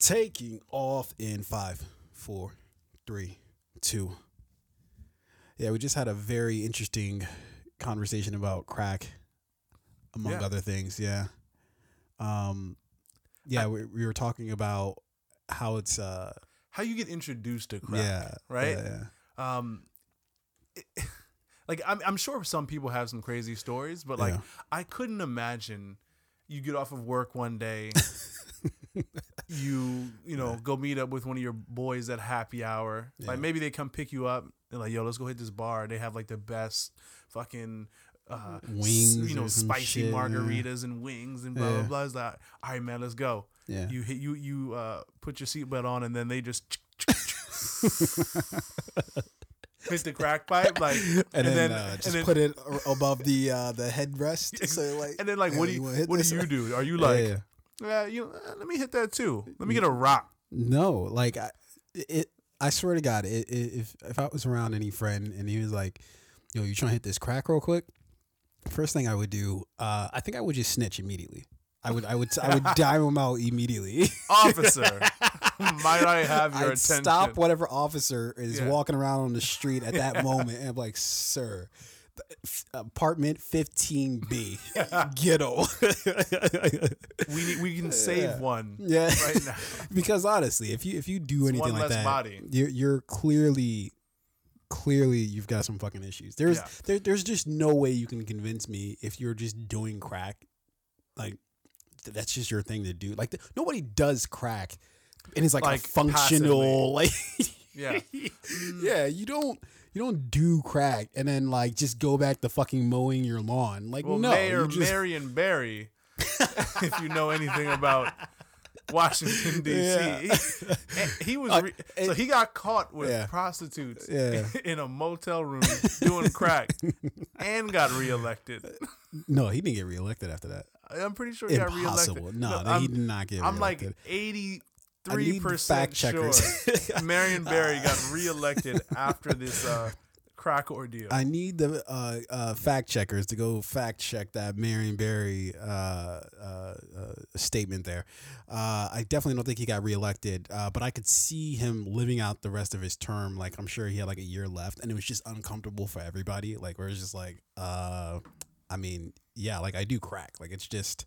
taking off in five, four, three, two. Yeah, we just had a very interesting conversation about crack, among Yeah. other things. Yeah. Um, yeah, I- we, we were talking about how it's uh, How you get introduced to crack, yeah, right? yeah, yeah. Um, it- like I'm, I'm sure some people have some crazy stories, but like Yeah. I couldn't imagine you get off of work one day, you you know go meet up with one of your boys at happy hour. Yeah. Like maybe they come pick you up. They're like, yo, let's go hit this bar. They have like the best fucking. Uh, Wings you know, spicy shit, margaritas and wings and blah Yeah. blah blah. It's like, all right, man, let's go. yeah. You hit you you uh put your seatbelt on and then they just hit the crack pipe like and, then, uh, and just then- put it above the uh, the headrest. So like, and then like what do you, what do you do? Are you like yeah. Yeah, you uh, let me hit that too. Let me get a rock. No, like I, it. I swear to God, it, it, if if I was around any friend and he was like, "Yo, you trying to hit this crack real quick?" First thing I would do, uh, I think I would just snitch immediately. I would, I would, I would dime him out immediately. Officer, might I have your I'd attention? stop whatever officer is Yeah. walking around on the street at that moment, and I'm like, "Sir, apartment 15B, ghetto." We need, we can save Yeah. one yeah, right now. because honestly, if you if you do It's anything like that, body. you're you're clearly clearly you've got some fucking issues. There's Yeah. there, there's just no way you can convince me if you're just doing crack, like th- that's just your thing to do. Like th- nobody does crack, and it's like, Like, a functional like Yeah. yeah. You don't. You don't do crack and then like just go back to fucking mowing your lawn. Like Well, no, Mayor just, Marion Barry, if you know anything about Washington D.C., Yeah. he, he was Uh, re- so he got caught with Yeah. prostitutes Yeah. in a motel room doing crack and got reelected. no, he didn't get reelected after that. I'm pretty sure he got reelected. No, I'm, he did not get I'm reelected. like 83 Need percent sure. Marion Barry got reelected after this uh, crack ordeal. I need the uh, uh, fact checkers to go fact check that Marion Barry uh, uh, uh, statement there. Uh, I definitely don't think he got reelected, uh, but I could see him living out the rest of his term. Like I'm sure he had like a year left, and it was just uncomfortable for everybody. Like where it's just like, uh, I mean, yeah, like I do crack. Like it's just.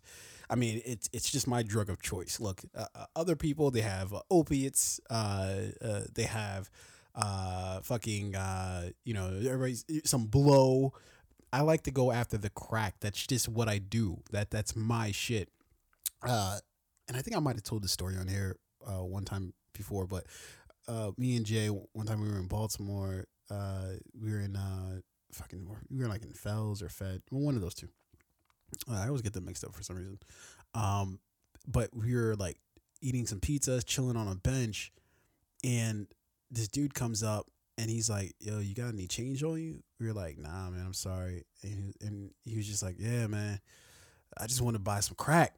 I mean, it's it's just my drug of choice. Look, uh, uh, other people they have uh, opiates. Uh, uh, they have uh fucking uh you know everybody's some blow i like to go after the crack that's just what i do that that's my shit and i think i might have told the story on here one time before but me and jay one time we were in baltimore we were in fucking we were like in fells or fed one of those two i always get them mixed up for some reason um but we were like eating some pizzas chilling on a bench and this dude comes up and he's like, "Yo, you got any change on you?" We were like, "Nah, man, I'm sorry." And he, and he was just like, "Yeah, man, I just want to buy some crack."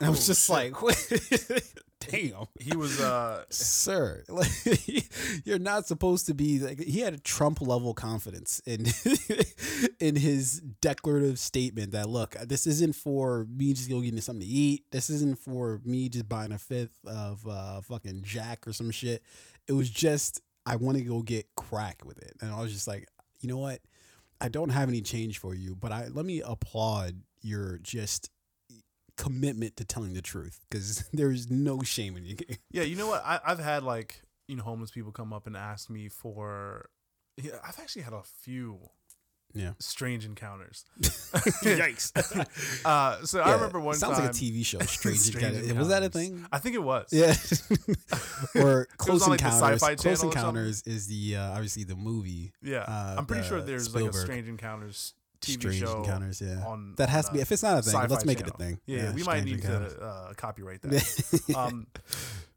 And I was Oh, just shit. like, "Wait, "Damn, he was uh, sir, like, you're not supposed to be like." He had a Trump level confidence in in his declarative statement that, "Look, this isn't for me just go getting something to eat. This isn't for me just buying a fifth of uh, fucking Jack or some shit." It was just I want to go get crack with it, and I was just like, you know what? I don't have any change for you, but I let me applaud your just commitment to telling the truth because there's no shame in you. Yeah, you know what? I, I've had like you know homeless people come up and ask me for. Yeah, I've actually had a few Yeah. strange encounters. Yikes! Uh, so I remember one sounds time. like a TV show. Strange, Strange Encounter. Was that a thing? I think it was. Yeah. or Close on, like, Encounters. Sci-Fi Close? Encounters is the uh, obviously the movie. Yeah, Uh, I'm pretty sure the there's like a Strange Encounters TV Strange show. Encounters. Yeah. on- that has on, to be. If it's not a thing, let's make it a thing. Yeah, we might need Encounters. to uh, copyright that. um,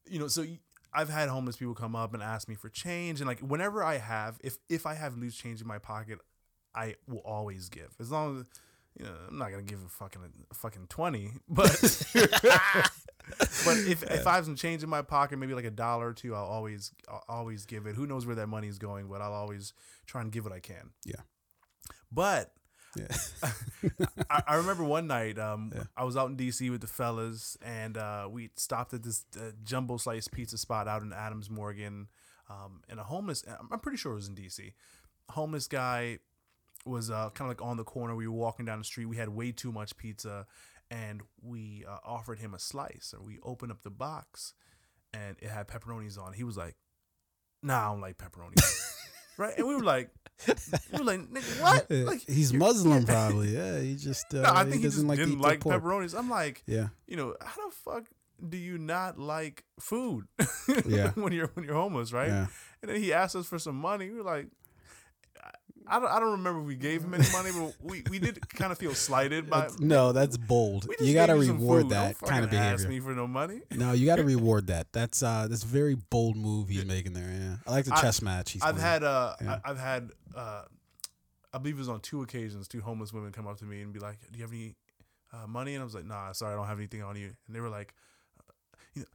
you know, so I've had homeless people come up and ask me for change, and like whenever I have, if if I have loose change in my pocket, I will always give. As long as you know, I'm not gonna give a fucking a fucking twenty, but but if if I have some change in my pocket, maybe like a dollar or two, I'll always I'll always give it. Who knows where that money is going, but I'll always try and give what I can. Yeah. But Yeah. I, I remember one night um, Yeah. I was out in DC with the fellas, and uh, we stopped at this uh, jumbo slice pizza spot out in Adams Morgan, um, and a homeless. I'm- pretty sure it was in DC. Homeless guy was uh, kind of like on the corner. We were walking down the street. We had way too much pizza, and we uh, offered him a slice. And we opened up the box, and it had pepperonis on. He was like, "Nah, I don't like pepperonis." right? And we were like, "We were like, nigga, what?" Like he's Muslim, probably. Yeah, he just uh, no, I think he, doesn't just like didn't like pepperonis. I'm like, Yeah, you know, how the fuck do you not like food? Yeah. when you're when you're homeless, right? yeah. And then he asked us for some money. We were like, I- don't, I don't remember if we gave him any money, but we, we did kind of feel slighted by. That's- no, that's bold. You got to reward that Don't kind of fucking Ask behavior. me for no money. No, you got to reward that. That's uh, that's very bold move he's making there. Yeah, I like the I- chess match. He's I've playing. had uh, Yeah. I, I've had uh, I believe it was on two occasions, two homeless women come up to me and be like, "Do you have any uh, money?" And I was like, "Nah, sorry, I don't have anything on you." And they were like, uh, "You know,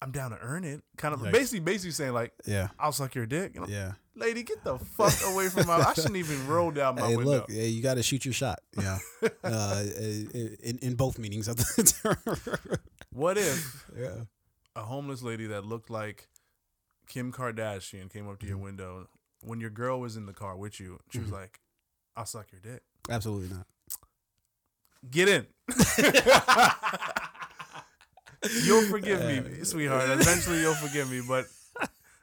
I'm down to earn it." Kind of Yikes. basically, basically saying like, yeah, "I'll suck your dick." Yeah. Lady, get the fuck away from my. I shouldn't even roll down my Hey, window. look, yeah, you got to shoot your shot. Yeah, uh, in in both meanings of the term. What if yeah. a homeless lady that looked like Kim Kardashian came up to your window when your girl was in the car with you? She was Mhm. like, "I'll suck your dick." Absolutely not. Get in. you'll forgive me, uh, sweetheart. Eventually, you'll forgive me. But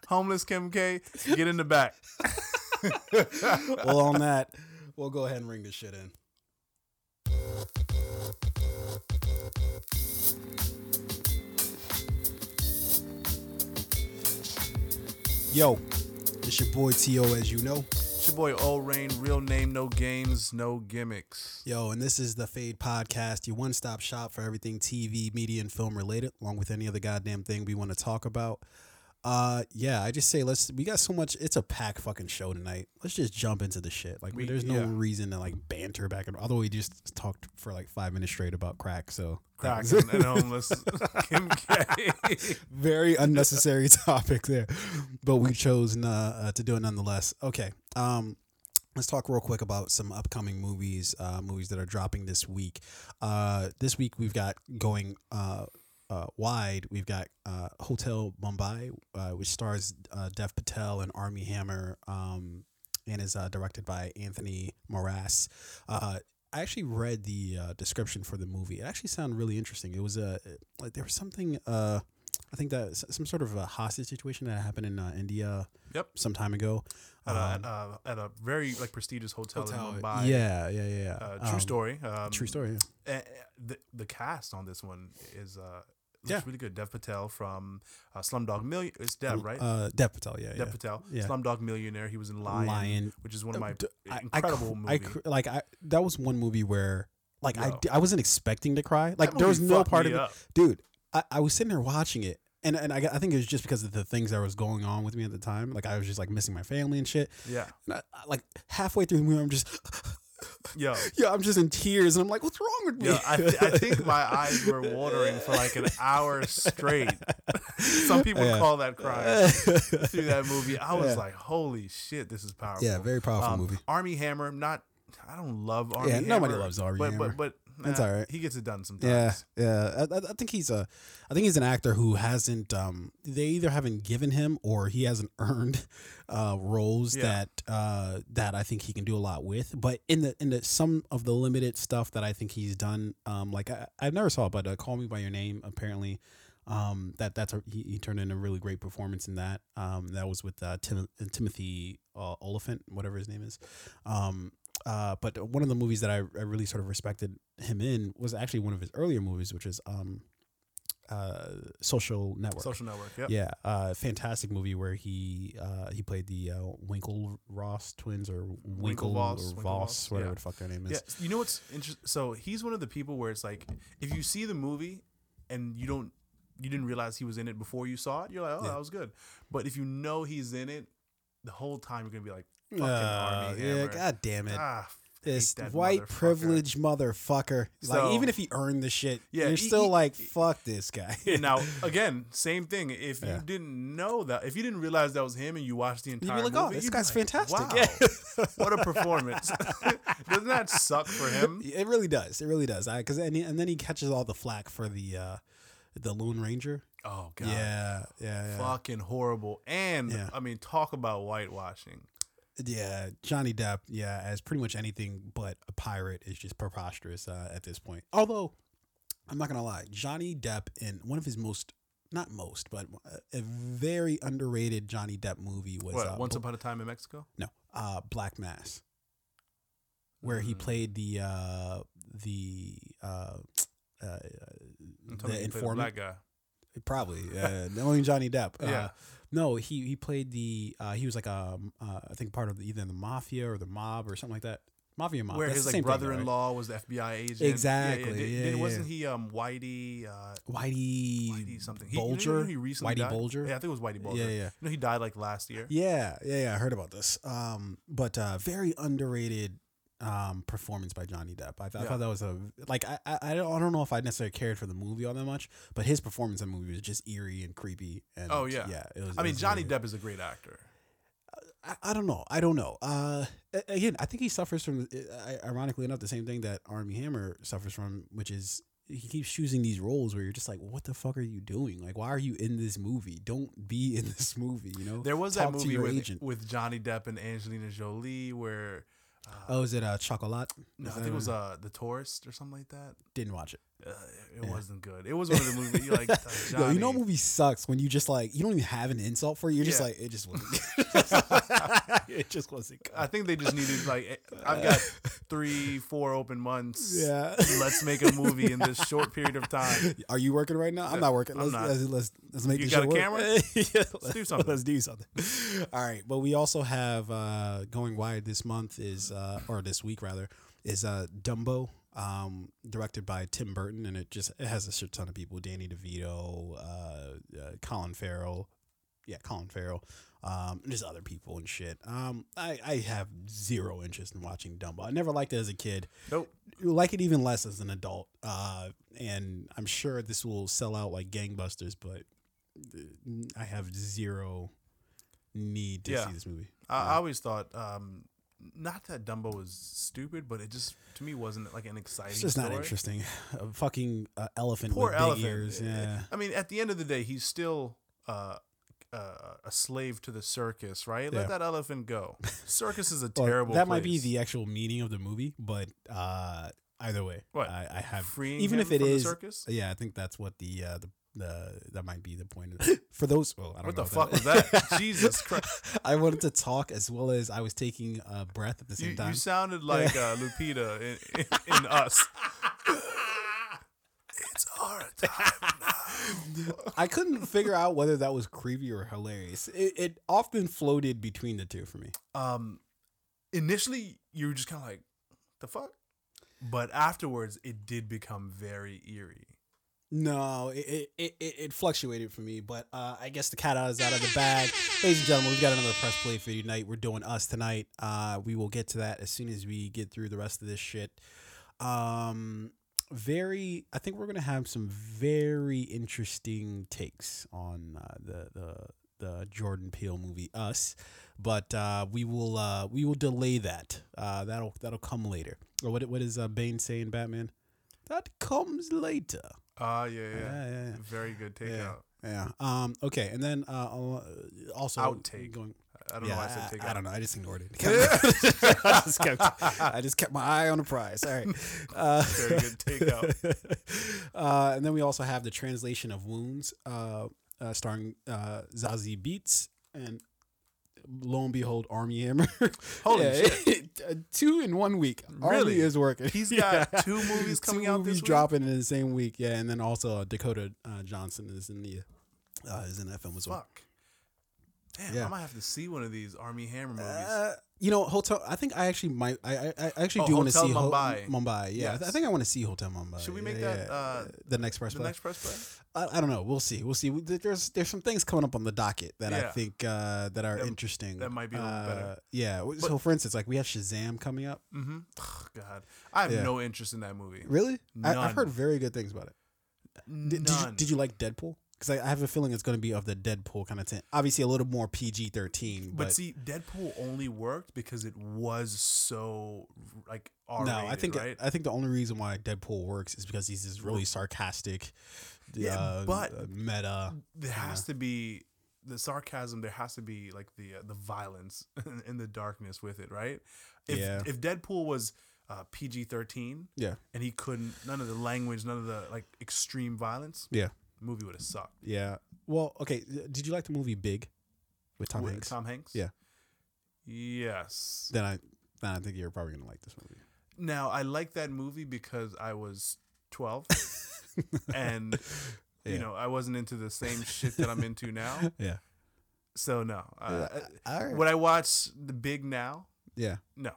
homeless Kim K, get in the back. well, on that, we'll go ahead and ring this shit in. Yo, it's your boy T.O. as you know. It's your boy O Rain. Real name, no games, no gimmicks. Yo, and this is the Fade Podcast, your one stop shop for everything TV, media, and film related, along with any other goddamn thing we want to talk about. Uh, yeah, I just say let's. We got so much. It's a pack fucking show tonight. Let's just jump into the shit. Like, We- there's no yeah. reason to like banter back and. Although we just talked for like five minutes straight about crack, so Crack and, and homeless Kim K. very unnecessary topic there, but we chose uh, uh, to do it nonetheless. Okay, um, let's talk real quick about some upcoming movies, uh, movies that are dropping this week. Uh, this week we've got going uh, uh, wide. We've got uh, Hotel Mumbai, uh, which stars uh, Dev Patel and Armie Hammer, um, and is uh, directed by Anthony Maras. Uh, I actually read the uh, description for the movie. It actually sounded really interesting. It was a like there was something. Uh, I think that some sort of a hostage situation that happened in uh, India. Yep. Some time ago. At, a, Um, at, a, at a very like prestigious hotel, hotel- in Mumbai. yeah, yeah, yeah. yeah. Uh, true Um, story. Um, True story. Yeah. the the cast on this one is uh Yeah. really good. Dev Patel from uh, Slumdog Million. It's Dev, right? Uh, Dev Patel. Yeah, Dev yeah. Patel. Yeah. Slumdog Millionaire. He was in Lion, Lion. which is one of my D- I- I incredible cr- movie. I cr- like I that was one movie where like I Yo. I wasn't expecting to cry. Like there was no part of it, dude. I, I was sitting there watching it. And, and I, I think it was just because of the things that was going on with me at the time. Like I was just like missing my family and shit. Yeah. And I, I- like halfway through the movie, I'm just, Yo. yeah, I'm just in tears, and I'm like, what's wrong with me? Yo, I, th- I think my eyes were watering for like an hour straight. Some people Yeah. call that crying through that movie. I was Yeah. like, "Holy shit, this is powerful." yeah, very powerful Um, movie. Armie Hammer, not. I don't love Armie. Yeah, nobody loves Armie but, Hammer. But but That's all right. He gets it done sometimes. Yeah, yeah. I, I think he's a, I think he's an actor who hasn't. Um, they either haven't given him or he hasn't earned uh, roles Yeah. that uh, that I think he can do a lot with. But in the in the some of the limited stuff that I think he's done, um, like I, I never saw, it, but uh, Call Me by Your Name apparently. Um, that that's a, he, he turned in a really great performance in that. Um, that was with uh, Tim, Timothy uh, Oliphant, whatever his name is. Um, uh, but one of the movies that I, I really sort of respected him in was actually one of his earlier movies, which is um, uh, Social Network. Social Network. Yep. Yeah, uh, fantastic movie where he uh, he played the uh, Winkle Ross twins or Winkle Winklevoss, or Winklevoss, Voss, whatever yeah. the fuck their name is. Yeah, you know what's interesting? So he's one of the people where it's like, if you see the movie and you don't, you didn't realize he was in it before you saw it, you're like, oh, Yeah. that was good. But if you know he's in it, the whole time you're gonna be like, fucking Uh, Armie yeah, Hammer. god damn it. ah, this white privileged motherfucker. So- like even if he earned the shit, Yeah, you're he- still he- like, fuck this guy. now again, same thing. If Yeah. you didn't know that, if you didn't realize that was him, and you watched the You'd entire be like, movie, oh, this you'd guy's like, fantastic. Wow, Yeah. what a performance! Doesn't that suck for him? It really does. It really does. Because and, and then he catches all the flack for the uh, the Lone Ranger. Oh god, Yeah, yeah, yeah. fucking horrible. And Yeah. I mean, talk about whitewashing. Yeah, Johnny Depp, yeah, as pretty much anything but a pirate is just preposterous uh, at this point. Although, I'm not gonna lie, Johnny Depp in one of his most, not most, but a very underrated Johnny Depp movie was What? uh, Once upon a time in Mexico. no, uh, Black Mass, where he Mm. played the uh, the uh, uh, the you, he played a informant. guy. Probably, uh, only Johnny Depp. Uh, Yeah. No, he he played the. Uh, he was like a, uh, I think part of either the mafia or the mob or something like that. Mafia mob. Where That's his the like though, right? brother-in-law was the FBI agent. Exactly, Did- yeah, did- yeah. wasn't he um Whitey? Uh, Whitey, Whitey something. He, you know he recently Whitey died? Bulger. Yeah, I think it was Whitey Bulger. Yeah, yeah. You know, he died like last year. Yeah, yeah, yeah. I heard about this. Um, but uh, very underrated um performance by Johnny Depp. I, I Yeah. thought that was a like I, I I don't I don't know if I necessarily cared for the movie all that much, but his performance in the movie was just eerie and creepy. And Oh, yeah. yeah. It was. I it mean, was Johnny really- Depp is a great actor. I, I don't know. I don't know. Uh, again, I think he suffers from, uh, ironically enough, the same thing that Armie Hammer suffers from, which is he keeps choosing these roles where you're just like, what the fuck are you doing? Like, why are you in this movie? Don't be in this movie. You know. There was Talk that movie with, agent. with Johnny Depp and Angelina Jolie where. Oh, is it uh, chocolate? no, I think it was uh, The Tourist or something like that. Didn't watch it. Uh, it Yeah. wasn't good. It was one of the movies you like. Uh, Yo, you know, a movie sucks when you just like you don't even have an insult for it. You're just like it just wasn't. it just wasn't. Good. I think they just needed like eh, I've got three, four open months. Yeah. Let's make a movie in this short period of time. Are you working right now? I'm not working. I'm Let's not. let's, let's let's make You this got a work. camera? yeah, let's do something. Let's do something. All right, but we also have uh, going wide this month is uh, or this week rather is uh, Dumbo, um, directed by Tim Burton, and it just it has a shit ton of people: Danny DeVito, uh, uh, Colin Farrell, yeah, Colin Farrell. Um, and just other people and shit. Um, I, I have zero interest in watching Dumbo. I never liked it as a kid Nope. like it even less as an adult. Uh, and I'm sure this will sell out like gangbusters, but uh, I have zero need to Yeah. see this movie. I, I always thought, um, not that Dumbo was stupid, but it just to me wasn't like an exciting. it's just not interesting. A fucking uh, elephant Poor with big elephant. ears. Yeah. I mean, at the end of the day, he's still uh, uh, a slave to the circus, right? Yeah. Let that elephant go. Circus is a Well, terrible. that might be the actual meaning of the movie, but uh, either way, What? I, I have freeing even if it is. circus. Yeah, I think that's what the uh, the. The, that might be the point of, for those. Well, I don't What know the fuck was that? Jesus Christ! I wanted to talk as well as I was taking a breath at the same You, time. you sounded like uh, Lupita in, in, in Us. it's our time now. I couldn't figure out whether that was creepy or hilarious. It, it often floated between the two for me. Um, initially, you were just kind of like, "The fuck," but afterwards, it did become very eerie. No, it it, it, it fluctuated for me, but uh, I guess the cat is out of the bag. Ladies and gentlemen, we've got another press play for you tonight. We're doing us tonight. Uh, we will get to that as soon as we get through the rest of this shit. Um, very, I think we're gonna have some very interesting takes on uh, the the the Jordan Peele movie Us, but uh, we will uh, we will delay that. Uh, that'll that'll come later. Or what what is uh, Bane saying, Batman? That comes later. Ah, yeah, yeah, Yeah, yeah, yeah. Very good takeout. Yeah. Um. Okay. And then uh, uh, also Outtake. Going. I don't yeah, know why I said. I don't know. I just ignored it. I, just kept, I just kept my eye on the prize. All right. Uh, Very good takeout. uh, and then we also have the translation of Wounds, uh, uh, starring uh, Zazie Beetz and lo and behold, Armie Hammer. Holy shit! two in one week. Armie is working. He's got two movies coming two out movies this week? dropping in the same week. Yeah, and then also uh, Dakota uh, Johnson is in the uh, is in that film as well. Fuck. Damn, Yeah. I might have to see one of these Armie Hammer movies. Uh, you know, hotel. I think I actually might. I I, I actually Oh, do want to see Ho- Mumbai. Mumbai. Yeah, I th- I think I want to see Hotel Mumbai. Should we make Yeah, that, yeah. uh, the next press the play? next press play. I, I don't know. We'll see. We'll see. There's there's some things coming up on the docket that I think uh, that are That- interesting. that might be a little Uh, better. Yeah. w- so for instance, like we have Shazam coming up. Mm-hmm. God, I have Yeah. no interest in that movie. Really? I, I've heard very good things about it. Did, did you None. did you like Deadpool? Because I, I have a feeling it's going to be of the Deadpool kind of thing. Obviously, a little more PG thirteen. But, But, see, Deadpool only worked because it was so like R no, I think right? I think the only reason why Deadpool works is because he's this really sarcastic, Yeah, uh, but- uh, meta. there has to be the sarcasm. There has to be like the uh, the violence and the darkness with it, right? If Yeah. if Deadpool was uh, PG thirteen Yeah, and he couldn't none of the language, none of the like extreme violence, yeah, the movie would have sucked. yeah. Well, okay. Did you like the movie Big with Tom With Hanks? Tom Hanks. Yeah. Yes. Then I then I think you're probably gonna like this movie. Now I like that movie because I was twelve, and Yeah. you know I wasn't into the same shit that I'm into now. Yeah. So no. Uh, right. Would I watch The Big now? Yeah. No.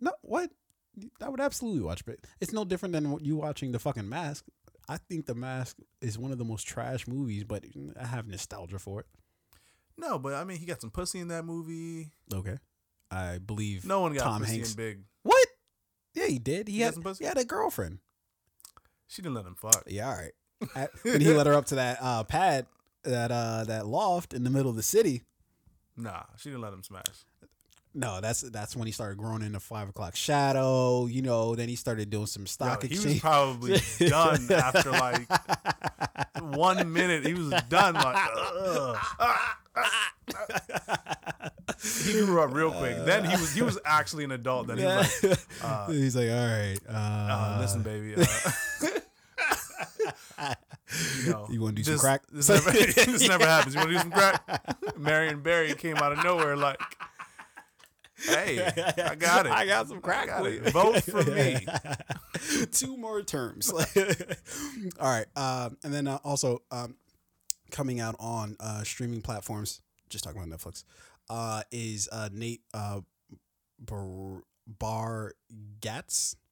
No. What? I would absolutely watch it. It's no different than what you watching the fucking Mask. I think the Mask is one of the most trash movies, but I have nostalgia for it. No, but I mean, he got some pussy in that movie. Okay. I believe No one got Tom pussy Hanks. in Big. What? Yeah, he did. He, He had some pussy? he had a girlfriend. She didn't let him fuck. Yeah, all right. When he let her up to that uh, pad, that uh, that loft in the middle of the city. Nah, she didn't let him smash. No, that's that's when he started growing into five o'clock shadow. You know, then he started doing some Yo, stock he was exchange. probably done after like one minute. He was done. Like, he grew up real quick. Then he was he was actually an adult. Then he was like, uh, He's like, all right, uh, uh, listen, baby. Uh, you, know, You wanna do some crack? This never, this never happens. You want to do some crack? Marion Barry came out of nowhere like, hey, I got it. I got some crack got for it. you. Vote for me. Two more terms. all right, um, and then uh, also um, coming out on uh, streaming platforms. Just talking about Netflix. Uh, is uh, Nate uh, Bar, Bar.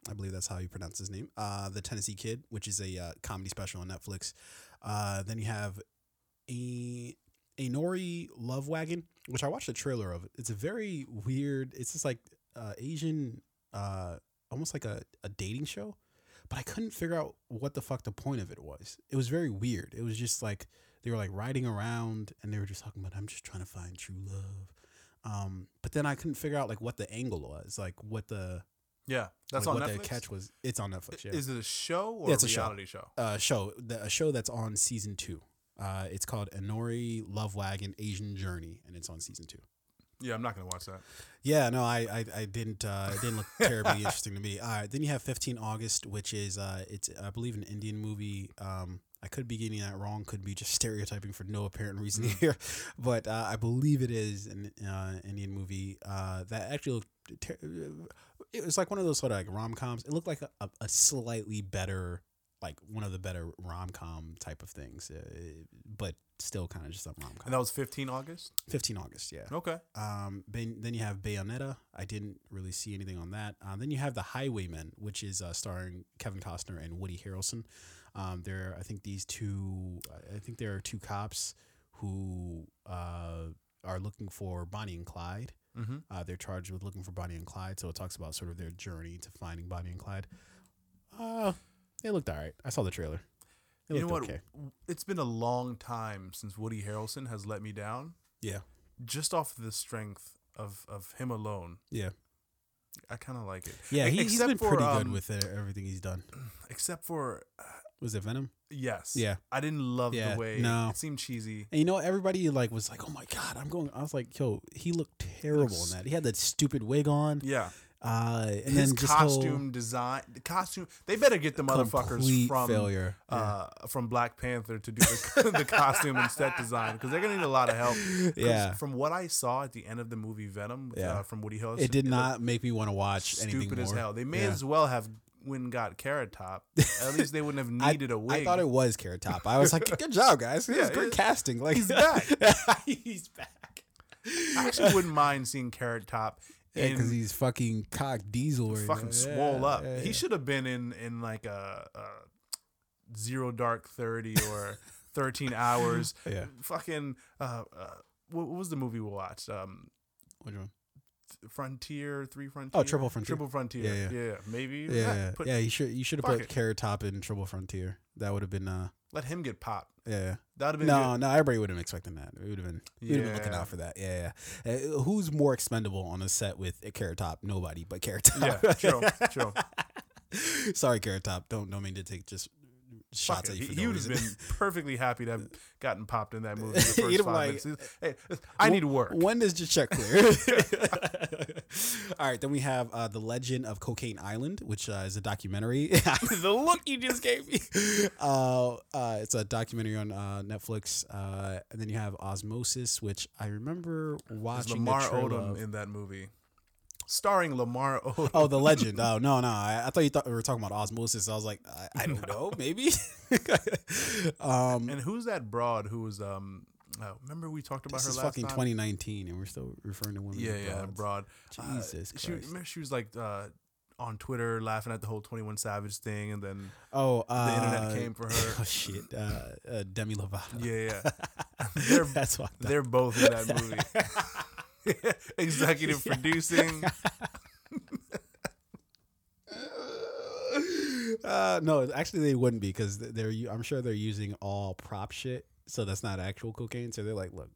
I believe that's how you pronounce his name. Uh, the Tennessee Kid, which is a uh, comedy special on Netflix. Uh, then you have a Nori Love Wagon, which I watched the trailer of. It's a very weird. It's just like uh, Asian, uh, almost like a, a dating show, but I couldn't figure out what the fuck the point of it was. It was very weird. It was just like they were like riding around and they were just talking about I'm just trying to find true love. Um, but then I couldn't figure out like what the angle was, like what the Yeah, that's like, on what Netflix. the catch was. It's on Netflix. Yeah, Is it a show or Yeah, it's a a show. reality show? uh, show the, a show that's on season two. Uh, it's called Ainori Love Wagon Asian Journey, and it's on season two. Yeah, I'm not gonna watch that. Yeah, no, I I, I didn't uh, it didn't look terribly interesting to me. All right, then you have 15 August, which is uh, it's I believe an Indian movie. Um, I could be getting that wrong. Could be just stereotyping for no apparent reason here, but uh, I believe it is an uh, Indian movie uh, that actually looked. Ter- it was like one of those sort of like rom coms. It looked like a, a slightly better, like one of the better rom com type of things, uh, but still kind of just a rom com. And that was 15 August. 15 August, yeah. Okay. Um, then, then you have Bayonetta. I didn't really see anything on that. Um, then you have The Highwaymen, which is uh, starring Kevin Costner and Woody Harrelson. Um, there, I think these two, I think there are two cops who uh, are looking for Bonnie and Clyde. Mm-hmm. Uh, they're charged with looking for Bonnie and Clyde, so it talks about sort of their journey to finding Bonnie and Clyde. Uh, it looked all right. I saw the trailer. It You know what? okay. It's been a long time since Woody Harrelson has let me down. Yeah, Just off the strength of of him alone, yeah, I kind of like it. yeah. He, has been for, pretty um, good with uh, everything he's done. Except for Was it Venom? yes, Yeah. I didn't love Yeah, the way no. it seemed cheesy. And you know, everybody like was like, "Oh my god, I'm going." I was like, "Yo, he looked terrible Looks- in that. He had that stupid wig on, Yeah, uh, and his then costume design, the costume. They better get the motherfuckers from failure. uh from Black Panther to do the, the costume and set design because they're gonna need a lot of help. Yeah. From what I saw at the end of the movie Venom, Yeah. uh, from Woody Harrelson, it did not make me want to watch anything stupid as more. hell. They may Yeah. as well have when got Carrot Top. At least they wouldn't have needed a wig. I thought it was Carrot Top. I was like, "Good job, guys! This Yeah, is great casting." Like he's back. he's back. I actually wouldn't mind seeing Carrot Top Yeah, because he's fucking cock diesel right fucking now. swole Yeah, up. yeah, He should have been in in like a, a zero dark thirty or thirteen hours. Yeah. Fucking uh, uh, what, what was the movie we watched? Um, Which one? Frontier, Three Frontier. Oh, triple Frontier. Triple Frontier. Yeah, Yeah, yeah. maybe. Yeah, yeah, put- yeah. You should you should have put it. Carrot Top in Triple Frontier. That would have been uh Let him get popped. yeah. yeah. That would have been No, good. no, everybody would have been expecting that. We would have been, we would have been looking out for that. Yeah, yeah. Uh, who's more expendable on a set with a Carrot Top? Nobody but Carrot Top. Yeah, true, true. Sorry, Carrot Top. Don't don't mean to take just shots Fuck at you. He, no would have been perfectly happy to have gotten popped in that movie. The first You'd five like-. Hey, I need work. When does your check clear? All right, then we have uh, the Legend of Cocaine Island, which uh, is a documentary. the look you just gave me. Uh, uh, it's a documentary on uh, Netflix, uh, and then you have Osmosis, which I remember watching. Lamar Odom of. in that movie, starring Lamar Odom. Oh, the legend. Oh no, no. I, I thought you thought we were talking about osmosis. I was like, I, I don't know, maybe. um, And who's that broad who was um? Uh, remember we talked about this her is last fucking time. 2019, and we're still referring to women. Yeah, yeah, broad. Uh, Jesus she, Christ. remember she was like uh, on Twitter laughing at the whole Twenty One Savage thing, and then Oh, uh, the internet came for her. Oh shit, uh, uh, Demi Lovato. yeah, yeah, they're That's what. they're both in that movie. Executive producing. Uh, no, actually, they wouldn't be because they're. I'm sure they're using all prop shit, so that's not actual cocaine. So they're like, look.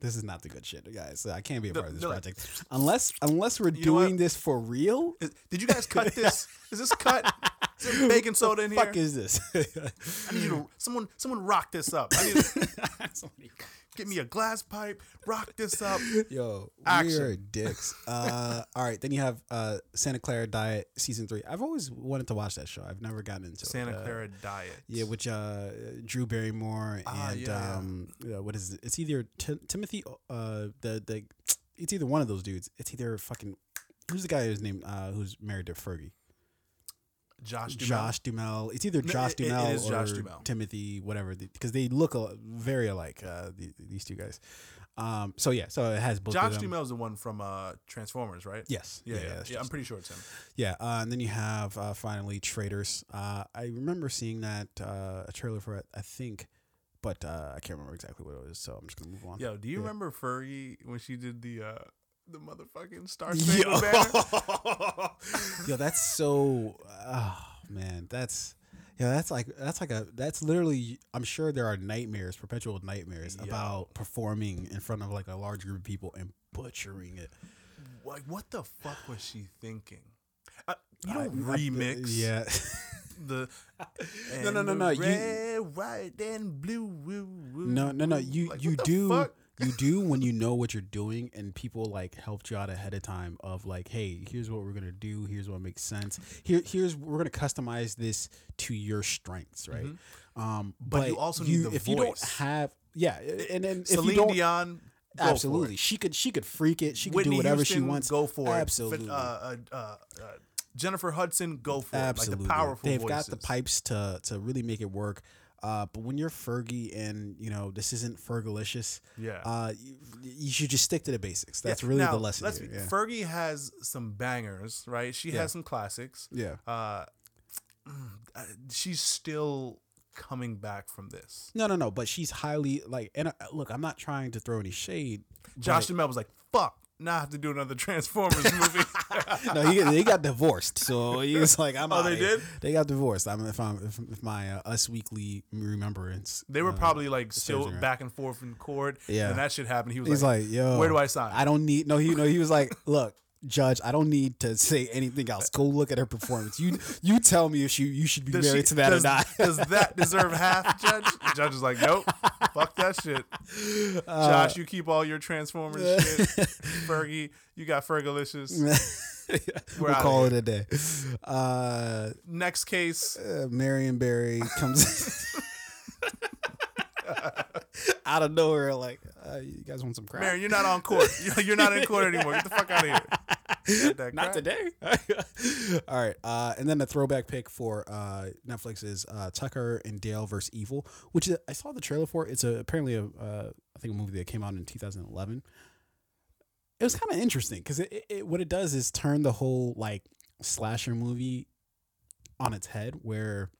This is not the good shit, guys. So I can't be a No, part of this they're project unless unless we're You doing this for real. Did you guys cut this? Is this cut? Is there baking soda in here? Fuck is this? I need you to someone someone rock this up. I need to get me a glass pipe, rock this up. Yo, Action. we're dicks. Uh, all right, then you have uh, Santa Clara Diet season three. I've always wanted to watch that show. I've never gotten into Santa it. Uh, Clara diet. Yeah, which uh, Drew Barrymore Ah, and yeah, yeah. um, uh, what is it? It's either Ti- Timothy, uh, the the, it's either one of those dudes. It's either fucking who's the guy who's named uh, who's married to Fergie. Josh Duhamel. Josh Duhamel. It's either No, Josh it Duhamel or Josh Duhamel. Timothy, whatever, because they look a, very alike. Uh, the, these two guys. Um, so yeah, so it has both. Josh of is the one from uh, Transformers, right? Yes. Yeah, yeah, yeah. that's I'm pretty sure it's him. Yeah, uh, and then you have uh, finally Traders. Uh, I remember seeing that uh, a trailer for it, I think, but uh, I can't remember exactly what it was. So I'm just gonna move on. Yo, do you Yeah. remember Fergie when she did the uh, the motherfucking Star Yo, Spangled Banner? Yo, that's so. Oh man, that's. Yeah, that's like that's like a that's literally. I'm sure there are nightmares, perpetual nightmares Yo. about performing in front of like a large group of people and butchering it. Like, what the fuck was she thinking? Uh, you don't I- remix yeah. the No, no, no, no, you- red, white, and blue. Woo, woo, No, no, no. You Like, you do fuck? You do when you know what you're doing and people like helped you out ahead of time of like, hey, here's what we're gonna do. Here's what makes sense. Here, here's we're gonna customize this to your strengths, right? Um, but, Mm-hmm. you also need the if you don't have, yeah, and then if Celine you don't. Dion. Absolutely, she could she could freak it. She could Whitney do whatever she Houston, wants. Go for Absolutely. it. Uh, uh, uh, uh, Jennifer Hudson. Go for Absolutely, it. Like the powerful they've voices. got the pipes to to really make it work. Uh, but when you're Fergie and you know this isn't Fergalicious, Yeah. uh, you, you should just stick to the basics. That's Yeah, really now, the lesson. Let's here, be, yeah. Fergie has some bangers, right? She Yeah. has some classics. yeah. Uh, uh, she's still coming back from this. No, no, no. But she's highly like, and uh, look, I'm not trying to throw any shade. Josh Duhamel was like, "Fuck, now I have to do another Transformers movie." no, he, they got divorced, so he was like, "I'm." Oh, they here. did? They got divorced. I'm if I'm if, if my uh, Us Weekly remembrance. They were uh, probably like still right. back and forth in court. Yeah. and that shit happened. He was He's like, like, "Yo, "Where do I sign?" I don't need no. He no. He was like, "Look, Judge, I don't need to say anything else. Go look at her performance. You you tell me if she you should be Does married she- to that does, or not." does that deserve half, Judge? The judge is like, nope, fuck that shit. Uh, Josh, you keep all your Transformers shit. Fergie, you got Fergalicious. We'll call it a day. Uh, Next case, uh, Marion Barry comes out of nowhere, like, uh, "You guys want some crack?" Marion, you're not on court. You're- You're not in court anymore. Get the fuck out of here. Not today. All right. Uh, and then the throwback pick for uh, Netflix is uh, Tucker and Dale versus Evil, which is, I saw the trailer for. It's a, apparently a uh, I think a movie that came out in 2011. it was kind of interesting because it, it, what it does is turn the whole like slasher movie on its head, where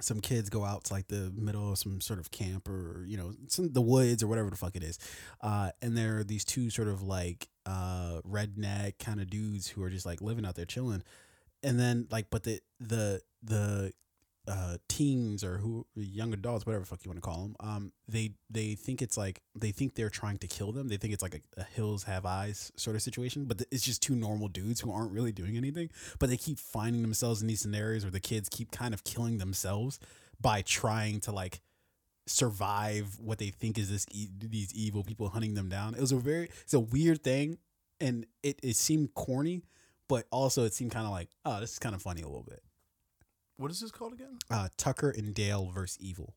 some kids go out to like the middle of some sort of camp or you know some the woods or whatever the fuck it is, uh, and there are these two sort of like uh, redneck kind of dudes who are just like living out there chilling, and then like but the the the uh, teens or who young adults, whatever fuck you want to call them, um, they they think it's like they think they're trying to kill them. They think it's like a, a hills have eyes sort of situation, but it's just two normal dudes who aren't really doing anything. But they keep finding themselves in these scenarios where the kids keep kind of killing themselves by trying to like survive what they think is this e- these evil people hunting them down. It was a very it's a weird thing, and it it seemed corny, but also it seemed kind of like oh this is kind of funny a little bit. What is this called again? Uh, Tucker and Dale versus Evil.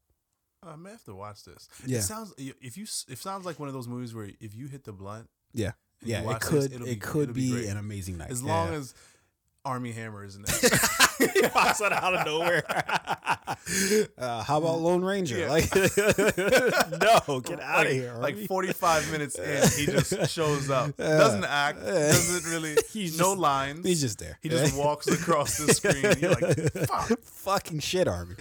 I may have to watch this. Yeah. It sounds if you it sounds like one of those movies where if you hit the blunt, Yeah, yeah, it could this, it'll be- could be be, an amazing night as Yeah. long as Armie Hammer is in there. He pops out out of nowhere. uh, how about Lone Ranger? Yeah. Like, no, get out like, of here. Like Armie. 45 minutes in, he just shows up. Doesn't act. Doesn't really. He's no just- lines. He's just there. He just walks across the screen. You're like, fuck. fucking shit, Armie.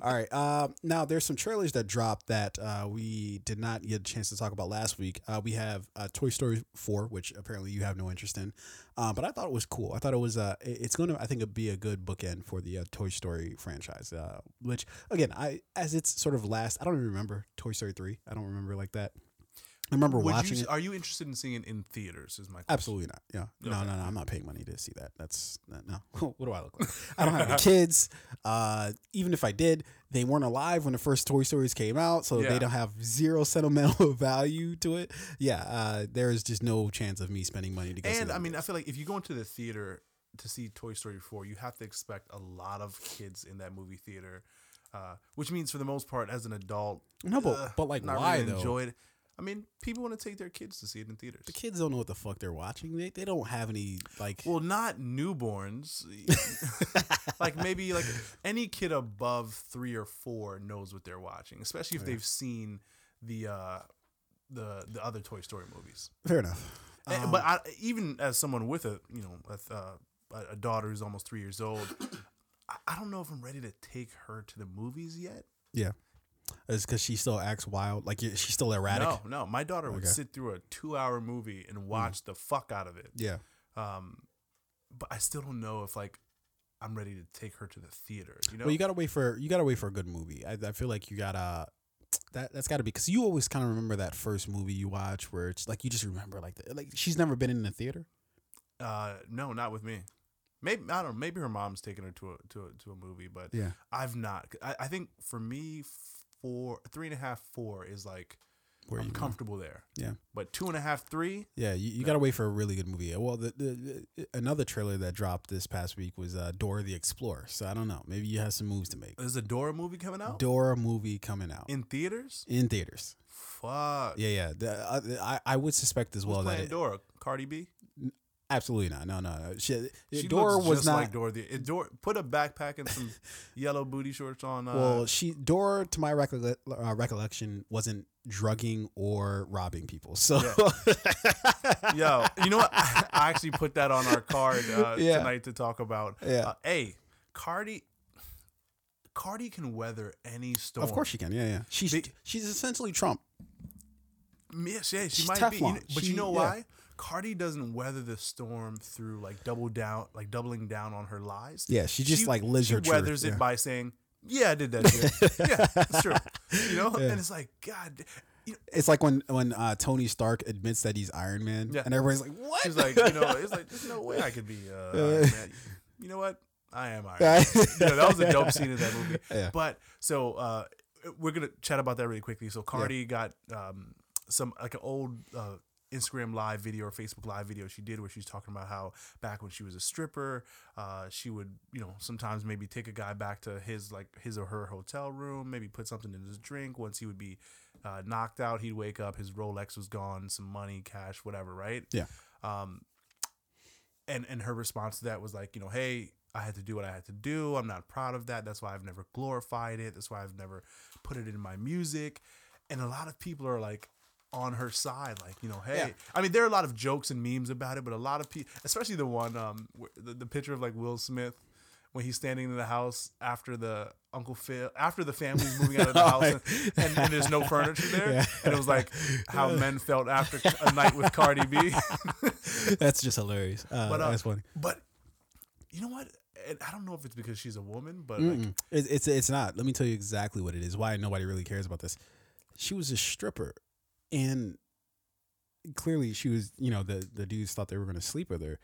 All right. Um, now there's some trailers that dropped that uh, we did not get a chance to talk about last week. Uh, we have uh, Toy Story 4, which apparently you have no interest in, uh, but I thought it was cool. I thought it was. Uh, it's going to. I think it'd be a good bookend for the uh, Toy Story franchise. Uh, which again, I as it's sort of last. I don't even remember Toy Story 3. I don't remember like that. I remember Would watching you, it. Are you interested in seeing it in theaters? Is my question. Absolutely not. Yeah. No, Okay. no, no. I'm not paying money to see that. That's no. what do I look like? I don't have any kids. Uh, even if I did, they weren't alive when the first Toy Stories came out, so Yeah. they don't have zero sentimental value to it. Yeah. Uh, there is just no chance of me spending money to go And I mean, movie. I feel like if you go into the theater to see Toy Story 4, you have to expect a lot of kids in that movie theater, uh, which means for the most part, as an adult, no, but uh, but like why really though? enjoy it. I mean, people want to take their kids to see it in theaters. the kids don't know what the fuck they're watching. They they don't have any like. Well, not newborns. like maybe like any kid above three or four knows what they're watching, especially if Yeah. they've seen the uh, the the other Toy Story movies. fair enough. And- Um, but I, even as someone with a you know with uh, a- a daughter who's almost three years old, I, I don't know if I'm ready to take her to the movies yet. yeah, it's because she still acts wild. Like she's still erratic. No, no, my daughter would Okay. Hmm. sit through a two-hour movie and watch the fuck out of it. Yeah. Um, but I still don't know if like I'm ready to take her to the theater. You know, Well, you gotta wait for you gotta wait for a good movie. I, I feel like you gotta that that's gotta be because you always kind of remember that first movie you watch where it's like you just remember like the, like she's never been in the theater. uh, no, not with me. Maybe I don't know. Maybe her mom's taking her to a to a, to a movie, but Yeah, I've not. I, I think for me, four, three and a half, four is like where I'm you comfortable there. Yeah. But two and a half, three. Yeah, you, you gotta wait for a really good movie. Well, the, the, the another trailer that dropped this past week was uh, Dora the Explorer. So I don't know. Maybe you have some moves to make. There's a Dora movie coming out Dora movie coming out in, theaters. in theaters. theaters. Fuck. Yeah, yeah. The, uh, I I would suspect as Who's well that it, Dora? Cardi B. absolutely not. No, no, no. She, She Dora was not. like Dora. The, Dora. Put a backpack and some yellow booty shorts on. Uh, Well, she Dora, to my recolle- uh, recollection, wasn't drugging or robbing people. So, Yo, you know what? I actually put that on our card uh, Yeah. tonight to talk about. Yeah. Uh, hey, Cardi. Cardi can weather any storm. of course she can. Yeah, yeah. She's she's essentially Trump. Yes, yeah, she She's might be. You know- but She- you know yeah. Cardi doesn't weather the storm through like double down, like doubling down on her lies. Yeah, she just like lives she weathers it by saying, "Yeah, I did that shit. yeah, it's true." You know, Yeah. and it's like, God, you know, It's like when when uh, Tony Stark admits that he's Iron Man, Yeah. and everybody's like, "What?" He's like, you know, it's like there's no way I could be uh, Iron Man. You know what? I am Iron. Man. you know, that was a dope scene in that movie. Yeah. But so uh, we're gonna chat about that really quickly. So Cardi got um, some like an old uh, Instagram live video or Facebook live video she did where she's talking about how back when she was a stripper, uh, she would you know sometimes maybe take a guy back to his like his or her hotel room, maybe put something in his drink. Once he would be uh, knocked out, he'd wake up, his Rolex was gone, some money, cash, whatever, right? Yeah. Um, and and her response to that was like, you know, hey, I had to do what I had to do. I'm not proud of that. That's why I've never glorified it. That's why I've never put it in my music. And a lot of people are like, on her side. Like, you know, hey, Yeah. I mean, there are a lot of jokes and memes about it, but a lot of people, especially the one, um, the, the picture of like Will Smith when he's standing in the house after the Uncle Phil, after the family's moving out of the Oh, house and, and, and there's no furniture there. Yeah. And it was like how men felt after a night with Cardi B. That's just hilarious. Uh, But, uh, that's funny. But you know what? And I don't know if it's because she's a woman, but like, Mm-mm. It's it's not. Let me tell you exactly what it is. Why nobody really cares about this. She was a stripper, and clearly she was. You know, the the dudes thought they were going to sleep with her.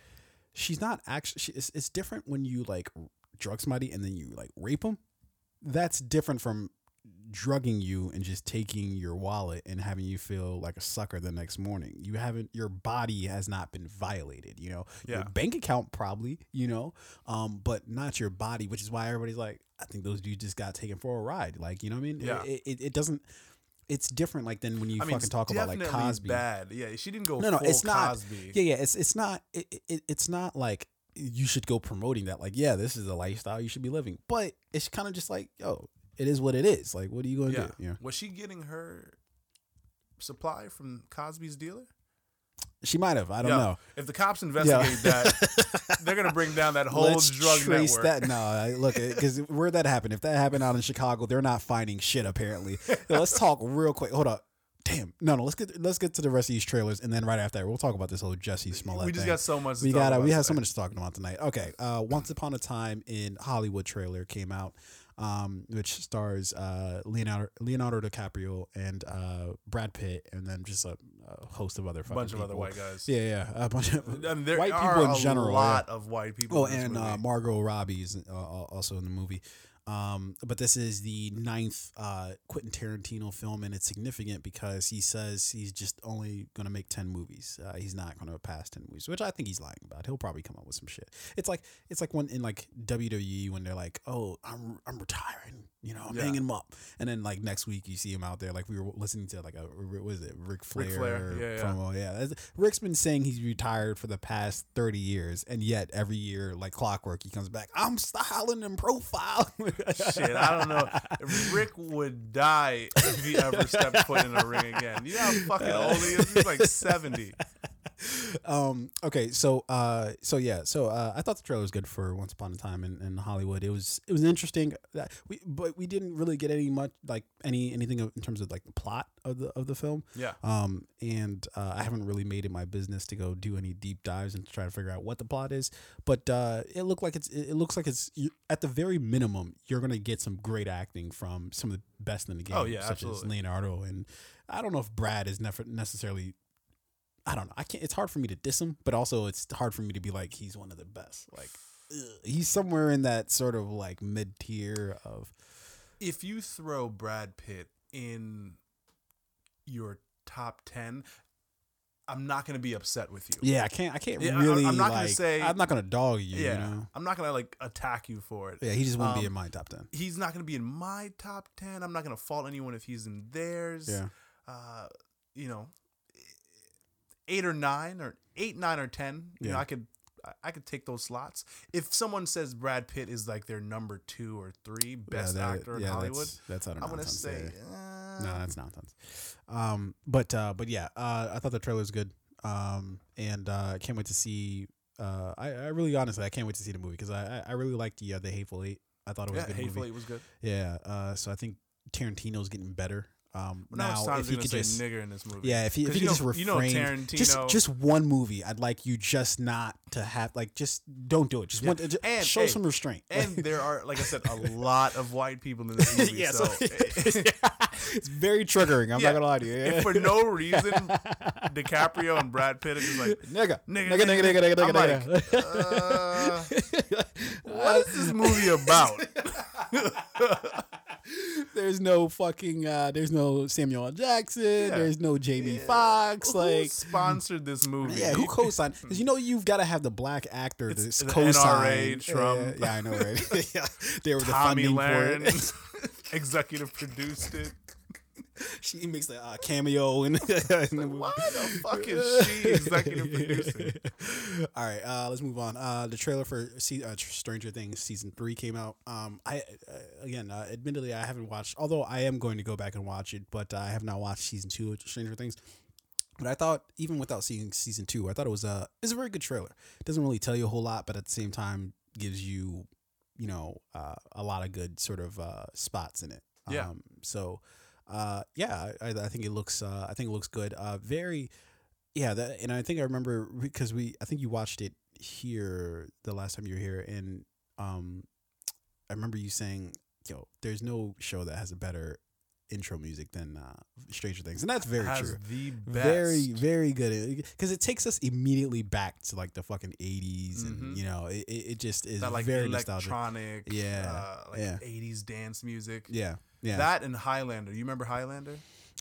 She's not actually. She, it's, it's different when you like drug somebody and then you like rape them. That's different from drugging you and just taking your wallet and having you feel like a sucker the next morning. You haven't your body has not been violated, you know. Your Yeah. bank account probably, you know, um, but not your body, which is why everybody's like, I think those dudes just got taken for a ride. Like, you know what I mean? Yeah. It, it, it doesn't it's different like than when you I mean, fucking talk about like Cosby. Bad, yeah. She didn't go. No, no, it's not. Cosby. Yeah, yeah, it's it's not it, it, it's not like you should go promoting that like, yeah, this is a lifestyle you should be living. But it's kind of just like, yo, it is what it is. Like, what are you going to Yeah. do? Yeah. Was she getting her supply from Cosby's dealer? She might have. I don't Yo, know. If the cops investigate that, they're gonna bring down that whole Let's drug trace network. that. No, I- look, because where that happened, if that happened out in Chicago, they're not finding shit. Apparently, Yo, let's talk real quick. Hold up. Damn. No, no. Let's get let's get to the rest of these trailers, and then right after that, we'll talk about this whole Jussie Smollett. we just thing. got so much. To we talk got about we have so much to talk about tonight. Okay, uh, Once Upon a Time in Hollywood trailer came out, um, which stars uh, Leonardo Leonardo DiCaprio and uh, Brad Pitt, and then just a, a host of other A fucking bunch of other white guys. Yeah, yeah, a bunch of I mean, there white people in a general. yeah. lot of white people. Oh, and uh. Margot Robbie is uh, also in the movie. Um, but this is the ninth uh, Quentin Tarantino film, and it's significant because he says he's just only going to make ten movies. Uh, he's not going to pass ten movies, which I think he's lying about. He'll probably come up with some shit. It's like it's like when in like WWE when they're like, "Oh, I'm I'm retiring," you know, I'm Yeah. hanging him up, and then like next week you see him out there. Like we were listening to like a what was it, Ric Flair, Flair, yeah, yeah. promo. Yeah, That's- Ric's been saying he's retired for the past thirty years, and yet every year, like clockwork, he comes back. I'm styling and profile. Shit, I don't know. Rick would die if he ever stepped foot in a ring again. You know how fucking old he is? He's like seventy. um okay so uh so yeah so uh i thought the trailer was good for once upon a time in, in hollywood it was it was interesting that we but we didn't really get any much like any anything of- in terms of like the plot of the of the film Yeah. um and uh, i haven't really made it my business to go do any deep dives and try to figure out what the plot is but uh it looked like it's it looks like it's at the very minimum you're gonna get some great acting from some of the best in the game Oh, yeah, such as leonardo and i don't know if brad is never necessarily I don't know. I can't. It's hard for me to diss him, but also it's hard for me to be like he's one of the best. Like ugh. he's somewhere in that sort of like mid tier of. If you throw Brad Pitt in your top ten, I'm not gonna be upset with you. Yeah, I can't. I can't Yeah, really. I'm not gonna say- I'm not gonna dog you. Yeah. You know. I'm not gonna like attack you for it. Yeah, he just wouldn't be Um, in my top ten. He's not gonna be in my top ten. I'm not gonna fault anyone if he's in theirs. Yeah. uh, you know, eight or nine or eight, nine or ten. You know, Yeah. I could I- could take those slots. If someone says Brad Pitt is like their number two or three best yeah, that- actor in yeah, Hollywood, That's, that's I'm gonna say uh, No, that's nonsense. Um, but uh, but yeah, uh, I thought the trailer was good. Um, and uh, I can't wait to see. Uh, I, I really honestly I can't wait to see the movie because I, I really liked the uh, the Hateful Eight. I thought it was yeah, a good Hateful movie. Eight was good. Yeah. Uh, so I think Tarantino's getting better. Um, now, now if he could just nigger in this movie. yeah, if he if he you could just refrain, you know Tarantino- just just one movie, I'd like you just not to have like just don't do it. Just Yeah. one, just And, show hey, some restraint. And there are, like I said, a lot of white people in this movie. yeah, so, it's very triggering. I'm Yeah. not gonna lie to you. if for no reason DiCaprio and Brad Pitt are just like, nigga, Nigga, nigga, nigga, nigga, nigga, I'm nigga, like, nigga. uh, what is this movie about? there's no fucking. Uh, there's no Samuel L. Jackson. Yeah. There's no Jamie Foxx. Who Like sponsored this movie? Yeah, who co-signed? Because you know you've got to have the black actor to It's the co-sign. NRA, Trump. Yeah, yeah, I know, right? yeah, they were the Tomi funding Lahren for it. executive produced it. she makes a uh, cameo and Why the fuck is she executive producing? All right, uh, let's move on. Uh, the trailer for se- uh, Stranger Things season three came out. Um, I uh, again, uh, admittedly, I haven't watched. Although I am going to go back and watch it, but I have not watched season two of Stranger Things. But I thought, even without seeing season two, I thought it was a it's a very good trailer. It doesn't really tell you a whole lot, but at the same time, gives you you know uh, a lot of good sort of uh, spots in it. Yeah. Um, so uh, yeah, I, I think it looks uh, I think it looks good. Uh, very yeah, that, and I think I remember because we I think you watched it here the last time you were here, and um, I remember you saying, "Yo, there's no show that has a better intro music than uh, Stranger Things," and that's very Has true. the best. Very, very good because it takes us immediately back to like the fucking 80s and Mhm. you know it, it just is that like very nostalgic. electronic, Yeah, uh, like yeah. 80s dance music. Yeah, yeah. That and Highlander. You remember Highlander?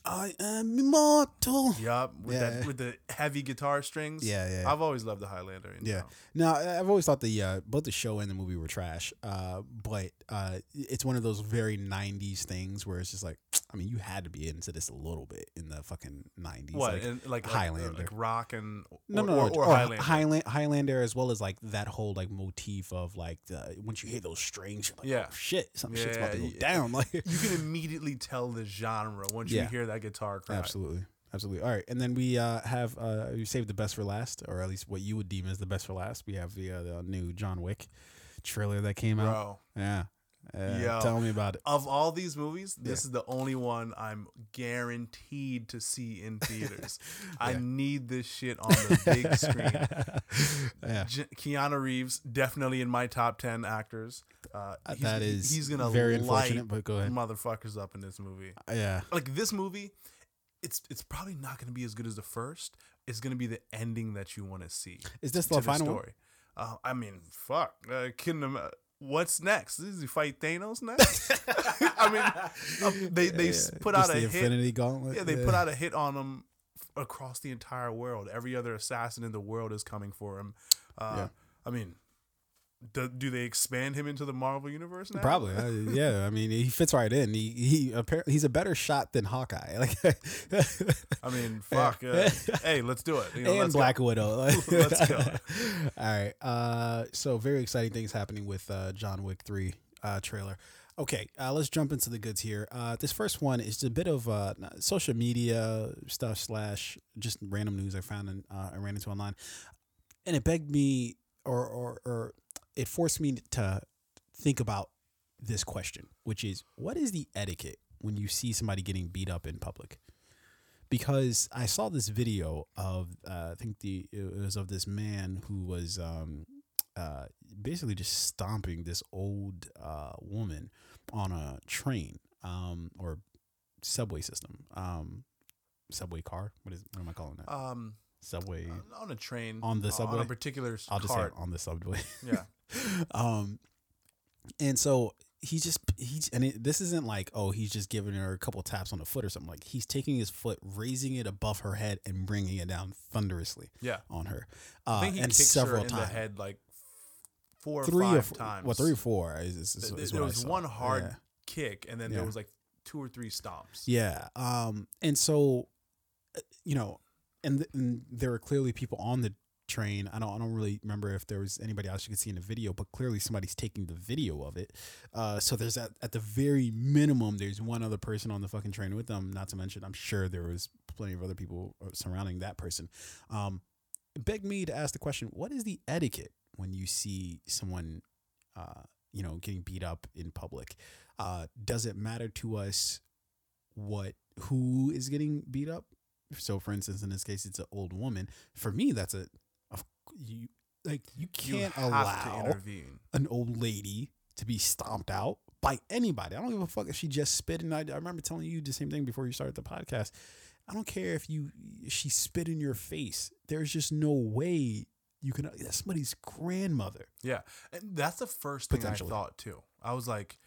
I am immortal. Yup, with Yeah. that with the heavy guitar strings. Yeah, yeah. I've always loved the Highlander. You Yeah. know. No, I- I've always thought the uh, both the show and the movie were trash. Uh, but uh, it's one of those very '90s things where it's just like, I mean, you had to be into this a little bit in the fucking '90s. What Like, and like like, Highlander. like rock and or, no, no, or, no, or, or Highlander. Highland, Highlander, as well as like that whole like motif of like the once you hear those strings, like, Yeah. oh, shit, some shit's about to go Yeah, yeah. down. Like, you can immediately tell the genre once Yeah. you hear that guitar crack. absolutely, absolutely. All right, and then we uh, have uh, we saved the best for last, or at least what you would deem as the best for last. We have the uh, the new John Wick trailer that came out. Yeah. Uh, Yo. tell me about it. of all these movies, this Yeah. is the only one I'm guaranteed to see in theaters. I need this shit on the big screen. yeah. Keanu Reeves definitely in my top ten actors. Uh, Uh, he's- that is he's gonna very light unfortunate, but go ahead. motherfuckers up in this movie. Yeah. Like this movie, it's it's probably not gonna be as good as the first. It's gonna be the ending that you want to see Is this the final one? story. Uh, I mean, fuck. Uh, them. What's next? Does he fight Thanos next? I mean, um, they they s- put out a the hit. Infinity Gauntlet. Yeah, they put out a hit on him across the entire world. Every other assassin in the world is coming for him. Uh, Yeah. I mean, do, do they expand him into the Marvel universe now? Probably, uh, yeah. I mean, he fits right in. He he apparently he's a better shot than Hawkeye. Like, I mean, fuck. Uh, hey, let's do it. You know, and let's go. Black Widow. Let's go. All right. Uh, so very exciting things happening with uh, John Wick three uh, trailer. Okay, uh, let's jump into the goods here. Uh, this first one is a bit of uh, social media stuff slash just random news I found and uh, I ran into online, and it begged me or or or it forced me to think about this question, which is what is the etiquette when you see somebody getting beat up in public? Because I saw this video of uh, I think the it was of this man who was um, uh, basically just stomping this old uh, woman on a train um, or subway system, um, subway car. What is what am I calling that? Um, subway. on a train On the subway on subway? a particular I'll just say on the subway. Yeah. um, and so he just he's and it, this isn't like oh he's just giving her a couple taps on the foot or something like he's taking his foot, raising it above her head and bringing it down thunderously Yeah. on her. Uh, I think he and several her in times. the head like four or three five or four, times. Well, three or four is, is, is, is there was one hard Yeah. kick, and then Yeah. there was like two or three stomps. Yeah. Um. And so, uh, you know, and, th- and there were clearly people on the train. I don't. I don't really remember if there was anybody else you could see in the video, but clearly somebody's taking the video of it. Uh. So there's at at the very minimum, there's one other person on the fucking train with them. Not to mention, I'm sure there was plenty of other people uh, surrounding that person. Um. Begged me to ask the question: What is the etiquette when you see someone, uh, you know, getting beat up in public? Uh, does it matter to us what who is getting beat up? So, for instance, in this case, it's an old woman. For me, that's a, a you like you You can't to allow intervene. an old lady to be stomped out by anybody. I don't give a fuck if she just spit. And I, I remember telling you the same thing before you started the podcast. I don't care if you she spit in your face. There's just no way you can. That's somebody's grandmother. Yeah, and that's the first thing I thought too. I was like,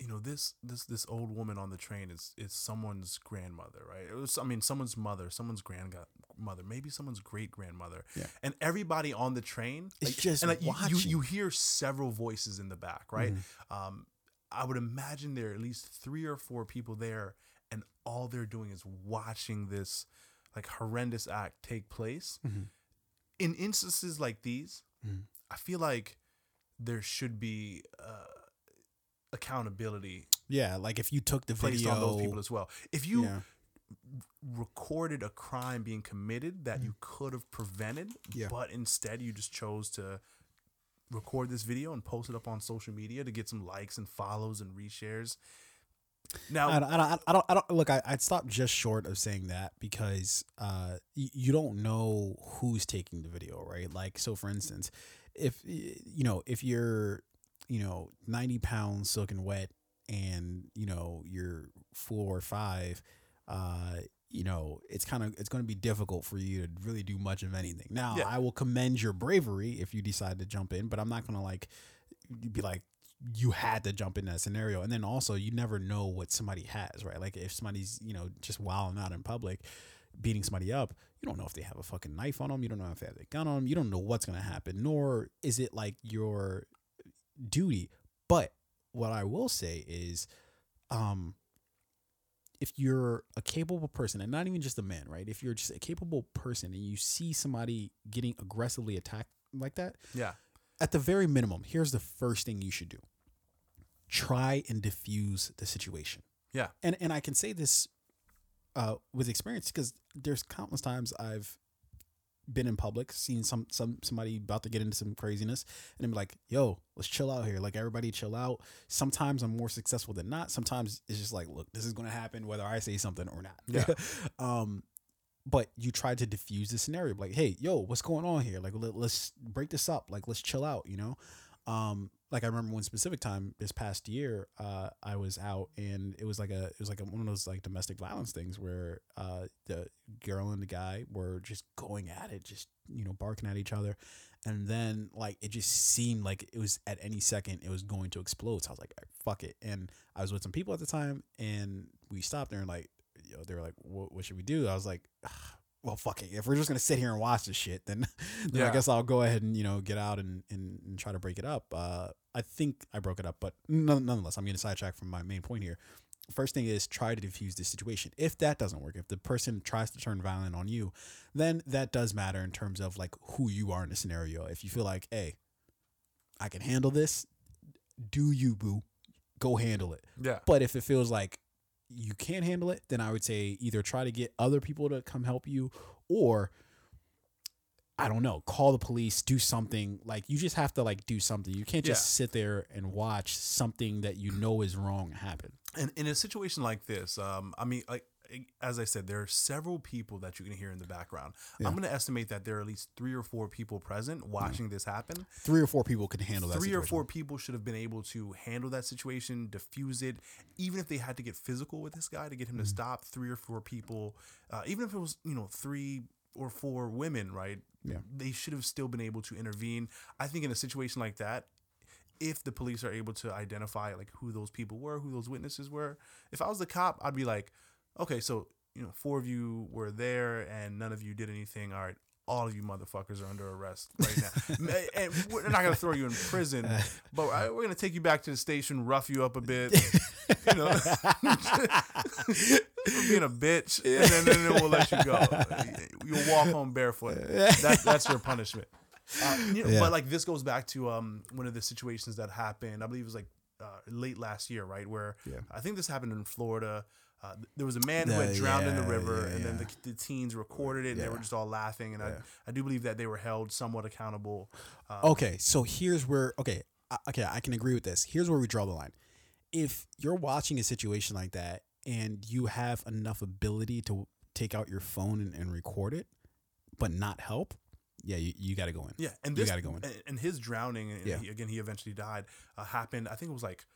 you know, this this this old woman on the train is is someone's grandmother, right? It was, I mean, someone's mother, someone's grandmother, maybe someone's great grandmother. Yeah. And everybody on the train, It's like, just and like you, you watching. you hear several voices in the back, right? Mm-hmm. Um, I would imagine there are at least three or four people there and all they're doing is watching this like horrendous act take place. Mhm. In instances like these, Mhm. I feel like there should be uh, accountability Yeah, like if you took the placed video, on those people as well. If you yeah, recorded a crime being committed that you could have prevented, Mm. Yeah. but instead you just chose to record this video and post it up on social media to get some likes and follows and reshares. Now, I don't, I don't, I don't, I don't look. I, I'd stop just short of saying that because uh, y- you don't know who's taking the video, right? Like, so for instance, if you know, if you're, you know, ninety pounds soaking wet, and you know you're four or five, uh, you know, it's kind of it's going to be difficult for you to really do much of anything. Now, Yeah. I will commend your bravery if you decide to jump in, but I'm not going to like be like you had to jump in that scenario. And then also you never know what somebody has, right? Like if somebody's, you know, just wilding out in public, beating somebody up, you don't know if they have a fucking knife on them. You don't know if they have a gun on them. You don't know what's going to happen, nor is it like your duty. But what I will say is, um, if you're a capable person and not even just a man, right? If you're just a capable person and you see somebody getting aggressively attacked like that, yeah, at the very minimum, here's the first thing you should do. Try and diffuse the situation. Yeah. And and I can say this uh, with experience because there's countless times I've been in public, seen some some somebody about to get into some craziness, and I'm like, "Yo, let's chill out here. Like everybody, chill out." Sometimes I'm more successful than not. Sometimes it's just like, "Look, this is going to happen whether I say something or not." Yeah. um, but you try to diffuse the scenario, like, "Hey, yo, what's going on here? Like, let, let's break this up. Like, let's chill out." You know. Um, like I remember one specific time this past year, uh, I was out and it was like a it was like a, one of those like domestic violence things where uh, the girl and the guy were just going at it, just you know barking at each other, and then like it just seemed like it was at any second it was going to explode. So I was like, "All right, fuck it, and I was with some people at the time, and we stopped there and like, you know, they were like, what, what should we do? I was like. "Ah, Well, fuck it. If we're just gonna sit here and watch this shit, then, then I guess I'll go ahead and you know get out and, and, and try to break it up. Uh, I think I broke it up, but none- nonetheless, I'm going to sidetrack from my main point here. First thing is try to diffuse the situation. If that doesn't work, if the person tries to turn violent on you, then that does matter in terms of like who you are in the scenario. If you feel like, hey, I can handle this, do you, boo? Go handle it. yeah, But if it feels like you can't handle it, then I would say either try to get other people to come help you or I don't know, call the police, do something. Like you just have to like do something. You can't just sit there and watch something that you know is wrong happen. and in a situation like this, um, I mean, like as I said, there are several people that you can hear in the background. Yeah. I'm going to estimate that there are at least three or four people present watching this happen. Three or four people can handle that. three or four people should have been able to handle that situation, diffuse it. Even if they had to get physical with this guy to get him to stop, three or four people, uh, even if it was you know three or four women, right? Yeah. they should have still been able to intervene. I think in a situation like that. If the police are able to identify like who those people were, who those witnesses were, if I was the cop, I'd be like, okay, so you know, four of you were there and none of you did anything. All right, all of you motherfuckers are under arrest right now. and we're not gonna throw you in prison, but we're gonna take you back to the station, rough you up a bit, you know, being a bitch, and then, then, then we'll let you go. You'll walk home barefoot. That, that's your punishment. Uh, you know, Yeah. But like this goes back to um one of the situations that happened. I believe it was like uh, late last year, right? Where Yeah. I think this happened in Florida. Uh, there was a man who Yeah, had drowned in the river, yeah, and then the, the teens recorded it, and they were just all laughing. And Yeah. I, I do believe that they were held somewhat accountable. Um, Okay, so here's where okay, I- okay, I can agree with this. Here's where we draw the line. If you're watching a situation like that and you have enough ability to take out your phone and, and record it, but not help, yeah, you, you got to go in. Yeah, and You gotta go in. and- and his drowning, and Yeah. he, again, he eventually died. Uh, happened. I think it was like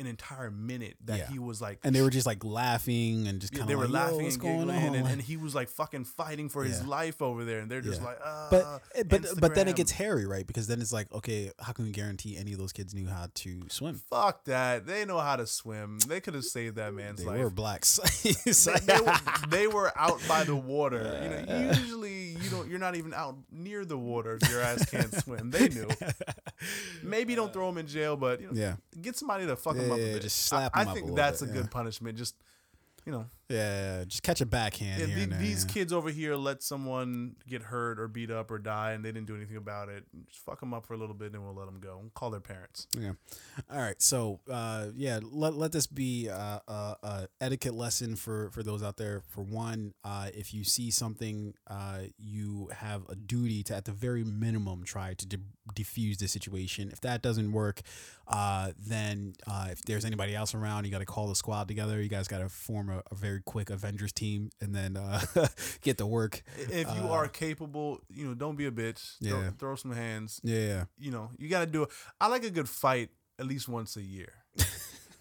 an entire minute that Yeah. he was like, And they were just like laughing and just kind of they were like, laughing what's and going giggling, on? and, and he was like fucking fighting for his life over there, and they're just Yeah. like, uh, but but but then it gets hairy, right? Because then it's like, okay, how can we guarantee any of those kids knew how to swim? Fuck that! They know how to swim. They could have saved that man's They life. were blacks. they, they were, they were out by the water. You know, usually you don't. You're not even out near the water if your ass can't swim. They knew. Maybe don't throw them in jail, but you know, yeah. get somebody to fuck them up. A bit. just slap I, 'em I up think that's bit, a yeah. good punishment. Just you know, Yeah, just catch a backhand yeah, here the- there. these yeah. kids over here let someone get hurt or beat up or die, and they didn't do anything about it. Just fuck them up for a little bit, and we'll let them go. We'll call their parents. Yeah. All right. So, uh, yeah, let, let this be a, a, a etiquette lesson for, for those out there. For one, uh, if you see something, uh, you have a duty to, at the very minimum, try to de- diffuse the situation. If that doesn't work, uh, then uh, if there's anybody else around, you got to call the squad together. You guys got to form a, a very quick Avengers team and then uh, get to work. If you Uh, are capable, you know, don't be a bitch. Yeah. Throw, throw some hands. Yeah. You know, you got to do it. I like a good fight at least once a year.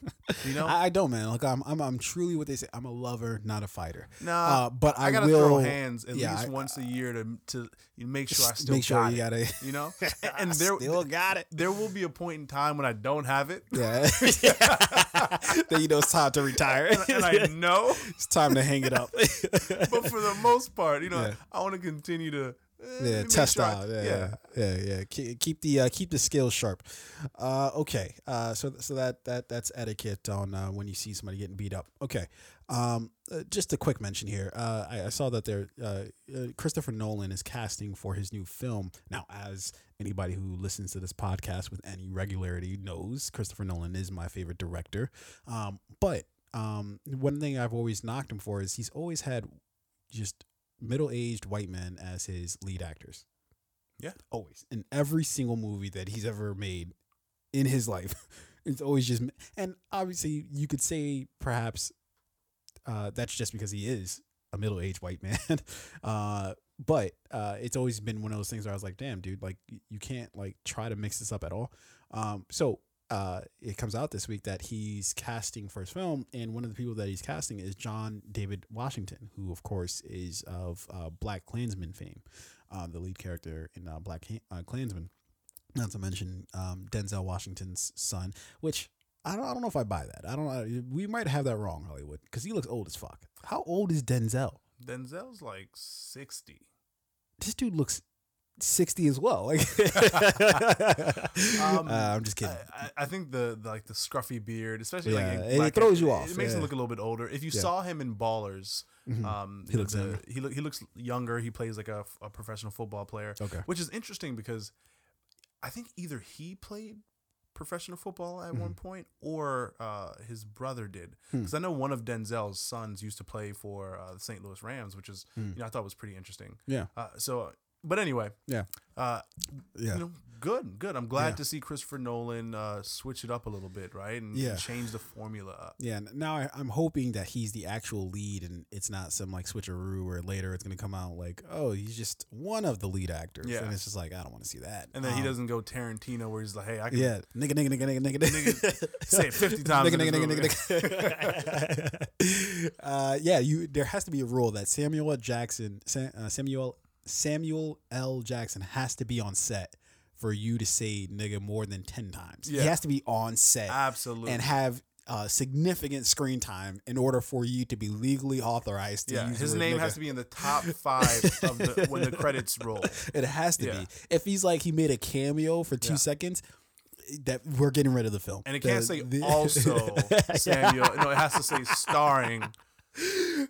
you know, I, I don't, man. Like I'm, I'm, I'm truly what they say. I'm a lover, not a fighter. nah. Uh, but I, I gotta will throw hands at yeah, least I- once a year to to make sure I still make sure got you it. gotta. You know, and there still got it. there will be a point in time when I don't have it, Yeah. then you know it's time to retire. and I know. it's time to hang it up. But for the most part, you know, Yeah. I want to continue to yeah, make test sure out. Yeah, yeah, yeah, yeah. Keep, keep the uh, keep the skills sharp. Uh, okay. Uh, so so that that that's etiquette on uh, when you see somebody getting beat up. Okay. Um, uh, just a quick mention here. Uh, I, I saw that there uh, uh, Christopher Nolan is casting for his new film now. As anybody who listens to this podcast with any regularity knows, Christopher Nolan is my favorite director. Um, but um, one thing I've always knocked him for is he's always had just middle-aged white men as his lead actors. Yeah. always in every single movie that he's ever made in his life. It's always just, and obviously you could say perhaps uh, that's just because he is a middle-aged white man. uh, but uh, it's always been one of those things where I was like, damn, dude, like you can't like try to mix this up at all. Um, so uh, it comes out this week that he's casting for his film, and one of the people that he's casting is John David Washington, who of course is of uh, Black Klansman fame, uh, the lead character in uh, Black uh, Klansman. Not to mention um, Denzel Washington's son, which I don't, I don't know if I buy that. I don't know. We might have that wrong, Hollywood, because he looks old as fuck. How old is Denzel? Denzel's like sixty. This dude looks sixty as well. Like, Um, uh, I'm just kidding. I, I- think the, the like the scruffy beard, especially Yeah, like it throws you off, It makes him look a little bit older. If you Yeah. saw him in Ballers, Mhm. um, He looks the- younger. he look, he looks younger. He plays like a, a professional football player, okay. which is interesting because I think either he played professional football at one point or uh, his brother did. Mm-hmm. Hmm. Because I know one of Denzel's sons used to play for uh, the St. Louis Rams, which is Hmm. you know I thought was pretty interesting. Yeah. Uh, so, but anyway, Yeah. uh, Yeah. you know, good, good. I'm glad Yeah. to see Christopher Nolan uh, switch it up a little bit, right, and, Yeah. and change the formula up. Yeah, now I, I'm hoping that he's the actual lead, and it's not some like switcheroo where later it's gonna come out like, oh, he's just one of the lead actors, Yeah. and it's just like I don't want to see that. And then he Um, doesn't go Tarantino where he's like, "Hey, I can Yeah, nigga, nigga, nigga, nigga, nigga, Nigga, say it 50 times Nigga, nigga, nigga, nigga, nigga. uh, yeah, you. There has to be a rule that Samuel Jackson, Sa- uh, Samuel Samuel L. Jackson has to be on set for you to say nigga more than ten times. Yeah. He has to be on set absolutely." and have uh, significant screen time in order for you to be legally authorized to yeah, use his name nigga. has to be in the top five of the when the credits roll. It has to Yeah. be. If he's like he made a cameo for two Yeah. seconds, that we're getting rid of the film. And it The- can't say the- also Samuel. No, it has to say starring.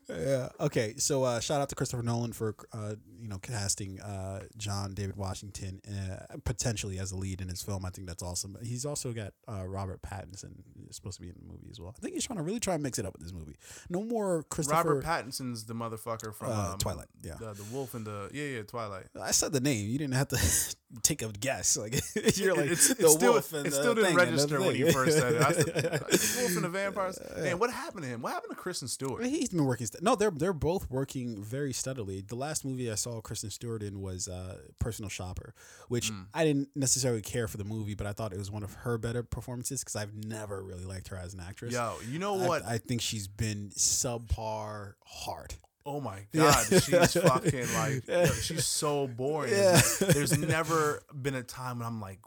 Yeah. Okay. So uh, shout out to Christopher Nolan for uh, you know casting uh, John David Washington uh, potentially as a lead in his film. I think that's awesome. He's also got uh, Robert Pattinson supposed to be in the movie as well. I think he's trying to really try and mix it up with this movie. No more Christopher. Robert Pattinson's the motherfucker from Uh, um, Twilight, yeah. the, the wolf and the yeah yeah Twilight. I said the name. You didn't have to take a guess. Like you're like it's, the it's still wolf and it the still didn't register when you first said it. I said, "It's wolf and the vampires. Man, what happened to him? What happened to Kristen Stewart? He's been working. St- no, they're they're both working very steadily. The last movie I saw Kristen Stewart in was uh, Personal Shopper, which Mm. I didn't necessarily care for the movie, but I thought it was one of her better performances because I've never really liked her as an actress. Yo, you know I- what? I, think she's been subpar hard. oh my Yeah. god, she's fucking like yo, she's so boring. Yeah. There's never been a time when I'm like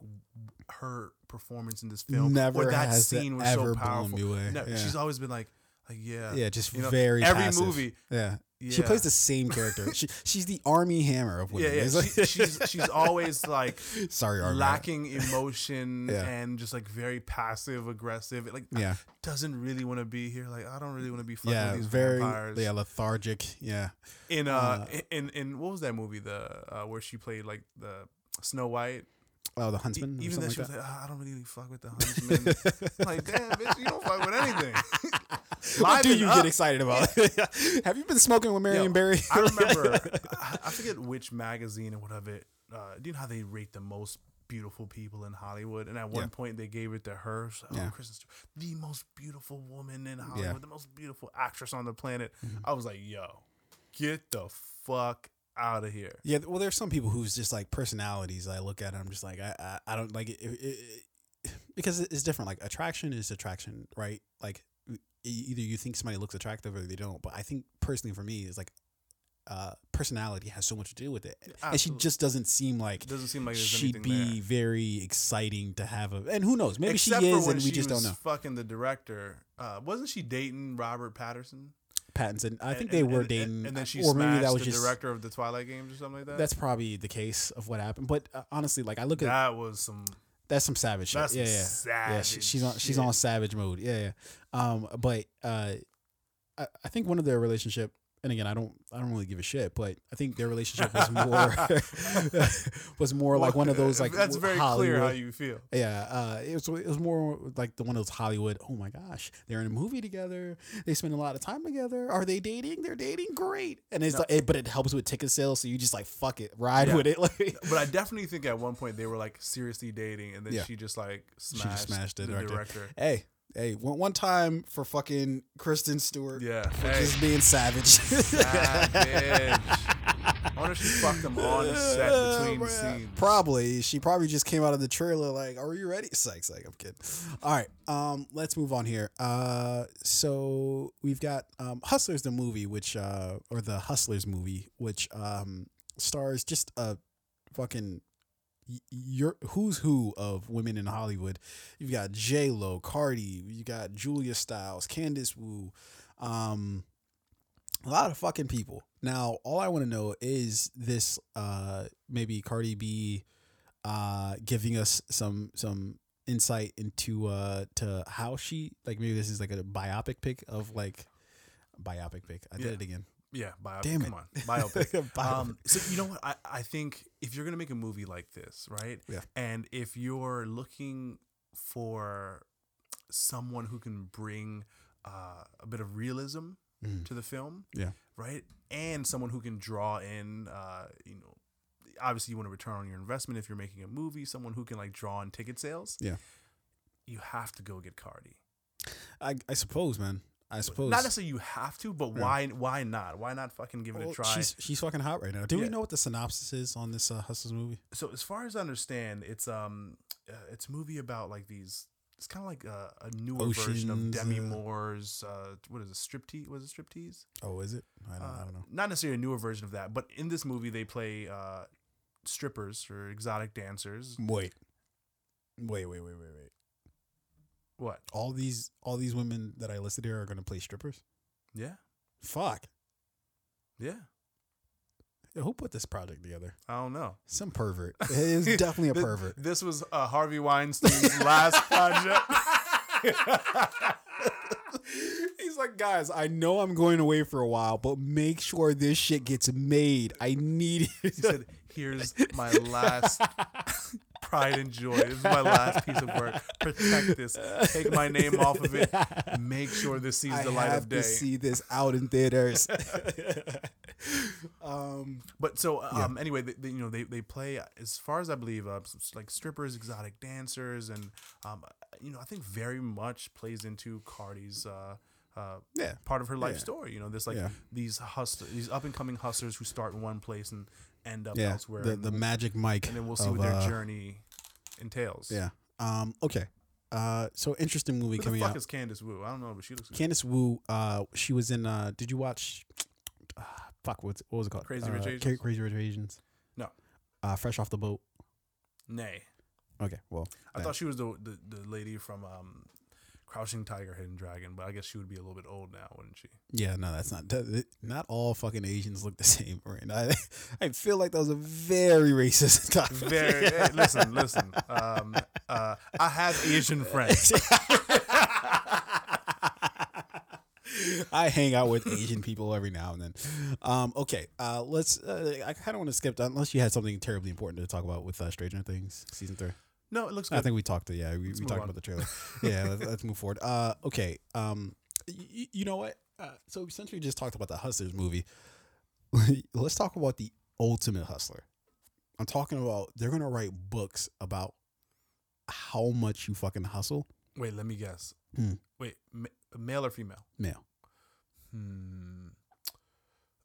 her performance in this film Never or that scene was ever so powerful. me away. No, Yeah. She's always been like like yeah. Yeah, just You know, very every passive. movie Yeah, She plays the same character. she, she's the Armie Hammer of Yeah, women. yeah. Like- She, she's she's always like sorry, Armie. lacking emotion Yeah. and just like very passive aggressive. Like Yeah, doesn't really want to be here. Like I don't really want to be fucking yeah, with these very vampires. yeah lethargic. Yeah, in uh, uh, in in what was that movie the uh, where she played like the Snow White oh the E- Huntsman. or even then she like was like "Ah, I don't really fuck with the huntsman like damn bitch you don't fuck with anything What do you up. get excited about? Have you been smoking with Marion Barry? I remember I, I forget which magazine or whatever uh, do you know how they rate the most beautiful people in Hollywood and at one Yeah. point they gave it to her so, oh, Yeah. Kristen Stewart the most beautiful woman in Hollywood the most beautiful actress on the planet Mm-hmm. I was like yo get the fuck out of here Yeah, well, there's some people who's just like personalities. I look at, and I'm just like, I, I, I don't like it, it, it because it's different. Like attraction is attraction, right? Like either you think somebody looks attractive or they don't. But I think personally, for me, is like, uh, personality has so much to do with it, and she just doesn't seem like doesn't seem like she'd be there. very exciting to have a. And who knows? Maybe Except she is, and we just don't know. Fucking the director, uh, wasn't she dating Robert Patterson? Pattinson. I think And- they were and- dating, and then she or maybe that was the just. director of the Twilight Games or something like that. That's probably the case of what happened. But uh, honestly, like I look at that was some. That's some savage shit. That's yeah, yeah, yeah. She, she's on she's shit. on savage mode. Yeah, yeah. Um, but uh, I, I think one of their relationship, and again, I don't I don't really give a shit, but I think their relationship was more was more like one of those like That's very Hollywood. clear how you feel. Yeah, uh, it was it was more like the one of those Hollywood. Oh my gosh, they're in a movie together. They spend a lot of time together. Are they dating? They're dating. Great. And it's No. like, it, but it helps with ticket sales, so you just like fuck it, ride Yeah. with it. Like, But I definitely think at one point they were like seriously dating, and then Yeah. she just like She smashed, just smashed the the director. director. hey, hey, one, one time for fucking Kristen Stewart. Yeah, For hey, just being savage. savage. I wonder if she fucked him on the set between Yeah, scenes. Probably. She probably just came out of the trailer like, "Are you ready?" Psych, psych. I'm kidding. All right. Um, let's move on here. Uh, so we've got um, Hustlers the movie, which uh, or the Hustlers movie, which um stars just a fucking your who's who of women in Hollywood. You've got J Lo, Cardi, you got Julia Stiles, Candice Wu, um, a lot of fucking people. Now, all I want to know is this uh maybe Cardi B uh giving us some some insight into uh to how she like maybe this is like a biopic pic of like biopic pic. I Yeah. did it again. Yeah, biopic. Damn it. Come on, biopic. Biopic. Um, so you know what? I, I think if you're gonna make a movie like this, right? Yeah. And if you're looking for someone who can bring uh, a bit of realism Mhm. to the film, Yeah. right, and someone who can draw in, uh, you know, obviously you want to return on your investment if you're making a movie. Someone who can like draw in ticket sales. Yeah. You have to go get Cardi. I I suppose, man. I suppose. Not necessarily you have to, but Yeah. why? Why not? Why not fucking give it a try? She's she's fucking hot right now. Do we know what the synopsis is on this uh, Hustlers movie? so as far as I understand, it's um, uh, it's a movie about like these. It's kind of like a, a newer version of Demi uh, Moore's. Uh, what is it? Striptease? Was it striptease? Oh, is it? I don't, I Uh, don't know. Not necessarily a newer version of that, but in this movie they play uh, strippers or exotic dancers. Wait. Wait, wait, wait, wait, wait. What? All these all these women that I listed here are gonna play strippers? Yeah, Fuck. yeah. Yeah, Who put this project together? I don't know. Some pervert. It is definitely a pervert. This was uh, Harvey Weinstein's last project. He's like, guys, I know I'm going away for a while, but make sure this shit gets made. I need it. He said, "Here's my last pride and joy. This is my last piece of work. Protect this. Take my name off of it. Make sure this sees I the light of day." to see this out in theaters. um, But so, Yeah. um, anyway, they, they, you know, they, they play as far as I believe, uh, like strippers, exotic dancers, and um, you know, I think very much plays into Cardi's uh, uh, yeah, part of her life Yeah. story. You know, this like Yeah. these hustlers, these up and coming hustlers who start in one place and end up yeah. elsewhere. The the Magic Mike. and then we'll see of, what their uh, journey entails. Yeah. Um. Okay. Uh. So interesting movie Who the coming fuck out. is Candace Wu? I don't know, but she looks good. Candice Wu. Uh. She was in. Uh. Did you watch? Uh, fuck. What's what was it called? Crazy uh, Rich Asians? Crazy Rich Asians. No. Uh. Fresh off the boat. Nay. Okay. Well. I then. thought she was the, the the lady from um, Crouching Tiger, Hidden Dragon, but I guess she would be a little bit old now, wouldn't she? Yeah, no, that's not. Not all fucking Asians look the same, right? I, I feel like that was a very racist topic. Very. hey, listen, listen. Um, uh, I have Asian friends. I hang out with Asian people every now and then. Um, okay, uh, let's. Uh, I kind of want to skip that unless you had something terribly important to talk about with uh, Stranger Things season three. No, it looks good. I think we talked. To, yeah, we, we talked on. about the trailer. yeah, let's, let's move forward. Uh, okay. Um, y- you know what? Uh, so since we just talked about the Hustlers movie, let's talk about the ultimate hustler. I'm talking about they're gonna write books about how much you fucking hustle. Wait, let me guess. Hmm. Wait, ma- male or female? Male Hmm.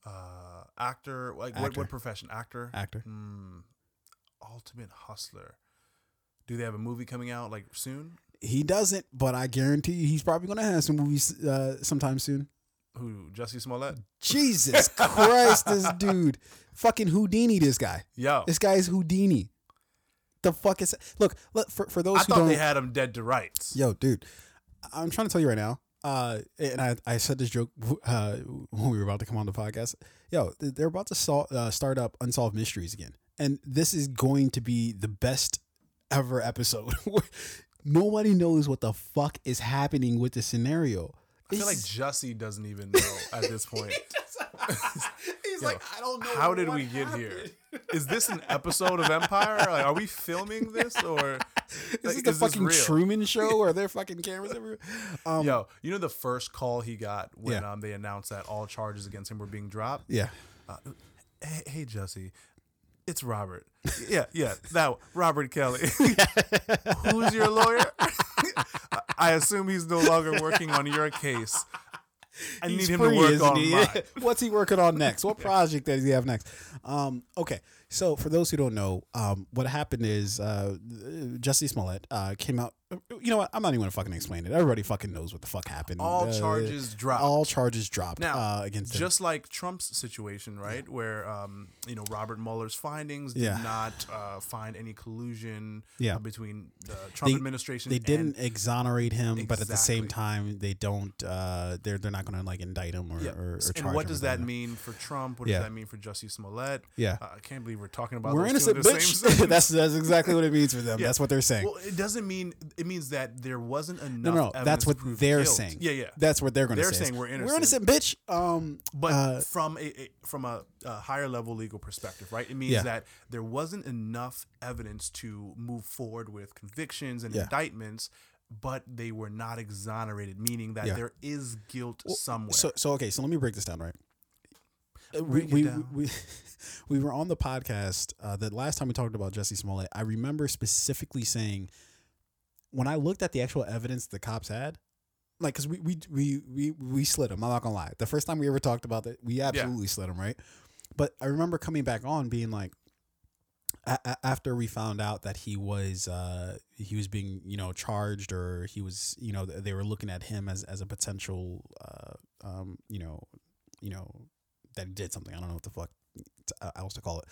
Uh, actor. Like what? Actor. What profession? Actor. actor. Hmm. Ultimate hustler. Do they have a movie coming out like soon? He doesn't, but I guarantee you, he's probably gonna have some movies uh, sometime soon. Who? Jussie Smollett. Jesus Christ, this dude, fucking Houdini. This guy. Yo, This guy is Houdini. The fuck is look, look for for those I who thought don't they had him dead to rights. Yo, dude, I'm trying to tell you right now. Uh, and I, I said this joke uh, when we were about to come on the podcast. Yo, they're about to sol- uh, start up Unsolved Mysteries again. And this is going to be the best ever episode. Nobody knows what the fuck is happening with the scenario. I feel like It's- Jussie doesn't even know at this point. he's Yo, like, I don't know. How did we get here? happened." Is this an episode of Empire? Like, are we filming this or Is like, this the is fucking real? Truman Show? Are there fucking cameras everywhere? Um, Yo, you know the first call he got when Yeah. um, they announced that all charges against him were being dropped. yeah. Hey, hey Jussie, it's Robert. Yeah, yeah, that Robert Kelly. Who's your lawyer? I assume he's no longer working on your case. I He's need him free, to work on he? mine. What's he working on next? What project does he have next? Um, okay, so for those who don't know, um, what happened is uh, Jussie Smollett uh, came out. You know what? I'm not even gonna fucking explain it. Everybody fucking knows what the fuck happened. All Uh, charges dropped. All charges dropped Now, uh, against him. just like Trump's situation, right, where um, you know Robert Mueller's findings did Yeah. not uh, find any collusion Yeah. uh, between the Trump They- administration. They didn't exonerate him, but at the same time, they don't. Uh, they're they're not gonna like indict him or, Yeah. or, or and what does that mean for Trump? What Yeah. does that mean for Jussie Smollett? Yeah. Uh, I can't believe we're talking about We're innocent, bitch. that's that's exactly what it means for them. Yeah. That's what they're saying. Well, it doesn't mean it means that there wasn't enough. no, no, evidence that's what they're guilt. saying. Yeah, yeah. That's what they're going to say. They're saying we're We're innocent, innocent. bitch. Um, But uh, from a, a from a, a higher level legal perspective, right? It means Yeah. that there wasn't enough evidence to move forward with convictions and Yeah. indictments, but they were not exonerated, meaning that Yeah. there is guilt somewhere. So, so okay. So let me break this down, right? Uh, we, we, we we were on the podcast uh, the last time we talked about Jussie Smollett. I remember specifically saying when I looked at the actual evidence the cops had, like because we, we we we we slid him. I'm not gonna lie. The first time we ever talked about that, we absolutely slid him, right? But I remember coming back on being like. a- a- After we found out that he was uh, he was being you know charged or he was you know they were looking at him as, as a potential uh, um, you know you know that he did something I don't know what the fuck t- else to call it.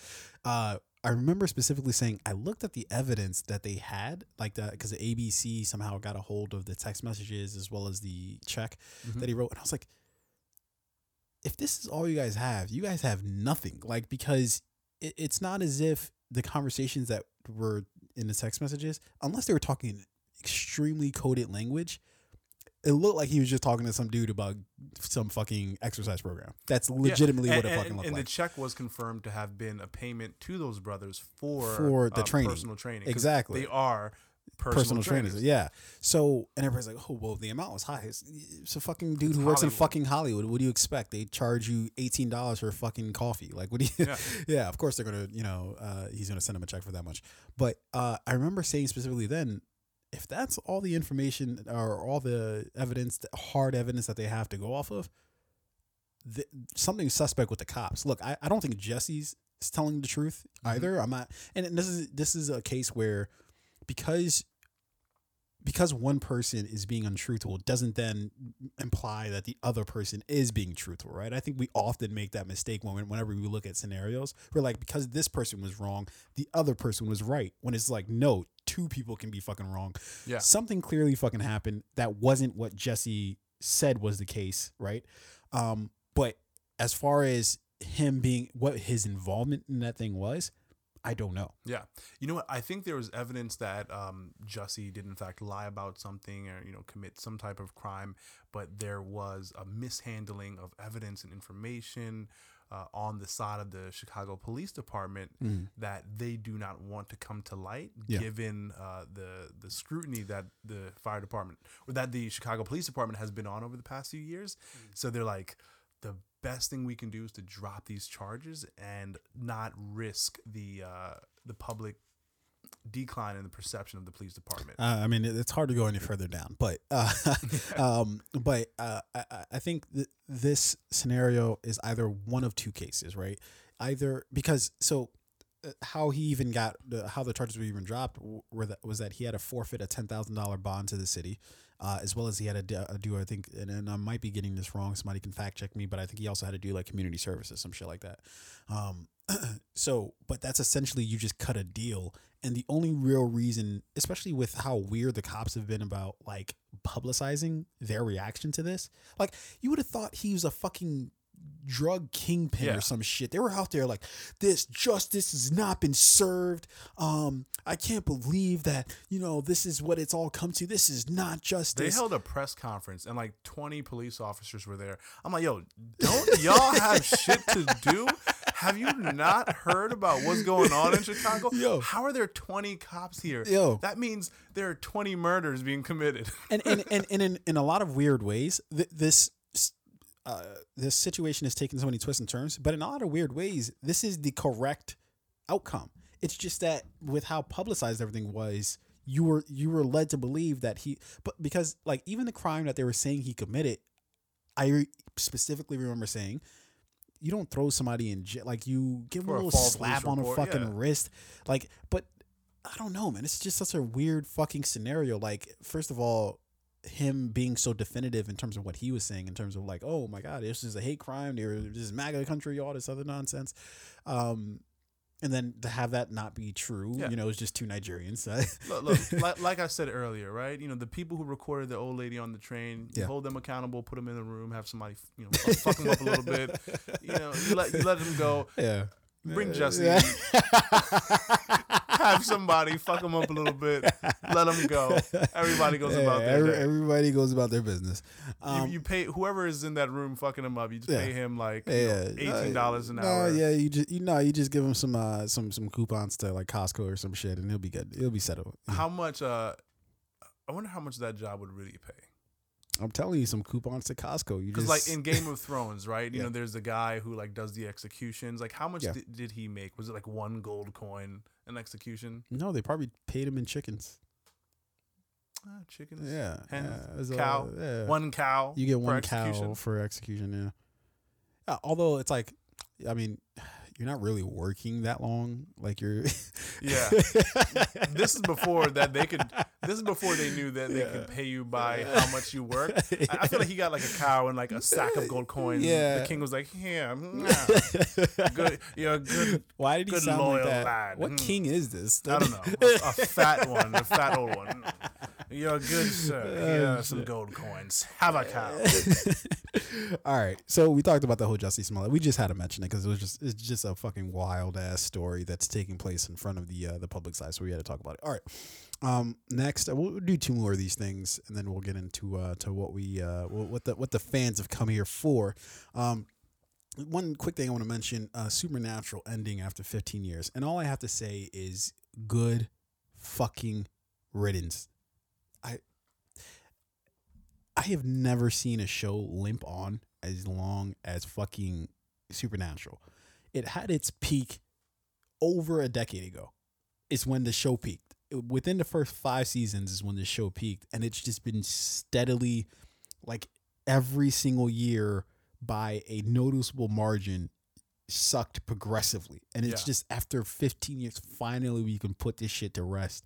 Uh, I remember specifically saying I looked at the evidence that they had, like that, because the ABC somehow got a hold of the text messages as well as the check Mhm. that he wrote, and I was like, if this is all you guys have, you guys have nothing. Like because it, it's not as if the conversations that were in the text messages, unless they were talking extremely coded language. It looked like he was just talking to some dude about some fucking exercise program. That's legitimately and, what it and- fucking looked and like. And the check was confirmed to have been a payment to those brothers for For the uh, training. personal training. Exactly. they are personal, personal trainers. trainers. Yeah. So and everybody's like, oh well, the amount was high. It's, it's a fucking dude who works in fucking Hollywood. What do you expect? They charge you eighteen dollars for a fucking coffee. Like, what do you? Yeah. Yeah. Of course they're gonna. You know, uh, he's gonna send him a check for that much. But uh, I remember saying specifically then. If that's all the information or all the evidence, the hard evidence that they have to go off of, th- something suspect with the cops. Look, I, I don't think Jussie's is telling the truth Mhm. either. I'm not, and this is this is a case where because because one person is being untruthful doesn't then imply that the other person is being truthful, right? I think we often make that mistake when whenever we look at scenarios. We're like, because this person was wrong, the other person was right. When it's like, no, two people can be fucking wrong. Yeah. Something clearly fucking happened that wasn't what Jussie said was the case, right? Um, but as far as him being what his involvement in that thing was, I don't know. Yeah. You know what? I think there was evidence that um, Jussie did in fact lie about something or, you know, commit some type of crime, but there was a mishandling of evidence and information uh, on the side of the Chicago Police Department that they do not want to come to light, Yeah. given uh, the the scrutiny that the fire department or that the Chicago Police Department has been on over the past few years. So they're like, the best thing we can do is to drop these charges and not risk the uh, the public decline in the perception of the police department. Uh, I mean, it's hard to go any further down, but uh, um, but uh, I, I- think th- this scenario is either one of two cases, right? Either because so uh, how he even got the, how the charges were even dropped were that was that he had to forfeit a ten thousand dollar bond to the city, uh, as well as he had to do, uh, do I think, and, and I might be getting this wrong. Somebody can fact check me, but I think he also had to do like community services, some shit like that. Um, so, but that's essentially you just cut a deal, and the only real reason, especially with how weird the cops have been about like publicizing their reaction to this, like you would have thought he was a fucking drug kingpin Yeah. or some shit. They were out there like this justice has not been served. Um, I can't believe that you know this is what it's all come to. This is not justice. they held a press conference and like 20 police officers were there. I'm like, yo, don't y'all have shit to do? Have you not heard about what's going on in Chicago? Yo. How are there 20 cops here? Yo. That means there are 20 murders being committed. and and, and, and in, in a lot of weird ways, th- this uh, this situation has taken so many twists and turns. But in a lot of weird ways, this is the correct outcome. It's just that with how publicized everything was, you were you were led to believe that he. But because like even the crime that they were saying he committed, I specifically remember saying. You don't throw somebody in jail like you give them a a little false slap on a fucking yeah. wrist, like. But I don't know, man. It's just such a weird fucking scenario. Like, first of all, him being so definitive in terms of what he was saying, in terms of like, oh my god, this is a hate crime. This is MAGA country, all this other nonsense. Um, and then to have that not be true, Yeah. you know, it's just two Nigerians. look, look like, like I said earlier, right? You know, the people who recorded the old lady on the train, you Yeah. hold them accountable, put them in the room, have somebody, you know, fuck, them up a little bit. You know, you let, you let them go. yeah. Bring uh, Jesse. Yeah. Have somebody fuck them up a little bit. Let them go. Everybody goes Yeah, about their every- everybody goes about their business. Um, you, you pay whoever is in that room fucking him up. You just Yeah. pay him like you know, eighteen dollars an no, hour. yeah, you just you know you just give him some uh some some coupons to like Costco or some shit, and he'll be good. He'll be settled. Yeah. How much? Uh, I wonder how much that job would really pay. I'm telling you, some coupons to Costco. You Because just like in Game of Thrones, right? You Yeah. know, there's the guy who like does the executions. Like, how much Yeah. did, did he make? Was it like one gold coin an execution? no, they probably paid him in chickens. Ah, chickens. Yeah, Hens, yeah, cow, yeah. One cow. You get one execution. cow for execution. Yeah. Uh, although it's like, I mean, you're not really working that long. Like you're. Yeah. this is before that they could. This is before they knew that they Yeah. could pay you by how much you work. I, I feel like he got like a cow and like a sack of gold coins. Yeah. The king was like, "Yeah, mm, good. You're a good. Why did he Good sound like that? lad. What Mm. king is this? I don't know. A, a fat one, a fat old one. You're a good sir. Oh, Yeah, some gold coins. Have a cow. All right, so we talked about the whole Jussie Smollett. We just had to mention it because it was just it's just a fucking wild ass story that's taking place in front of the uh, the public side. So we had to talk about it. All right, um, next we'll do two more of these things, and then we'll get into uh, to what we uh, what the what the fans have come here for. Um, one quick thing I want to mention: uh, Supernatural ending after 15 years, and all I have to say is good fucking riddance. I I have never seen a show limp on as long as fucking Supernatural. It had its peak over a decade ago. It's when the show peaked. Within the first five seasons is when the show peaked, and it's just been steadily, like every single year, by a noticeable margin, sucked progressively. And it's Yeah. just after 15 years, finally we can put this shit to rest.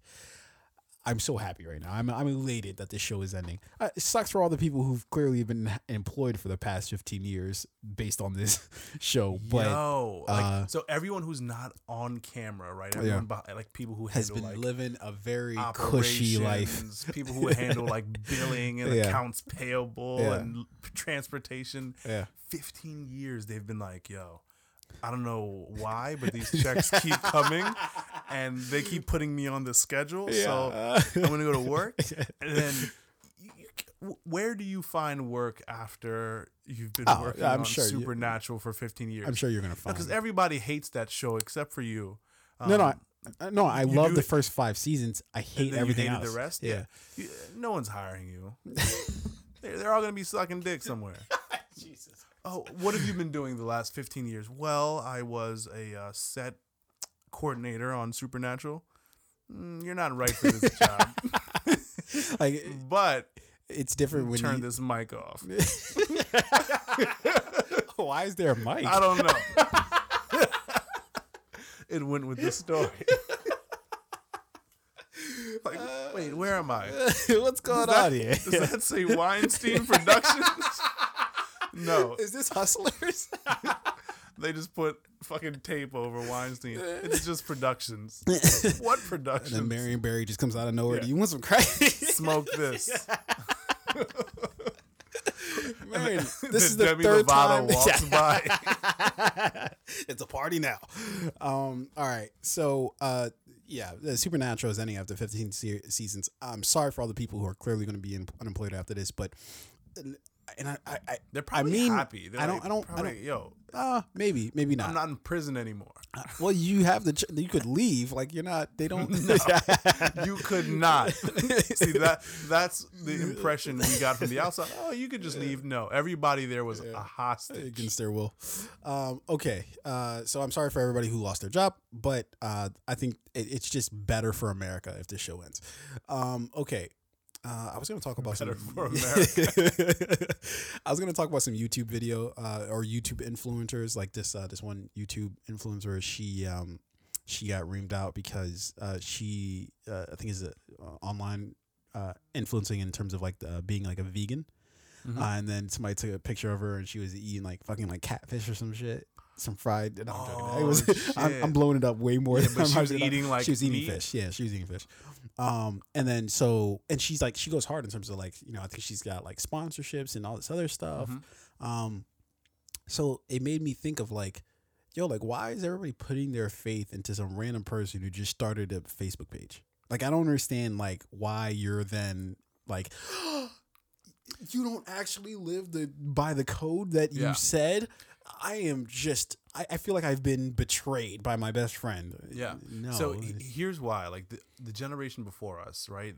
I'm so happy right now. I'm I'm elated that this show is ending. Uh, it sucks for all the people who've clearly been employed for the past 15 years based on this show. But Yo, like, uh, so everyone who's not on camera, right? Everyone behind, like people who has handle been like living a very cushy life. people who handle like billing and Yeah. accounts payable Yeah. and transportation. Yeah. 15 years they've been like, yo, I don't know why, but these checks keep coming and they keep putting me on the schedule. So I'm going to go to work. And then you, you, where do you find work after you've been Oh, working I'm on sure you- Supernatural for 15 years? I'm sure you're gonna find. Because everybody hates that show except for you. no, no, Um, I, no. I you love the it- first five seasons. I hate everything you else. the rest. Yeah. You- no one's hiring you. they're, they're all gonna be sucking dick somewhere. Jesus. Oh, what have you been doing the last 15 years? Well, I was a uh, set coordinator on Supernatural. Mm, you're not right for this job, Like but it's different when you turn you, this mic off. Why is there a mic? I don't know. it went with the story. like, wait, where am I? What's going that- on here? Does that say Weinstein Productions? no, Is this Hustlers? they just put fucking tape over Weinstein. It's just productions. What production? and then? Marion Barry just comes out of nowhere. Yeah. Do you want some crack? Smoke this. Marion, this is the Demi third Lovato time. walks by. it's a party now. Um, all right. So, uh, yeah, the Supernatural is ending after 15 se- seasons. I'm sorry for all the people who are clearly going to be in, unemployed after this, but and I, I, I They're probably mean, happy. They're I don't- like, I don't- I probably, Yo, uh, maybe, maybe not. I'm not in prison anymore. Uh, well, you have the ch- you could leave. Like you're not. They don't. You could not. See that that's the impression we got from the outside. Oh, you could just leave. No, everybody there was a hostage. against their will. Um, okay, uh, so I'm sorry for everybody who lost their job, but uh, I think it, it's just better for America if this show ends. Um, okay. Uh, I was going to talk about Better some. I was going to talk about some YouTube video uh, or YouTube influencers, like this. Uh, this one YouTube influencer, she um, she got reamed out because uh, she uh, I think is a uh, online uh, influencing in terms of like the, being like a vegan. Mhm. Uh, and then somebody took a picture of her and she was eating like fucking like catfish or some shit. Some fried. No, I'm joking. It Oh, was, I'm. I'm blowing it up way more. Yeah, than she was hyping it up. eating, like, she was eating meat? fish. Yeah, she was eating fish. Um, and then so and she's like she goes hard in terms of like you know I think she's got like sponsorships and all this other stuff. Mhm. Um, so it made me think of like, yo, like why is everybody putting their faith into some random person who just started a Facebook page? Like I don't understand like why you're then like you don't actually live the by the code that you Yeah. said. I am just I, I feel like I've been betrayed by my best friend. Yeah. No. So here's why: like the the generation before us, right?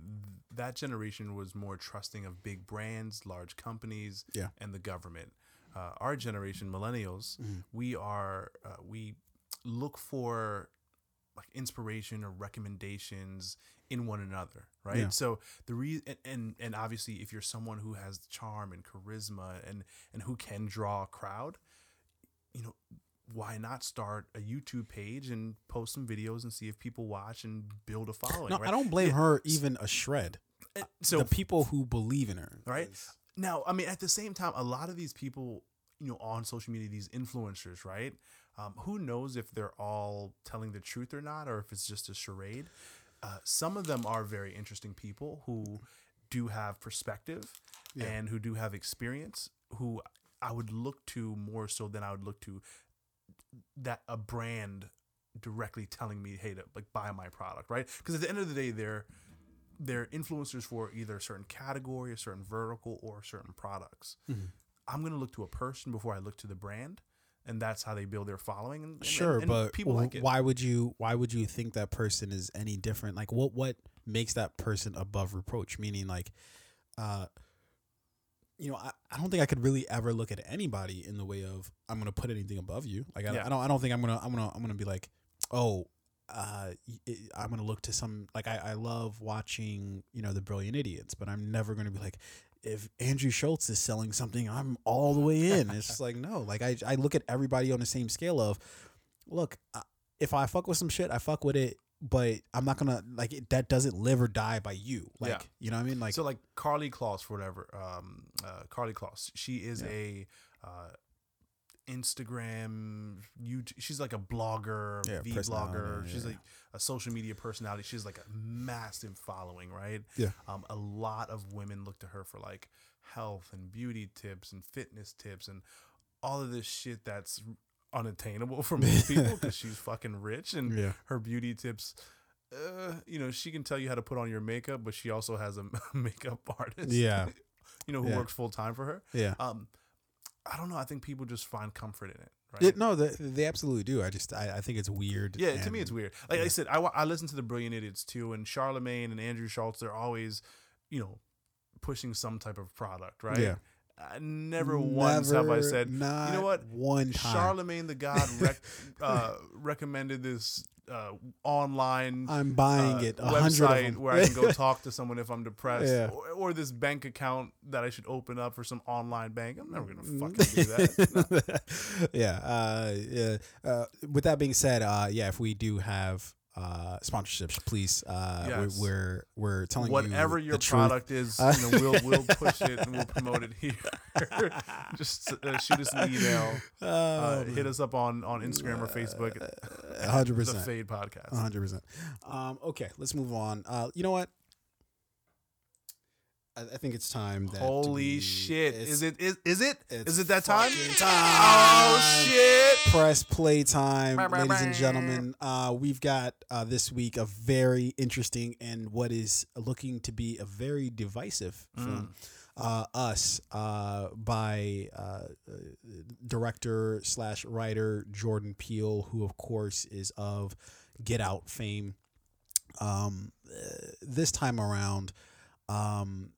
That generation was more trusting of big brands, large companies, Yeah. and the government. Uh, our generation, millennials, Mm-hmm. we are uh, we look for like inspiration or recommendations in one another, right? Yeah. So the re and, and and obviously, if you're someone who has charm and charisma and and who can draw a crowd, you know, why not start a YouTube page and post some videos and see if people watch and build a following? no, right? I don't blame Yeah. her even a shred. So the people who believe in her, Right. is- now, I mean, at the same time, a lot of these people, you know, on social media, these influencers, right? Um, who knows if they're all telling the truth or not, or if it's just a charade? Uh, some of them are very interesting people who do have perspective Yeah. and who do have experience. Who I would look to more so than I would look to that a brand directly telling me, "Hey, to like buy my product," right? Because at the end of the day, they're they're influencers for either a certain category, a certain vertical, or certain products. Mhm. I'm gonna look to a person before I look to the brand, and that's how they build their following. And, and- Sure, and but people like it. why would you? Why would you think that person is any different? Like, what what makes that person above reproach? Meaning, like, uh, you know, I, I don't think I could really ever look at anybody in the way of I'm gonna put anything above you. Like, I, Yeah. I don't I don't think I'm gonna I'm gonna I'm gonna be like, oh. Uh, I'm gonna look to some like I, I love watching you know the brilliant idiots, but I'm never gonna be like if Andrew Schulz is selling something, I'm all the way in. It's just like no, like I I look at everybody on the same scale of look, if I fuck with some shit, I fuck with it, but I'm not gonna like it, that doesn't live or die by you. Like Yeah. you know what I mean? Like so like Karlie Kloss for whatever. Um, uh, Karlie Kloss. She is Yeah. a uh, Instagram. You. She's like a blogger, Yeah, V blogger. She's like a social media personality. She's like a massive following, right? Yeah. Um, a lot of women look to her for like health and beauty tips and fitness tips and all of this shit that's unattainable for most people because she's fucking rich and yeah, her beauty tips. Uh, you know, she can tell you how to put on your makeup, but she also has a makeup artist. yeah, you know, who Yeah. works full time for her. yeah. Um, I don't know. I think people just find comfort in it, right? It, no, they, they absolutely do. I just I, I think it's weird. yeah, to me, it's weird. Like I said, I, I listen to the Brilliant Idiots too, and Charlamagne and Andrew Schulz. They're always, you know, pushing some type of product, right? Yeah. I never, once have I said, not you know what? One time. Charlamagne the God rec- uh, recommended this uh, online I'm buying uh, it. Website where I can go talk to someone if I'm depressed, Yeah. or, or this bank account that I should open up for some online bank. I'm never gonna fucking do that. yeah. Uh, yeah. Uh, with that being said, uh, yeah, if we do have uh, sponsorships, please, uh, Yes. we're, we're we're telling Whatever you your truth. product is, Uh, you know, we'll we'll push it and we'll promote it here. Just uh, shoot us an email, uh, hit us up on on Instagram or Facebook. A hundred the percent. Fade Podcast. A hundred percent. Um, okay, let's move on. Uh, you know what? I, I think it's time that Holy we- shit! Is it is is it it's it that time? time. Oh shit! press play time, Bah, bah, ladies and gentlemen. Uh, we've got uh, this week a very interesting and what is looking to be a very divisive Mm. film. Uh, Us uh, by uh, uh, director slash writer Jordan Peele, who of course is of Get Out fame. Um, uh, this time around, um,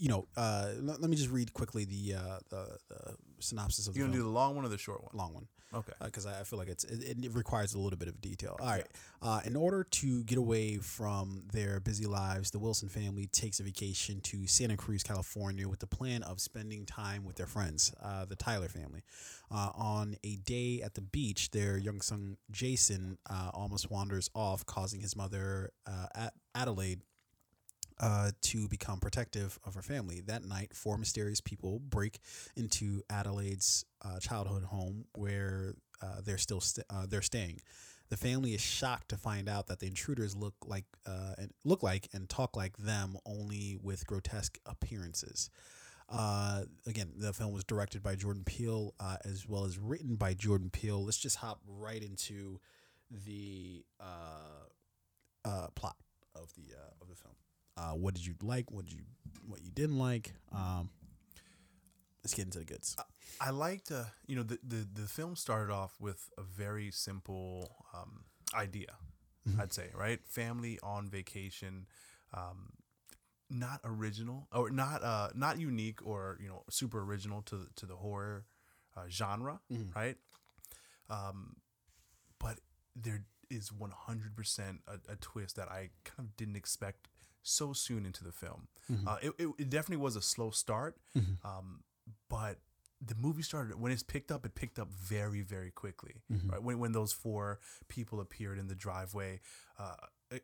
you know, uh, let, let me just read quickly the uh, the, the synopsis of the You gonna do the long one or the short one? long one Okay. because I I feel like it's it, it requires a little bit of detail. All right. Uh, in order to get away from their busy lives, the Wilson family takes a vacation to Santa Cruz, California, with the plan of spending time with their friends, uh, the Tyler family. Uh, on a day at the beach, their young son Jason uh, almost wanders off, causing his mother uh, Ad- Adelaide uh, to become protective of her family. That night, four mysterious people break into Adelaide's uh, childhood home where uh, they're still st- uh, they're staying. The family is shocked to find out that the intruders look like uh, and look like and talk like them, only with grotesque appearances. Uh, again, the film was directed by Jordan Peele uh, as well as written by Jordan Peele. Let's just hop right into the uh, uh, plot of the uh, of the film. Uh, what did you like? What did you what you didn't like? Um, let's get into the goods. I liked, uh, you know, the, the the film started off with a very simple um, idea. Mhm. I'd say, right? Family on vacation, um, not original or not uh, not unique or you know super original to to the horror uh, genre, Mhm. right? Um, but there is one hundred percent a twist that I kind of didn't expect so soon into the film. Mhm. Uh, it, it, it definitely was a slow start, Mhm. um, but the movie started when it's picked up. It picked up very, very quickly. Mhm. Right when when those four people appeared in the driveway. Uh,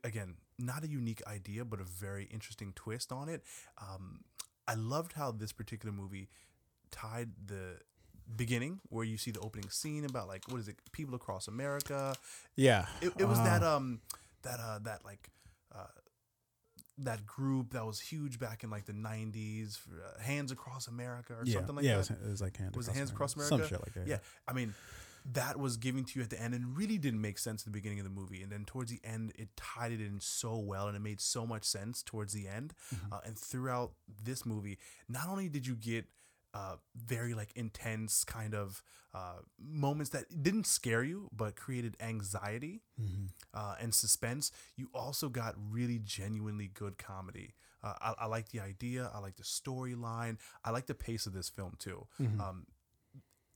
again, not a unique idea, but a very interesting twist on it. Um, I loved how this particular movie tied the beginning where you see the opening scene about like what is it people across america Yeah, it, it was Uh, that um that uh that like uh that group that was huge back in like the 90s uh, hands across america or yeah, something like yeah. that was, it was like hands Was across Hands Across some America? shit like that. yeah i mean that was given to you at the end and really didn't make sense at the beginning of the movie and then towards the end it tied it in so well and it made so much sense towards the end Mhm. uh, and throughout this movie not only did you get uh, very like intense kind of uh, moments that didn't scare you but created anxiety Mhm. uh, and suspense. You also got really genuinely good comedy. Uh, I, I like the idea. I like the storyline. I like the pace of this film too. Mhm. Um,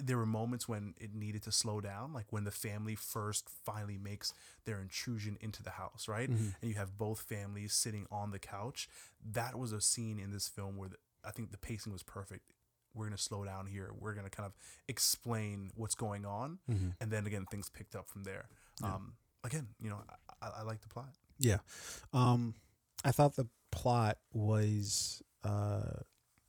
there were moments when it needed to slow down, like when the family first finally makes their intrusion into the house, right? Mhm. And you have both families sitting on the couch. That was a scene in this film where the, I think the pacing was perfect. We're going to slow down here. We're going to kind of explain what's going on Mhm. and then again things picked up from there Yeah. um again, you know, I, I, I like the plot. Yeah. Um, I thought the plot was, uh,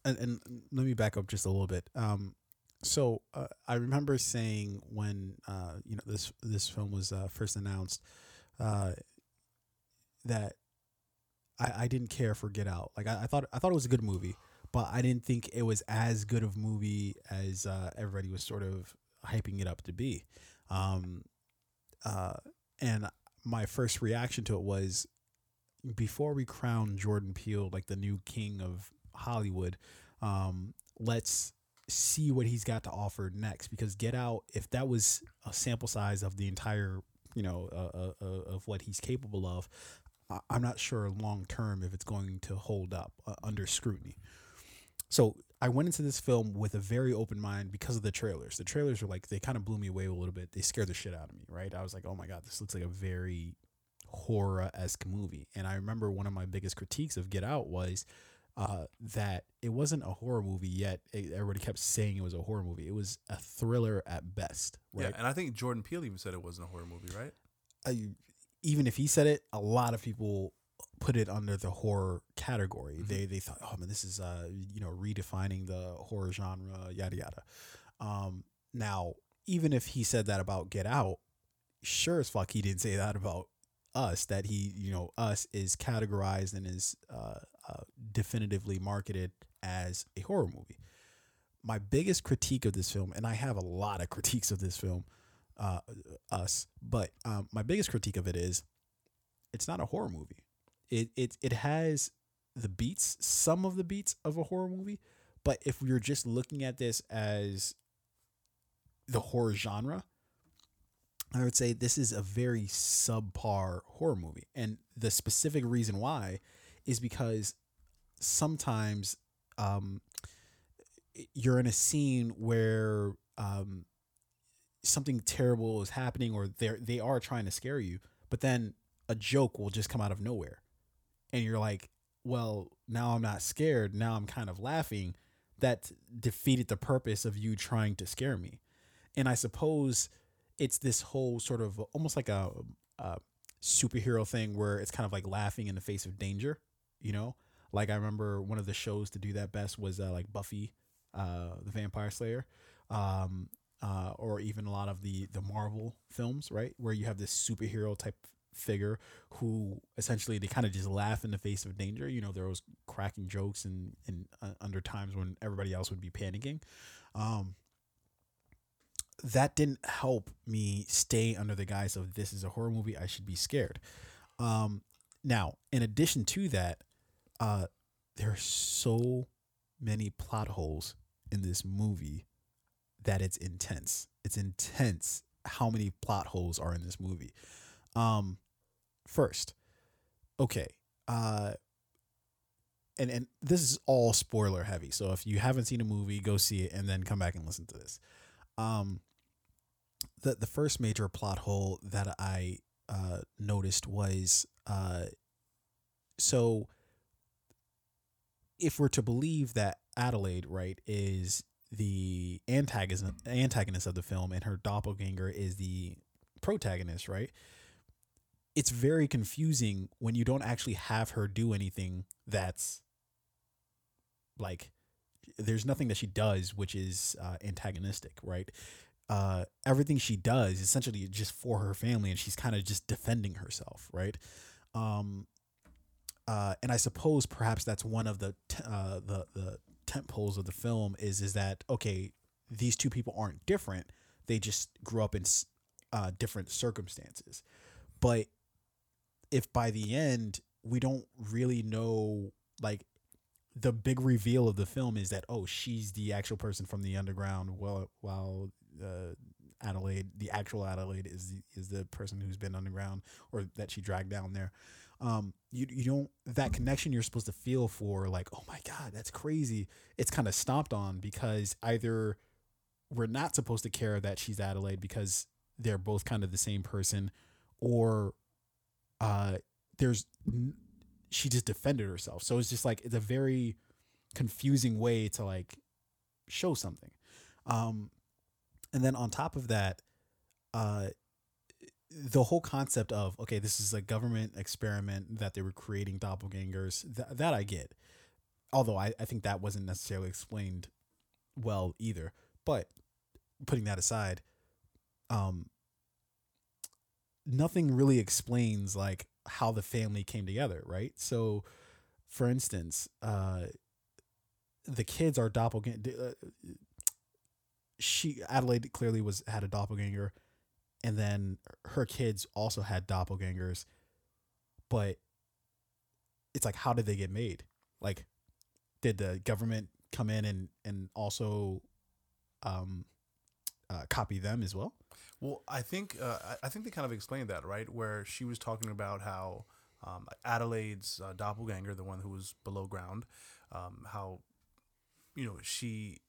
and, and let me back up just a little bit. Um, so uh, I remember saying when uh, you know this this film was uh, first announced uh, that I, I didn't care for Get Out. Like I, I thought I thought it was a good movie, but I didn't think it was as good of movie as uh, everybody was sort of hyping it up to be. Um, uh, and my first reaction to it was before we crown Jordan Peele like the new king of Hollywood, um, let's see what he's got to offer next. Because Get Out, if that was a sample size of the entire, you know, uh, uh, uh of what he's capable of, I'm not sure long term if it's going to hold up uh, under scrutiny. So I went into this film with a very open mind because of the trailers. The trailers were like they kind of blew me away a little bit. They scared the shit out of me, right? I was like, oh my god, this looks like a very horror esque movie. And I remember one of my biggest critiques of Get Out was uh, that it wasn't a horror movie yet. It, everybody kept saying it was a horror movie. It was a thriller at best, right? Yeah, and I think Jordan Peele even said it wasn't a horror movie, right? I, even if he said it, a lot of people put it under the horror category. Mm-hmm. They they thought, oh man, this is uh you know redefining the horror genre, yada yada. Um, now, even if he said that about Get Out, sure as fuck he didn't say that about us. That he you know us is categorized and is uh, uh, definitively marketed as a horror movie. My biggest critique of this film, and I have a lot of critiques of this film, uh, us, but um, my biggest critique of it is it's not a horror movie it it it has the beats, some of the beats of a horror movie, but if we are just looking at this as the horror genre, I would say this is a very subpar horror movie. And the specific reason why is because sometimes um, you're in a scene where um, something terrible is happening or they they are trying to scare you, but then a joke will just come out of nowhere and you're like, well, now I'm not scared. Now I'm kind of laughing. That defeated the purpose of you trying to scare me. And I suppose it's this whole sort of almost like a, a superhero thing where it's kind of like laughing in the face of danger, you know? Like I remember one of the shows to do that best was uh, like Buffy, uh, the Vampire Slayer, um, uh, or even a lot of the the Marvel films, right, where you have this superhero type figure who essentially they kind of just laugh in the face of danger. You know, there was cracking jokes and in uh, under times when everybody else would be panicking. Um, that didn't help me stay under the guise of this is a horror movie. I should be scared. Um, now, in addition to that, uh, there are so many plot holes in this movie that it's intense. It's intense how many plot holes are in this movie. Um, first, okay, uh, and and this is all spoiler heavy. So if you haven't seen a movie, go see it and then come back and listen to this. Um, the the first major plot hole that I uh, noticed was uh, so if we're to believe that Adelaide, right, is the antagonist antagonist of the film and her doppelganger is the protagonist, right? It's very confusing when you don't actually have her do anything that's like there's nothing that she does which is uh, antagonistic right? Uh, everything she does essentially just for her family and she's kind of just defending herself right? Um, uh, and i suppose perhaps that's one of the t- uh, the the tent poles of the film is is that okay these two people aren't different. They just grew up in uh, different circumstances. But if by the end we don't really know like the big reveal of the film is that oh she's the actual person from the underground well while uh, Adelaide the actual Adelaide is the, is the person who's been underground or that she dragged down there. Um you you don't that connection you're supposed to feel for like oh my god that's crazy it's kind of stomped on because either we're not supposed to care that she's Adelaide because they're both kind of the same person or uh, there's she just defended herself. So it's just like it's a very confusing way to like show something. Um, and then on top of that, uh, the whole concept of okay, this is a government experiment that they were creating doppelgangers. Th- that I get, although I, I think that wasn't necessarily explained well either. But putting that aside, um, nothing really explains like how the family came together, right? So, for instance, uh, the kids are doppelganger. Uh, she Adelaide clearly was had a doppelganger, and then her kids also had doppelgangers, but it's like how did they get made? Like, did the government come in and and also um, uh, copy them as well? Well, I think uh, I think they kind of explained that right, where she was talking about how um, Adelaide's uh, doppelganger, the one who was below ground, um, how you know she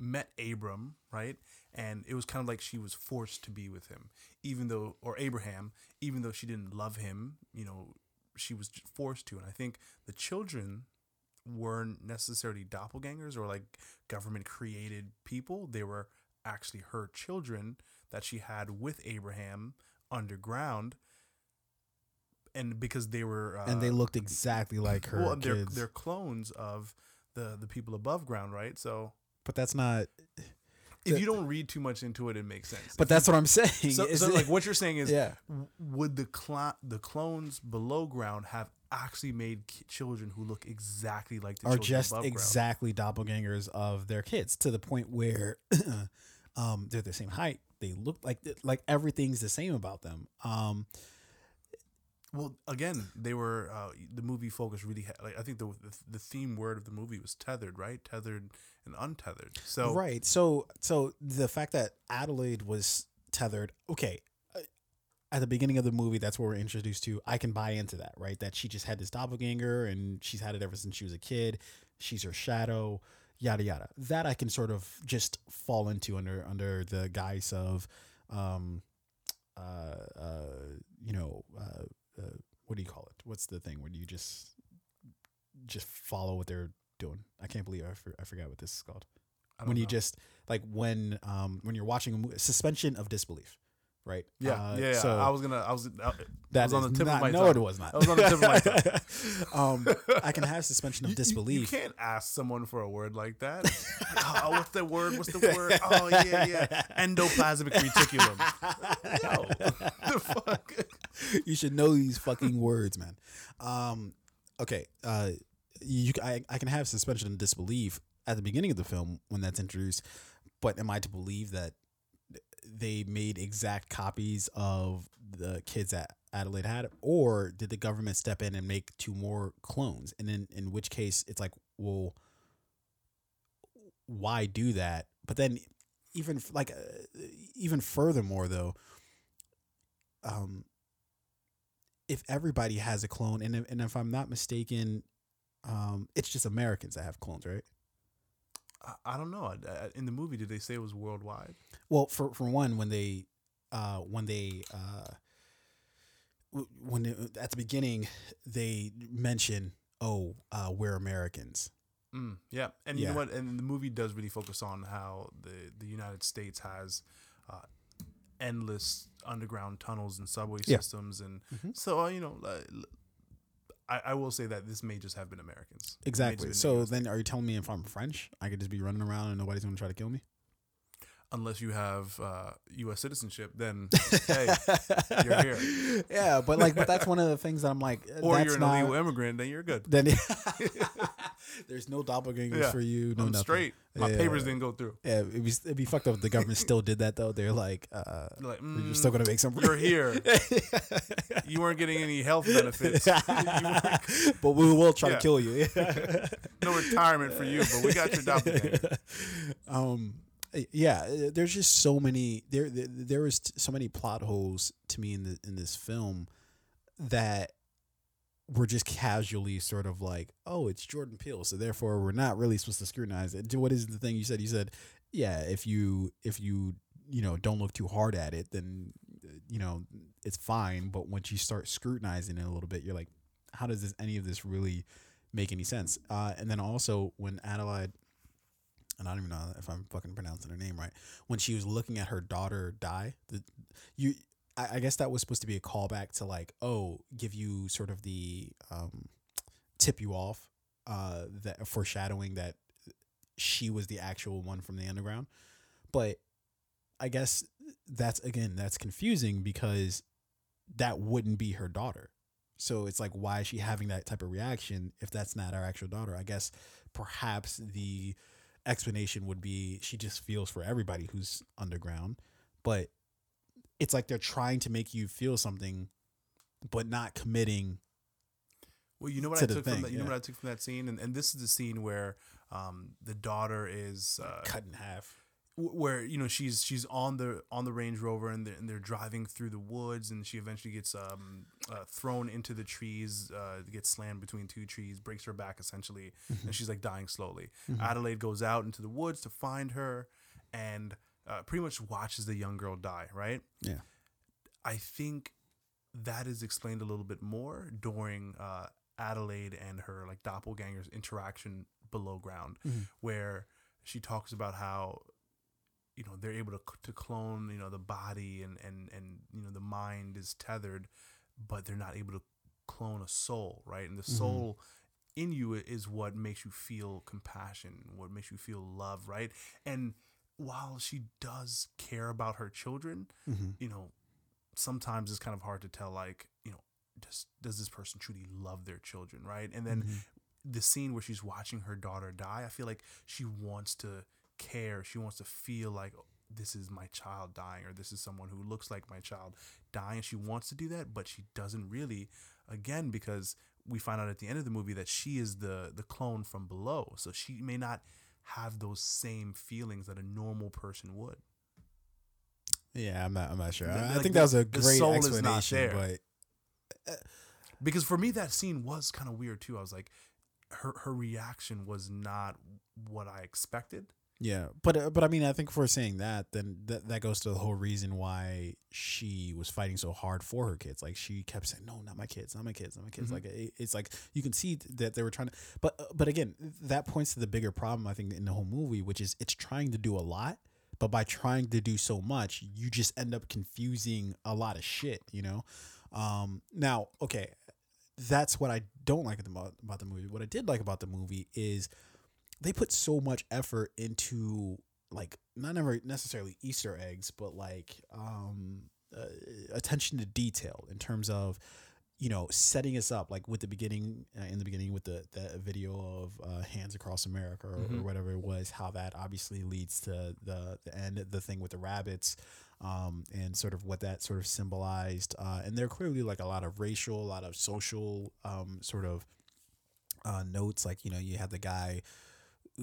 met Abram, right? And it was kind of like she was forced to be with him, even though, or Abraham, even though she didn't love him, you know, she was forced to. And I think the children weren't necessarily doppelgangers or like government created people. They were actually her children that she had with Abraham underground. And because they were, uh, and they looked exactly like her well, they're, kids. they're clones of the the people above ground, right? So but that's not. if you don't read too much into it, it makes sense. But If that's you- what I'm saying. so, so like what you're saying is, yeah. would the cl- the clones below ground have actually made ki- children who look exactly like the are children just above ground? exactly doppelgangers of their kids to the point where um, they're the same height. They look like like everything's the same about them. Um, Well, again, they were uh, the movie focus really ha- like I think the, the the theme word of the movie was tethered, right? Tethered and untethered. So right. So so the fact that Adelaide was tethered. Okay. uh, At the beginning of the movie, that's what we're introduced to. I can buy into that, right? That she just had this doppelganger and she's had it ever since she was a kid. She's her shadow, yada yada. That I can sort of just fall into under under the guise of, um, uh, uh, you know, uh, uh, what do you call it? What's the thing where you just just follow what they're doing? I can't believe I, for, I forgot what this is called when you just like when um when you're watching a movie, suspension of disbelief, right? yeah Uh, yeah. So I was gonna I was I that was on the tip not, of my no, tongue. it was not. That was on the tip of my um, I can have suspension of You- you- disbelief. You, can't ask someone for a word like that. oh, what's the word? What's the word? Oh yeah, yeah. Endoplasmic reticulum. No, the fuck. you should know these fucking words, man. Um, okay, uh, you I, I can have suspension of disbelief at the beginning of the film when that's introduced, but am I to believe that they made exact copies of the kids that Adelaide had, or did the government step in and make two more clones? And then, in which case, it's like, well, why do that? But then, even like, uh, even furthermore, though, um, if everybody has a clone, and if, and if I'm not mistaken, um, it's just Americans that have clones, right? I, don't know. In the movie, did they say it was worldwide? Well, for for one, when they, uh, when they, uh, when they, at the beginning they mention, oh, uh, we're Americans. Mm, yeah, and you know what? And the movie does really focus on how the the United States has uh, endless underground tunnels and subway Yeah. systems, and Mhm. so uh, you know, I, I will say that this may just have been Americans. It may just Exactly. been So then, are you telling me if I'm French, I could just be running around and nobody's gonna try to kill me? Unless you have uh, U.S. citizenship, then hey, you're here. Yeah, but like, but that's one of the things that I'm like, or that's you're an not, illegal immigrant, then you're good. Then there's no doppelgangers Yeah. for you. No I'm nothing. straight. My Yeah. papers didn't go through. Yeah, it'd be, it'd be fucked up if the government still did that though. They're like, uh, you're "Mm, still gonna make some. you're here. You weren't getting any health benefits. But we will try Yeah. to kill you. no retirement for you, but we got your doppelganger. um, yeah, uh, there's just so many there. There, there was so many plot holes to me in the in this film that were just casually sort of like, oh, it's Jordan Peele, so therefore we're not really supposed to scrutinize it. What is the thing you said? You said, yeah, if you if you you know don't look too hard at it, then uh, you know it's fine. But once you start scrutinizing it a little bit, you're like, how does this any of this really make any sense? Uh, and then also when Adelaide and I don't even know if I'm fucking pronouncing her name right. When she was looking at her daughter die, the you I, I guess that was supposed to be a callback to like, oh, give you sort of the um, tip you off, uh, that foreshadowing that she was the actual one from the underground. But I guess that's again that's confusing because that wouldn't be her daughter. So it's like, why is she having that type of reaction if that's not our actual daughter? I guess perhaps the explanation would be she just feels for everybody who's underground, but it's like they're trying to make you feel something, but not committing. Well, you know what I took thing, from that. You know what I took from that scene, and, and this is the scene where um, the daughter is uh, cut in half. Wh- where you know she's she's on the on the Range Rover and they're, and they're driving through the woods and she eventually gets um uh, thrown into the trees uh gets slammed between two trees breaks her back essentially and she's like dying slowly Adelaide goes out into the woods to find her and uh, pretty much watches the young girl die right Yeah. I think that is explained a little bit more during uh, Adelaide and her like doppelganger's interaction below ground, Mhm. where she talks about how you know they're able to to clone you know the body and and and you know the mind is tethered, but they're not able to clone a soul, right? And the Mhm. soul in you is what makes you feel compassion, what makes you feel love, right? And while she does care about her children, Mm-hmm. you know, sometimes it's kind of hard to tell, like, you know, does does this person truly love their children, right? And then Mm-hmm. the scene where she's watching her daughter die, I feel like she wants to care. She wants to feel like "Oh, this is my child dying, or this is someone who looks like my child dying. She wants to do that, but she doesn't really. Again, because we find out at the end of the movie that she is the the clone from below, so she may not have those same feelings that a normal person would. Yeah, I'm not. I'm not sure. I, I think the- that was a great soul is not explanation, but because for me that scene was kind of weird too. I was like, her her reaction was not what I expected. Yeah, but uh, but I mean, I think if we're saying that, then that that goes to the whole reason why she was fighting so hard for her kids. Like she kept saying, "No, not my kids, not my kids, not my kids." Mhm. Like it, it's like you can see that they were trying to, but uh, but again, that points to the bigger problem I think in the whole movie, which is it's trying to do a lot, but by trying to do so much, you just end up confusing a lot of shit. You know. Um, now, okay, that's what I don't like about about the movie. What I did like about the movie is they put so much effort into like not never necessarily Easter eggs, but like um, uh, attention to detail in terms of you know setting us up like with the beginning uh, in the beginning with the, the video of uh, hands across america or, or Mhm. whatever it was how that obviously leads to the the end the thing with the rabbits um, and sort of what that sort of symbolized uh, and there are clearly like a lot of racial a lot of social um, sort of uh, notes like you know you had the guy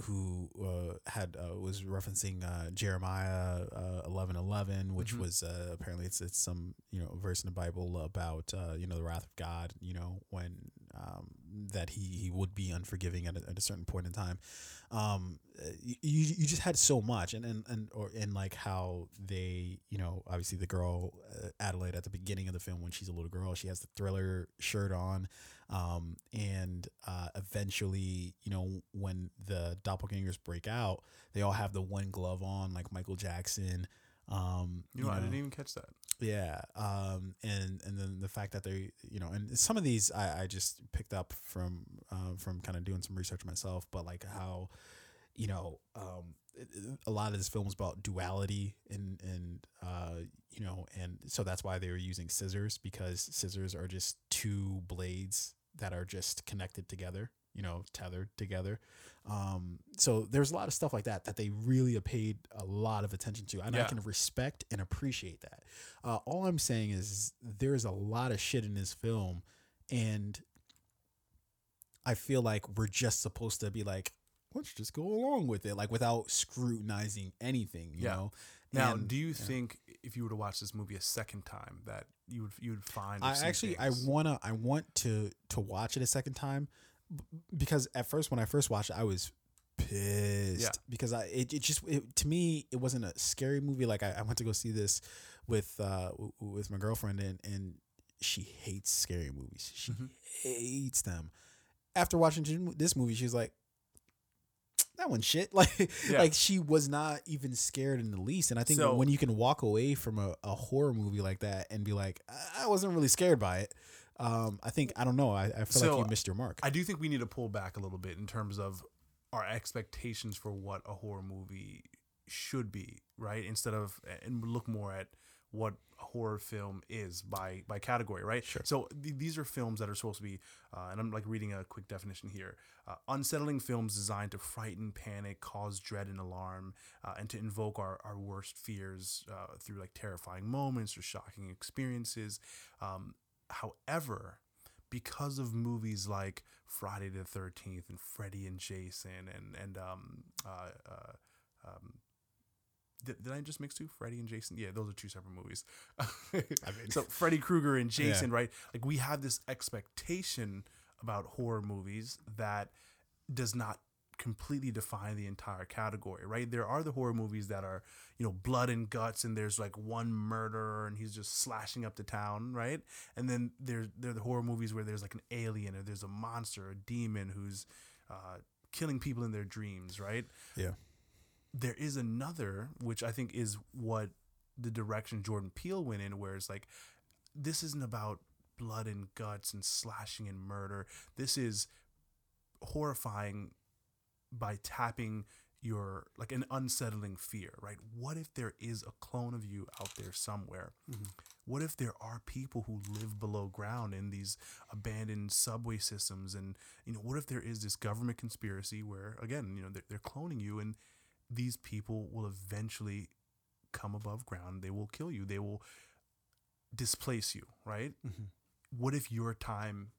who uh, had uh, was referencing uh, Jeremiah uh, eleven eleven, which Mhm. was uh, apparently it's it's some you know verse in the Bible about uh, you know the wrath of God, you know when um, that he he would be unforgiving at a, at a certain point in time. Um, you you just had so much, and and and or and like how they you know obviously the girl uh, Adelaide at the beginning of the film when she's a little girl, she has the thriller shirt on um, and uh, eventually, you know, when the doppelgangers break out, they all have the one glove on, like Michael Jackson. Um, You know, I didn't even catch that. yeah, um, and and then the fact that they, you know, and some of these I, I just picked up from um, from kind of doing some research myself, but like how, you know, um, a lot of this film is about duality and and uh, you know, and so that's why they were using scissors because scissors are just two blades that are just connected together, you know, tethered together. Um, so there's a lot of stuff like that that they really have paid a lot of attention to, and I can respect and appreciate that. Uh, all I'm saying is there's a lot of shit in this film, and I feel like we're just supposed to be like, let's just go along with it, like without scrutinizing anything, you Yeah. know. Now, And- do you yeah. think if you were to watch this movie a second time that you would you would find? I actually I wanna I want to to watch it a second time because at first when I first watched it I was pissed Yeah. because I it, it just it, to me it wasn't a scary movie like I, I went to go see this with uh w- with my girlfriend and and she hates scary movies she Mhm. hates them after watching this movie she's like that one shit. Like Yeah. like she was not even scared in the least. And I think So- when you can walk away from a, a horror movie like that and be like, I, wasn't really scared by it. Um, I think I don't know. I, I feel So, like you missed your mark. I do think we need to pull back a little bit in terms of our expectations for what a horror movie should be, right? Instead of and look more at what horror film is by by category, right? Sure. So th- these are films that are supposed to be, uh, and I'm like reading a quick definition here: uh, unsettling films designed to frighten, panic, cause dread and alarm, uh, and to invoke our, our worst fears uh, through like terrifying moments or shocking experiences. Um, however, because of movies like Friday the Thirteenth and Freddy and Jason and and um uh, uh um. Did, did I just mix two? Freddy and Jason? Yeah, those are two separate movies. so Freddy Krueger and Jason, right? Like we have this expectation about horror movies that does not completely define the entire category, right? There are the horror movies that are, you know, blood and guts and there's like one murderer and he's just slashing up the town, right? And then there's there are the horror movies where there's like an alien or there's a monster, a demon who's uh, killing people in their dreams, right? yeah. There is another, which I think is what the direction Jordan Peele went in, where it's like, this isn't about blood and guts and slashing and murder. This is horrifying by tapping your like an unsettling fear, right? What if there is a clone of you out there somewhere? Mm-hmm. What if there are people who live below ground in these abandoned subway systems? And, you know, what if there is this government conspiracy where, again, you know, they're, they're cloning you and these people will eventually come above ground. They will kill you. They will displace you, right? What if your time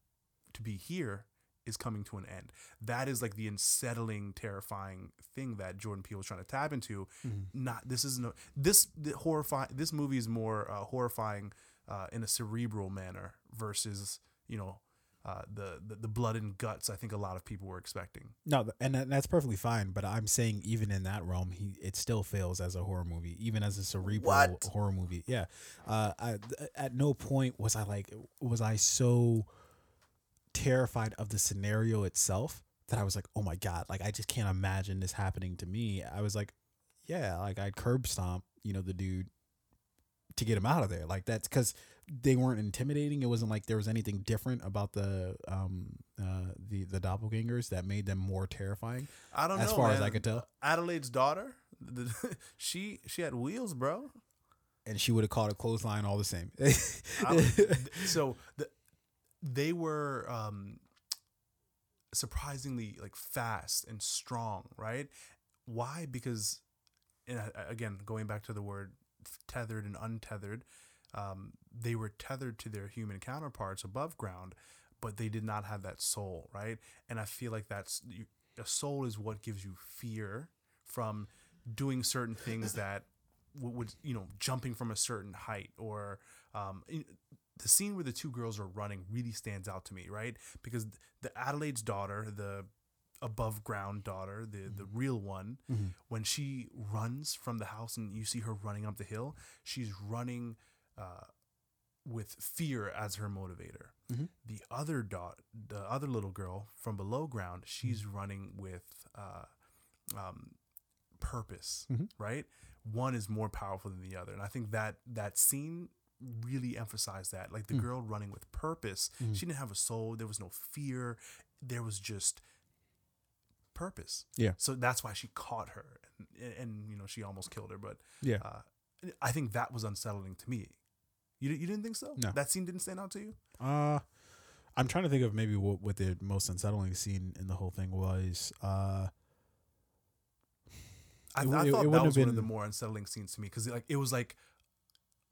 to be here is coming to an end? That is like the unsettling, terrifying thing that Jordan Peele was trying to tap into. Not this is no this the horrifying. This movie is more uh, horrifying uh, in a cerebral manner versus you know uh, the, the the blood and guts. I think a lot of people were expecting. No, and that's perfectly fine. But I'm saying even in that realm, he it still fails as a horror movie, even as a cerebral What? horror movie. Yeah. Uh, I at no point was I like was I so terrified of the scenario itself that I was like, oh my god, like I just can't imagine this happening to me. I was like, yeah, like I'd curb stomp, you know, the dude to get him out of there. Like that's because they weren't intimidating. It wasn't like there was anything different about the um uh the the doppelgangers that made them more terrifying. I don't know As know. far as. I could tell. Adelaide's daughter, the, she she had wheels, bro. And she would have caught a clothesline all the same. So the, they were um, surprisingly like fast and strong, right? Why? Because, and I- again, going back to the word tethered and untethered, um, they were tethered to their human counterparts above ground, but they did not have that soul, right? And I feel like that's you- a soul is what gives you fear from doing certain things that w- would you know jumping from a certain height or um, in- the scene where the two girls are running really stands out to me right because the adelaide's daughter the above ground daughter the the real one when she runs from the house and you see her running up the hill she's running uh, with fear as her motivator. Mhm. the other dot the other little girl from below ground she's running with uh, um, purpose Mhm. right? One is more powerful than the other and i think that that scene really emphasized that. Like the girl running with purpose she didn't have a soul there was no fear there was just purpose Yeah. so that's why she caught her and, and you know she almost killed her but yeah. uh, i think that was unsettling to me you, you didn't think so No. that scene didn't stand out to you Uh I'm trying to think of maybe what, what the most unsettling scene in the whole thing was. Uh I, It I it- thought it that was have one of the more unsettling scenes to me because like it was like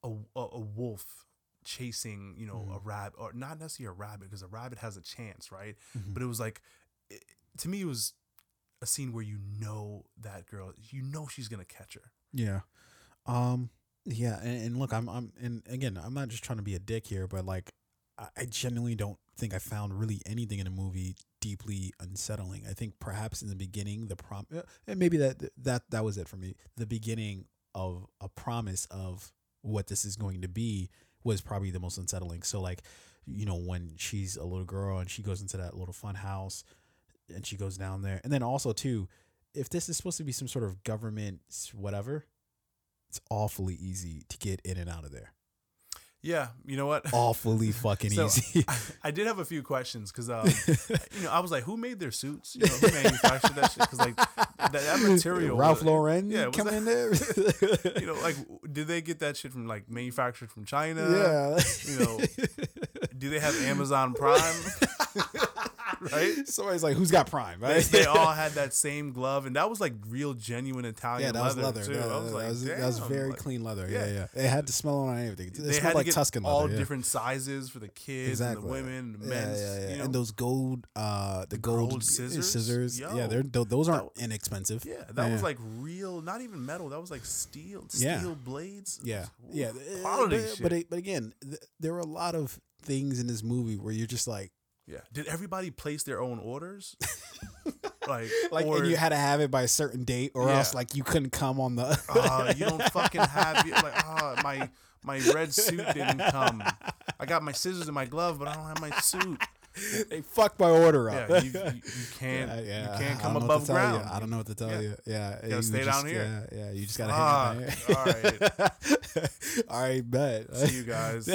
a, a, a wolf chasing you know a Mm-hmm. rabbit or not necessarily a rabbit because a rabbit has a chance right Mhm. but it was like it, to me it was a scene where you know that girl you know she's gonna catch her Yeah. Um yeah, and, and look, I'm I'm and again, I'm not just trying to be a dick here, but like I, I genuinely don't think I found really anything in the movie deeply unsettling. I think perhaps in the beginning the prom uh, and maybe that that that was it for me. The beginning of a promise of what this is going to be was probably the most unsettling. So like, you know, when she's a little girl and she goes into that little fun house and she goes down there. And then also too, if this is supposed to be some sort of government whatever, it's awfully easy to get in and out of there. Yeah, you know what? Awfully fucking So, easy. I, I did have a few questions because, um, you know, I was like, who made their suits? You know, who manufactured that shit? Because like that, that material, Ralph Lauren yeah, come that- in there. You know, like, did they get that shit from like manufactured from China? yeah. You know, do they have Amazon Prime? right? Somebody's like, who's got Prime? Right? they all had that same glove, and that was like real, genuine Italian yeah, that was leather, leather. too. That, I was like, that was, that was very like, clean leather. Yeah, yeah. yeah. It had to smell on anything. It They smelled like Tuscan all leather. yeah. different sizes for the kids and the women and the yeah, yeah, yeah. You know? And those gold, uh, the, gold, gold scissors? scissors. Yeah, they're tho- those aren't That- inexpensive. Yeah, that was like real, not even metal. That was like steel, Yeah. steel blades. Yeah, yeah. quality but, but again, th- there were a lot of things in this movie where you're just like, yeah. Did everybody place their own orders? like, like, or, and you had to have it by a certain date, or Yeah. else like you couldn't come on the. uh, you don't fucking have it. Like, ah, my my red suit didn't come. I got my scissors in my glove, but I don't have my suit. they fucked my order up. Yeah, you, you, you can't Yeah, yeah, you can't come don't know what above ground. I don't know what to tell Yeah. you. Yeah, gotta you stay just- down here. Yeah, you just gotta hang out Fuck. there. All right, bet. See you guys.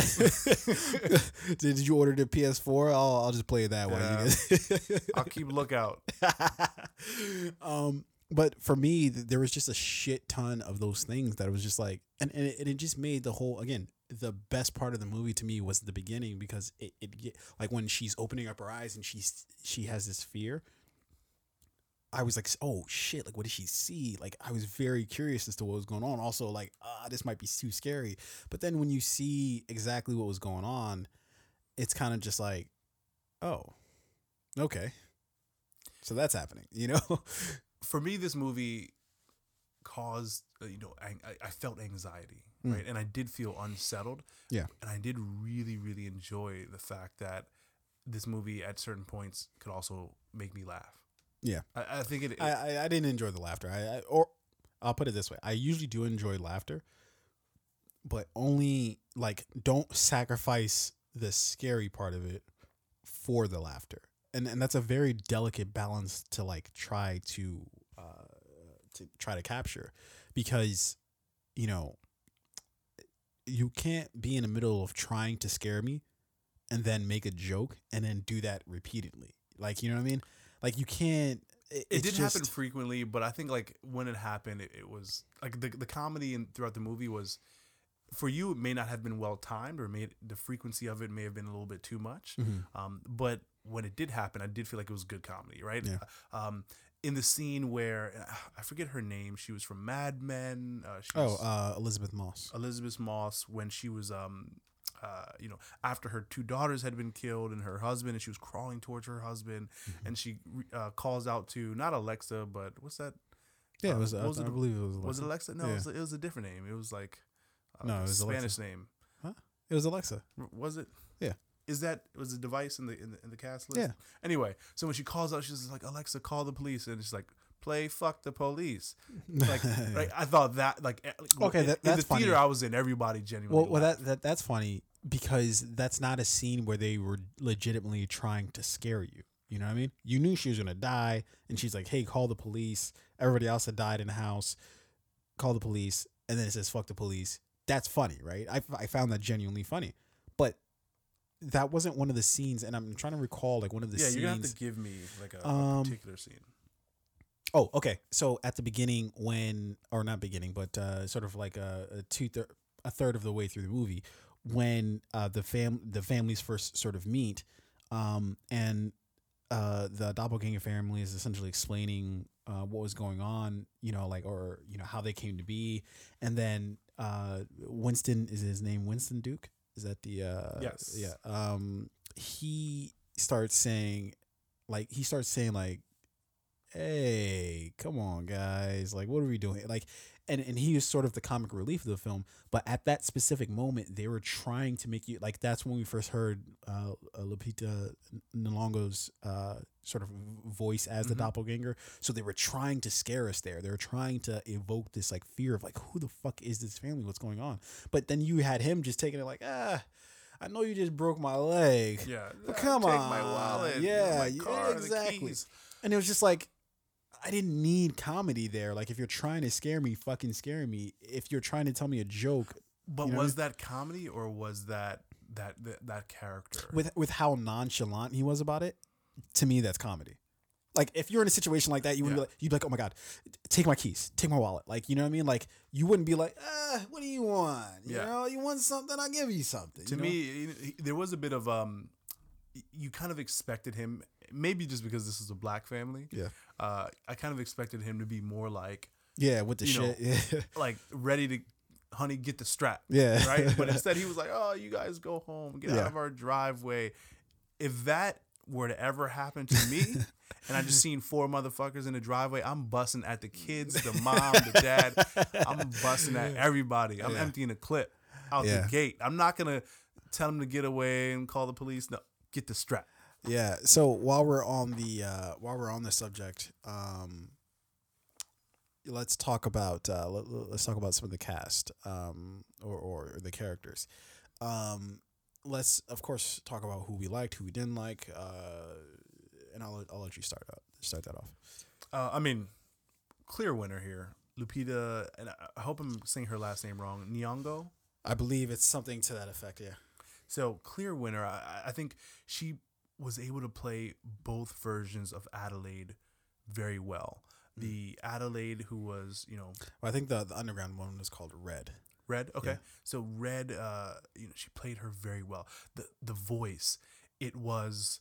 Did you order the PS4? I'll I'll just play it that way. I'll keep lookout. um, but for me, there was just a shit ton of those things that was just like, and, and, it, and it just made the whole again. The best part of the movie to me was the beginning because it, it get like when she's opening up her eyes and she's she has this fear. I was like, oh shit, like what did she see? Like I was very curious as to what was going on. Also, like, ah, this might be too scary. But then when you see exactly what was going on, it's kind of just like, oh, okay. So that's happening, you know? For me, this movie caused uh, you know I, I felt anxiety Mm. right and i did feel unsettled Yeah. and i did really really enjoy the fact that this movie at certain points could also make me laugh Yeah. i, I think it, it I, I, I didn't enjoy the laughter. I, I or I'll put it this way: I usually do enjoy laughter, but only like don't sacrifice the scary part of it for the laughter, and and that's a very delicate balance to like try to uh, to try to capture, because you know you can't be in the middle of trying to scare me and then make a joke and then do that repeatedly. Like you know what I mean? Like you can't. It, it didn't just- happen frequently but i think like when it happened it, it was like the, the comedy and throughout the movie was for you it may not have been well timed or made the frequency of it may have been a little bit too much Mhm. um, but when it did happen i did feel like it was good comedy right Yeah. um, in the scene where uh, i forget her name she was from mad men uh, she Oh, was uh, Elisabeth Moss. elisabeth moss when she was um, uh, you know, after her two daughters had been killed and her husband, and she was crawling towards her husband, Mm-hmm. and she uh, calls out to not Alexa, but what's that? Yeah, it Uh, was. what I, was I it- believe it was. Alexa. Was it Alexa? No, Yeah. it, was, it was a different name. It was like uh, No, it was Spanish Alexa. name. It was Alexa. R- Was it? Is that was the device in the in the, in the cast list? Yeah. Anyway, so when she calls out, she's like Alexa, call the police, and she's like play fuck the police. Like, right? I thought that like eh, Okay, in, that- in the that's theater funny. I was in, everybody genuinely. well, well, that, that that's funny because that's not a scene where they were legitimately trying to scare you. You know what I mean? You knew she was gonna die, and she's like, "Hey, call the police." Everybody else had died in the house. Call the police, and then it says "fuck the police." That's funny, right? I, I found that genuinely funny, that wasn't one of the scenes. And I'm trying to recall like one of the scenes. yeah, scenes. you're gonna have to give me like a, a Um, particular scene. Oh, okay. So at the beginning, when or not beginning, but uh, sort of like a, a two third, a third of the way through the movie, when uh, the fam the families first sort of meet, um, and uh, the doppelganger family is essentially explaining uh, what was going on, you know, like or you know how they came to be, and then uh, Winston is his name Winston Duke. Is that the uh, Yes. Yeah. Um, he starts saying, like he starts saying like hey, come on, guys. Like, what are we doing? Like, and, and he is sort of the comic relief of the film. But at that specific moment, they were trying to make you like that's when we first heard uh, uh, Lupita Nyong'o's uh, sort of voice as the Mhm. doppelganger. So they were trying to scare us there. They were trying to evoke this like fear of like, who the fuck is this family? What's going on? But then you had him just taking it like, ah. I know you just broke my leg. Yeah, But "Ah, come take on. my wallet, Yeah, yeah, exactly. keys." And it was just like, I didn't need comedy there. Like if you're trying to scare me, fucking scare me. If you're trying to tell me a joke, But You know what I was that comedy or was that that that, that character? with with how nonchalant he was about it, to me that's comedy. Like if you're in a situation like that, you would Yeah. be like, you'd be like, oh my god, take my keys, take my wallet. Like you know what I mean? Like you wouldn't be like, uh, what do you want? You Yeah. know, you want something, I'll give you something. to you know? me, he- he- there was a bit of um, you kind of expected him, maybe just because this is a black family. yeah, Uh, I kind of expected him to be more like yeah, with the You know, shit, yeah, like ready to, honey, get the strap. yeah, right? But instead, he was like, "Oh, you guys go home, get out of our driveway." If that were to ever happen to me, and I just seen four motherfuckers in the driveway, I'm busting at the kids, the mom, the dad. I'm busting at everybody. I'm Yeah. emptying a clip out Yeah. the gate. I'm not gonna tell them to get away and call the police. No, get the strap. Yeah. So while we're on the uh, while we're on the subject, um, let's talk about uh, let, us talk about some of the cast um, or or the characters. Um, let's of course talk about who we liked, who we didn't like, uh, and I'll I'll let you start out start that off. Uh, I mean, clear winner here, Lupita, and I- I hope I'm saying her last name wrong. Nyong'o. I believe it's something to that effect. Yeah. So clear winner. I, I think she was able to play both versions of Adelaide very well. Mm. The Adelaide who was, you know, Well, I think the the underground one was called Red. Red. Okay, Yeah. so Red, uh, you know, she played her very well. The the voice, it was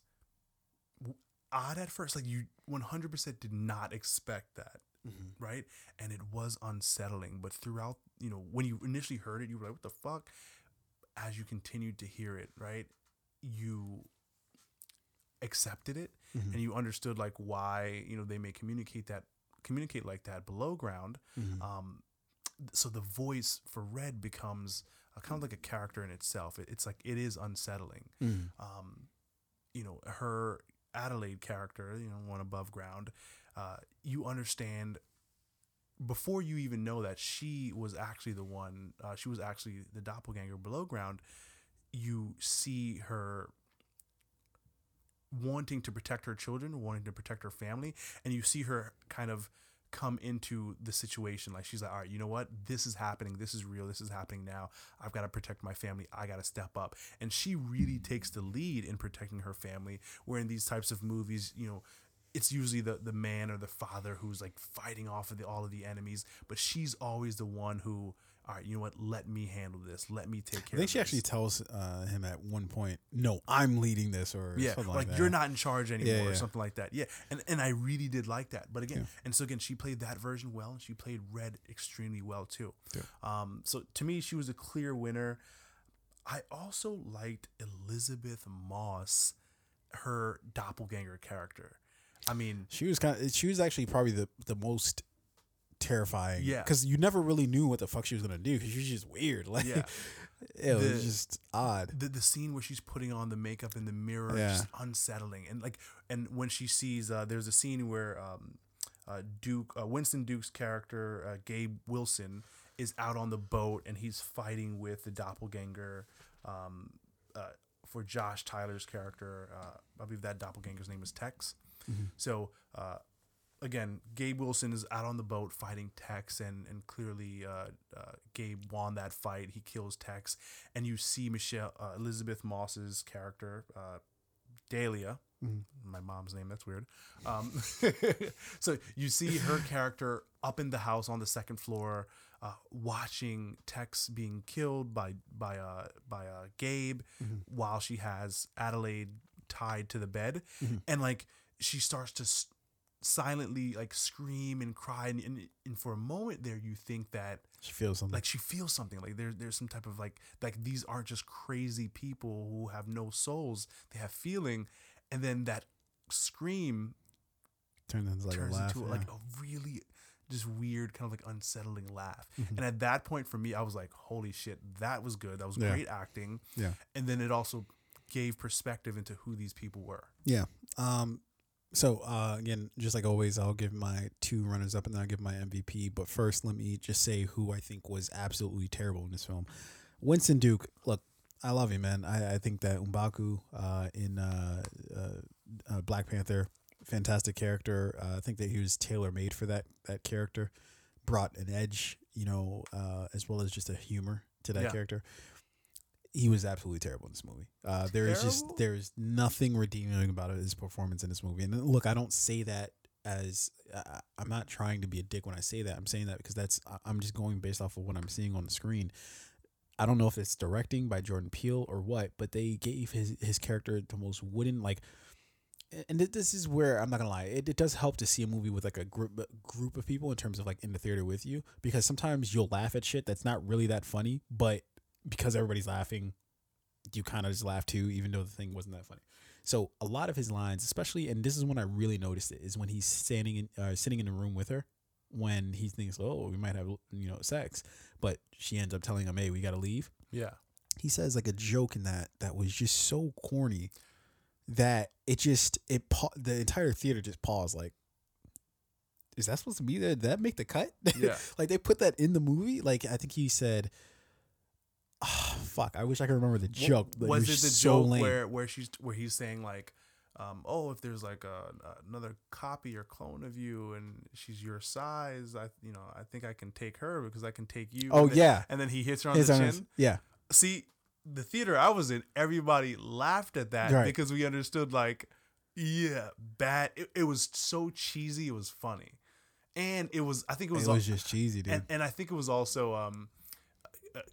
odd at first. Like you, one hundred percent did not expect that, Mm-hmm. right? And it was unsettling. But throughout, you know, when you initially heard it, you were like, "What the fuck?" As you continued to hear it, right, you accepted it Mhm. and you understood like why you know they may communicate that communicate like that below ground Mhm. um so the voice for red becomes a, kind of like a character in itself it, it's like it is unsettling Mhm. um you know her adelaide character you know one above ground uh you understand before you even know that she was actually the one uh, she was actually the doppelganger below ground you see her wanting to protect her children wanting to protect her family and you see her kind of come into the situation. Like she's like all right you know what? This is happening. This is real. This is happening now. I've got to protect my family. I got to step up. And she really takes the lead in protecting her family. Where in these types of movies you know it's usually the the man or the father who's like fighting off of the, all of the enemies but she's always the one who all right you know what let me handle this let me take care. I think she this. actually tells uh, him at one point, "No, I'm leading this," or yeah something like, like, you're not in charge anymore yeah. or something like that yeah and and i really did like that but again Yeah. and so again she played that version well and she played red extremely well too Yeah. um so to me she was a clear winner i also liked elisabeth moss her doppelganger character i mean She was kind of. She was actually probably the the most terrifying. Yeah. Because you never really knew what the fuck she was gonna do. Because she was just weird. Like, Yeah. it was just odd. the the scene where she's putting on the makeup in the mirror Yeah. is just unsettling and like and when she sees uh there's a scene where um uh Duke uh, Winston Duke's character uh, Gabe Wilson is out on the boat and he's fighting with the doppelganger um uh for Josh Tyler's character uh I believe that doppelganger's name is Tex Mm-hmm. so uh again, Gabe Wilson is out on the boat fighting Tex, and and clearly uh, uh, Gabe won that fight. He kills Tex, and you see Michelle uh, Elisabeth Moss's character, uh, Dahlia. My mom's name. That's weird. Um, so you see her character up in the house on the second floor, uh, watching Tex being killed by by uh, by uh, Gabe, while she has Adelaide tied to the bed, and like she starts to s- silently like scream and cry, and, and and for a moment there you think that She feels something. like she feels something like there, there's some type of like like these aren't just crazy people who have no souls they have feeling and then that scream turns into like turns a laugh. into yeah. like a really just weird kind of like unsettling laugh Mm-hmm. and at that point for me i was like holy shit that was good that was Yeah. great acting yeah. and then it also gave perspective into who these people were Yeah. Um. So uh, again, just like always, I'll give my two runners up and then I'll give my MVP. But first, let me just say who I think was absolutely terrible in this film. Winston Duke. Look, I love you, man. I, I think that M'Baku uh, in uh, uh, uh, Black Panther fantastic character. Uh, I think that he was tailor made for that that character. Brought an edge, you know, uh, as well as just a humor to that Yeah. character. He was absolutely terrible in this movie. Uh, there is just there is nothing redeeming about his performance in this movie. And look, I don't say that as uh, I'm not trying to be a dick when I say that. I'm saying that because that's I'm just going based off of what I'm seeing on the screen. I don't know if it's directing by Jordan Peele or what, but they gave his his character the most wooden like. And this is where I'm not gonna lie, it, it does help to see a movie with like a group group of people in terms of like in the theater with you because sometimes you'll laugh at shit that's not really that funny, but because everybody's laughing, you kind of just laugh too, even though the thing wasn't that funny. So a lot of his lines, especially, and this is when I really noticed it, is when he's standing in, uh, sitting in the room with her, when he thinks, oh, we might have you know sex, but she ends up telling him, hey, we gotta leave. Yeah. He says like a joke in that that was just so corny that it just it pa- the entire theater just paused like. Is that supposed to be there? Did that make the cut? Yeah. like they put that in the movie. Like I think he said, "Ah, fuck." I wish I could remember the joke. but was it was the so joke lame. where where she's where he's saying like, um, oh, if there's like a, another copy or clone of you and she's your size, I you know I think I can take her because I can take you. Oh and then, yeah, and then he hits her on His the chin. yeah. See, the theater I was in, everybody laughed at that Right. because we understood like, yeah, bad. It, it was so cheesy. It was funny, and it was. I think it It was. was, al- just cheesy, dude. and, and I think it was also um,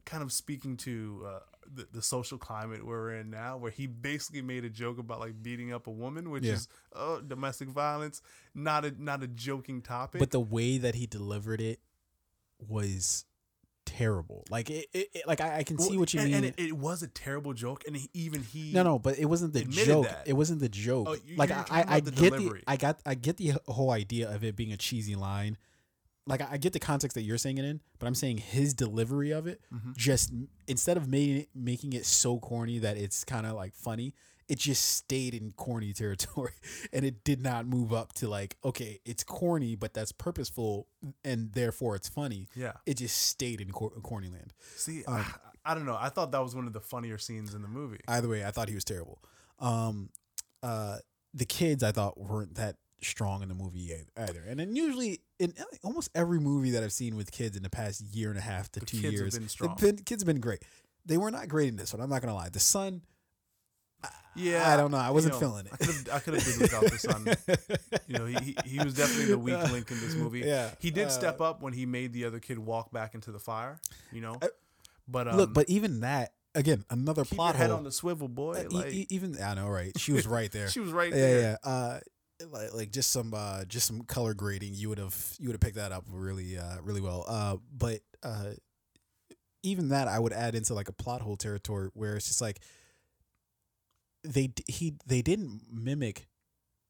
kind of speaking to uh, the, the social climate we're in now, where he basically made a joke about like beating up a woman, which Yeah. is uh, domestic violence, not a not a joking topic. but the way that he delivered it was terrible. Like it, it, it- like I, I can see what you and, mean. and it, it was a terrible joke, and he, even he no, no, but it wasn't the joke. that. It wasn't the joke. Oh, you- like I, I, I the get the. I got, I get the whole idea of it being a cheesy line. Like I get the context that you're saying it in, but I'm saying his delivery of it Mhm. just instead of making it, making it so corny that it's kind of like funny, it just stayed in corny territory, and it did not move up to like okay, it's corny, but that's purposeful, and therefore it's funny. yeah. It just stayed in cor- corny land. See, Um, I, I don't know. I thought that was one of the funnier scenes in the movie. Either way, I thought he was terrible. Um, uh, the kids I thought weren't that strong in the movie either. And then usually in uh, almost every movie that I've seen with kids in the past year and a half to The two kids have years, been kids have been great. They were not great in this one. I'm not gonna lie. The son, Yeah, I don't know. I wasn't you know, feeling it. I could have, I could have did without the son. You know, he, he he was definitely the weak link in this movie. Yeah, he did uh, step up when he made the other kid walk back into the fire. You know, but um, Look, but even that again, another keep plot your head hole. on the swivel, boy. Uh, like e- even I know, right? She was right there. she was right yeah, there. yeah. Uh, like, like just some uh, just some color grading, you would have you would have picked that up really uh, really well. Uh, but uh, even that, I would add into like a plot hole territory where it's just like they he they didn't mimic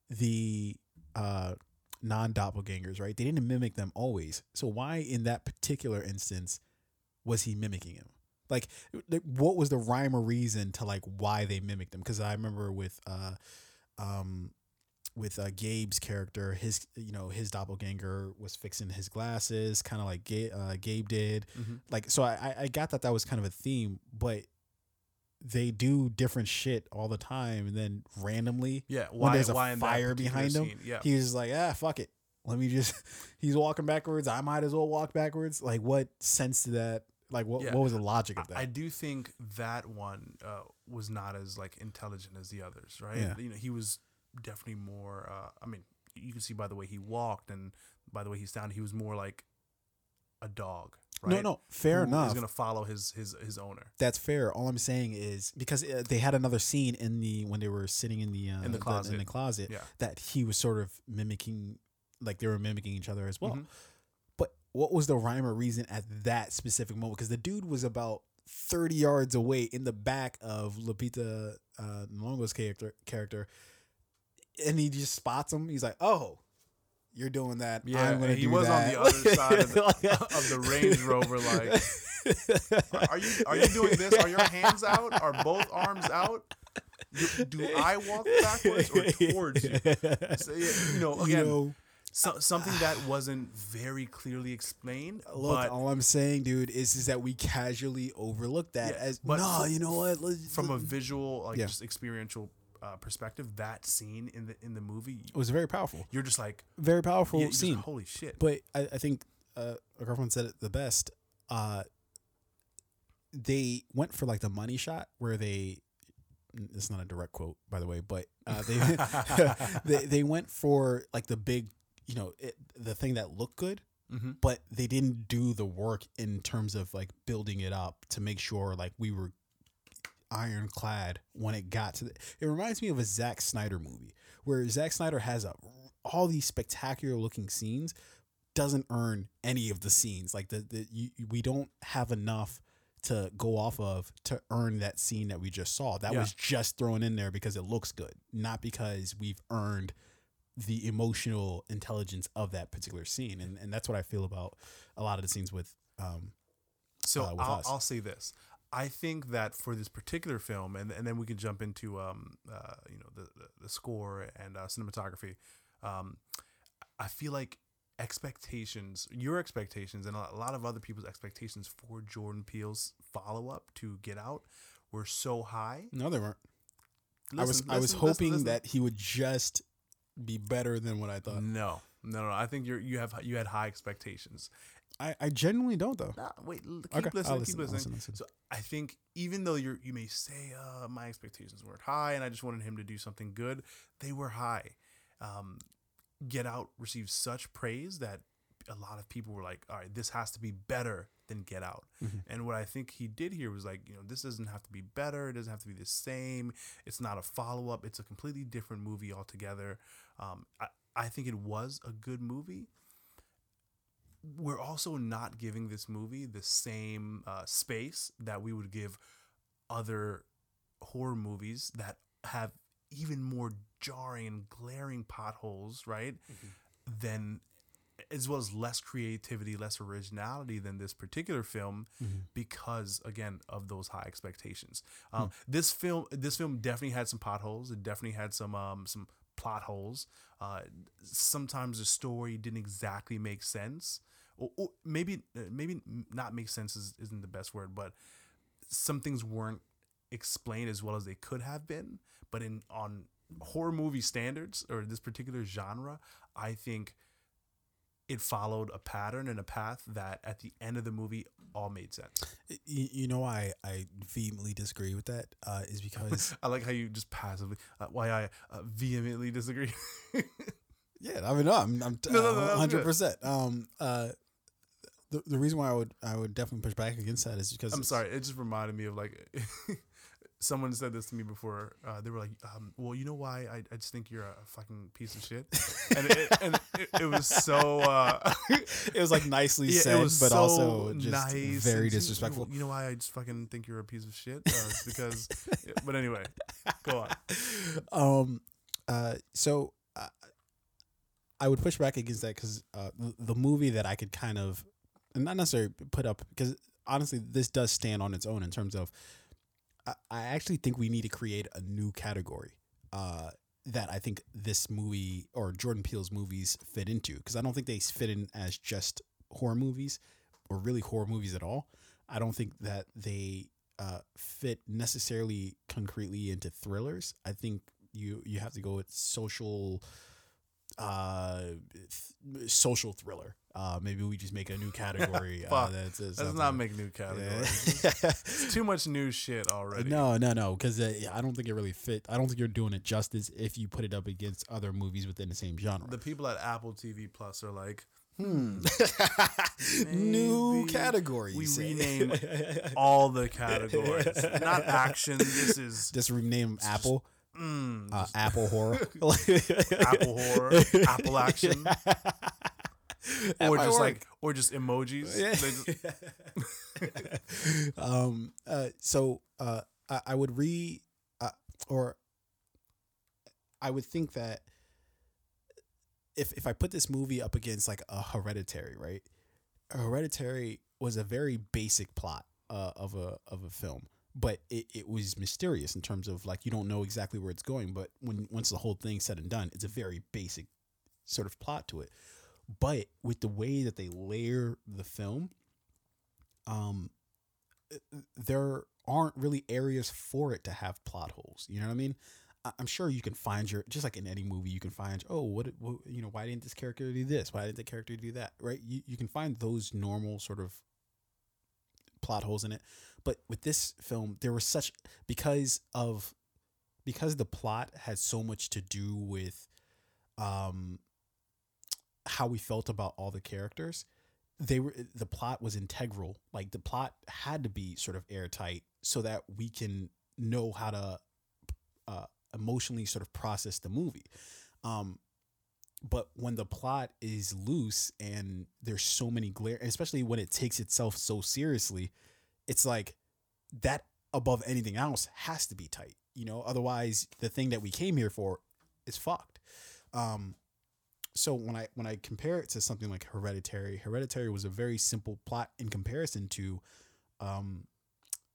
the uh, non doppelgangers, right? They didn't mimic them always. So why in that particular instance was he mimicking him? Like, what was the rhyme or reason to like why they mimicked him? Because I remember with uh, um, with uh, Gabe's character, his you know his doppelganger was fixing his glasses, kind of like Ga- uh, Gabe did. Mhm. Like, so I I- I got that that was kind of a theme, but they do different shit all the time, and then randomly Yeah, when why, there's a fire behind him, scene? Yeah, he's like, ah, fuck it. Let me just. He's walking backwards. I might as well walk backwards. Like, what sense did that? Like, what Yeah. what was the logic of that? I do think that one uh, was not as like intelligent as the others, right? Yeah. You know, he was definitely more. Uh, I mean, you can see by the way he walked and by the way he sounded, he was more like a dog, right? No, no, fair Who enough. Is gonna follow his his his owner. That's fair. All I'm saying is because uh, they had another scene in the when they were sitting in the uh, In the closet. in the closet Yeah. that he was sort of mimicking, like they were mimicking each other as well. Mhm. But what was the rhyme or reason at that specific moment? Because the dude was about thirty yards away in the back of Lupita uh, Nyong'o's character character, and he just spots him. He's like, "Oh, you're doing that. Yeah, I'm gonna he do was on the other side of the- of the Range Rover, like, Are you are you doing this? Are your hands out? Are both arms out? Do, do I walk backwards or towards you? So, yeah, you know, You again, know, so, something that wasn't very clearly explained. Look, but all I'm saying, dude, is is that we casually overlooked that Yeah, as but no. You know what? Let's, from a visual, like Yeah. just experiential uh, perspective, that scene in the in the movie, It was very powerful, you're just like, very powerful yeah, scene. holy shit. But I, I think uh, a girlfriend said it the best. Uh, they went for like the money shot where they. It's not a direct quote, by the way, but uh, they they they went for like the big, you know, it, the thing that looked good, Mhm. but they didn't do the work in terms of like building it up to make sure like we were ironclad when it got to the, it reminds me of a Zack Snyder movie where Zack Snyder has a all these spectacular looking scenes doesn't earn any of the scenes like the, the you, we don't have enough to go off of to earn that scene that we just saw that Yeah. was just thrown in there because it looks good not because we've earned the emotional intelligence of that particular scene and, and that's what i feel about a lot of the scenes with um So uh, I'll. I'll say this. I think that for this particular film, and, and then we can jump into um, uh, you know the, the, the score and uh, cinematography. Um, I feel like expectations, your expectations, and a lot of other people's expectations for Jordan Peele's follow up to Get Out were so high. no they weren't i was Listen, i was listen, hoping listen, listen. that he would just be better than what i thought No, no, no. I think you're you have you had high expectations. I i genuinely don't though Nah, wait, l- keep Okay, listening, I'll keep listening. listen, listen. So I think even though you're you may say uh, my expectations weren't high and I just wanted him to do something good, they were high. Um, Get Out received such praise that a lot of people were like, "All right, this has to be better than Get Out." Mhm. And what I think he did here was like, you know, this doesn't have to be better. It doesn't have to be the same. It's not a follow up. It's a completely different movie altogether. Um, I I think it was a good movie we're also not giving this movie the same uh, space that we would give other horror movies that have even more jarring and glaring potholes, right? Than as well as less creativity, less originality than this particular film because again of those high expectations. Um, This film, this film definitely had some potholes. It definitely had some um, some plot holes. Uh, sometimes the story didn't exactly make sense, or, or maybe uh, maybe not make sense is, isn't the best word, but some things weren't explained as well as they could have been. But in on horror movie standards or this particular genre, I think it followed a pattern and a path that at the end of the movie all made sense. you, you know why I vehemently disagree with that uh, is because I like how you just passively uh, why I uh, vehemently disagree. yeah I mean no I'm I'm No, no, no, that's hundred percent um uh the, the reason why I would I would definitely push back against that is because I'm sorry, it just reminded me of like someone said this to me before. Uh, they were like, um, "Well, you know why? I, I just think you're a fucking piece of shit," and it, and it, it was so. Uh, it was like nicely yeah, said but so also just nice very disrespectful You know why I just fucking think you're a piece of shit? Uh, because, but anyway, go on. um uh so uh, i would push back against that because uh the, the movie that i could kind of and not necessarily put up because honestly this does stand on its own in terms of i, actually think we need to create a new category uh that I think this movie or Jordan Peele's movies fit into because I don't think they fit in as just horror movies or really horror movies at all. I don't think that they uh, fit necessarily concretely into thrillers. I think you you have to go with social uh th- social thriller. Uh maybe we just make a new category uh, Fuck. that's uh, Let's not make new categories. Yeah. It's too much new shit already. No, no, no, because uh, I don't think it really fit. I don't think you're doing it justice if you put it up against other movies within the same genre. The people at Apple TV Plus are like, Hmm. New Maybe category. we rename all the categories, not action. This is Just rename Apple. mm, Uh, Apple horror. Apple horror, Apple action, or just work. like, or just emojis. Just- um. Uh. So. Uh. I, I would re. Uh, or. I would think that. If if I put this movie up against like a Hereditary, right? Hereditary was a very basic plot uh, of a of a film, but it, it was mysterious in terms of like you don't know exactly where it's going. But when once the whole thing's said and done, it's a very basic sort of plot to it. But with the way that they layer the film, um, there aren't really areas for it to have plot holes. You know what I mean? I'm sure you can find your just like in any movie you can find oh what, what you know why didn't this character do this why didn't the character do that right you you can find those normal sort of plot holes in it but with this film there was such because of because the plot had so much to do with um how we felt about all the characters they were the plot was integral. Like the plot had to be sort of airtight so that we can know how to uh, emotionally sort of process the movie. Um but when the plot is loose and there's so many glare especially when it takes itself so seriously it's like that above anything else has to be tight you know? Otherwise the thing that we came here for is fucked. Um so when I when I compare it to something like Hereditary, Hereditary was a very simple plot in comparison to um,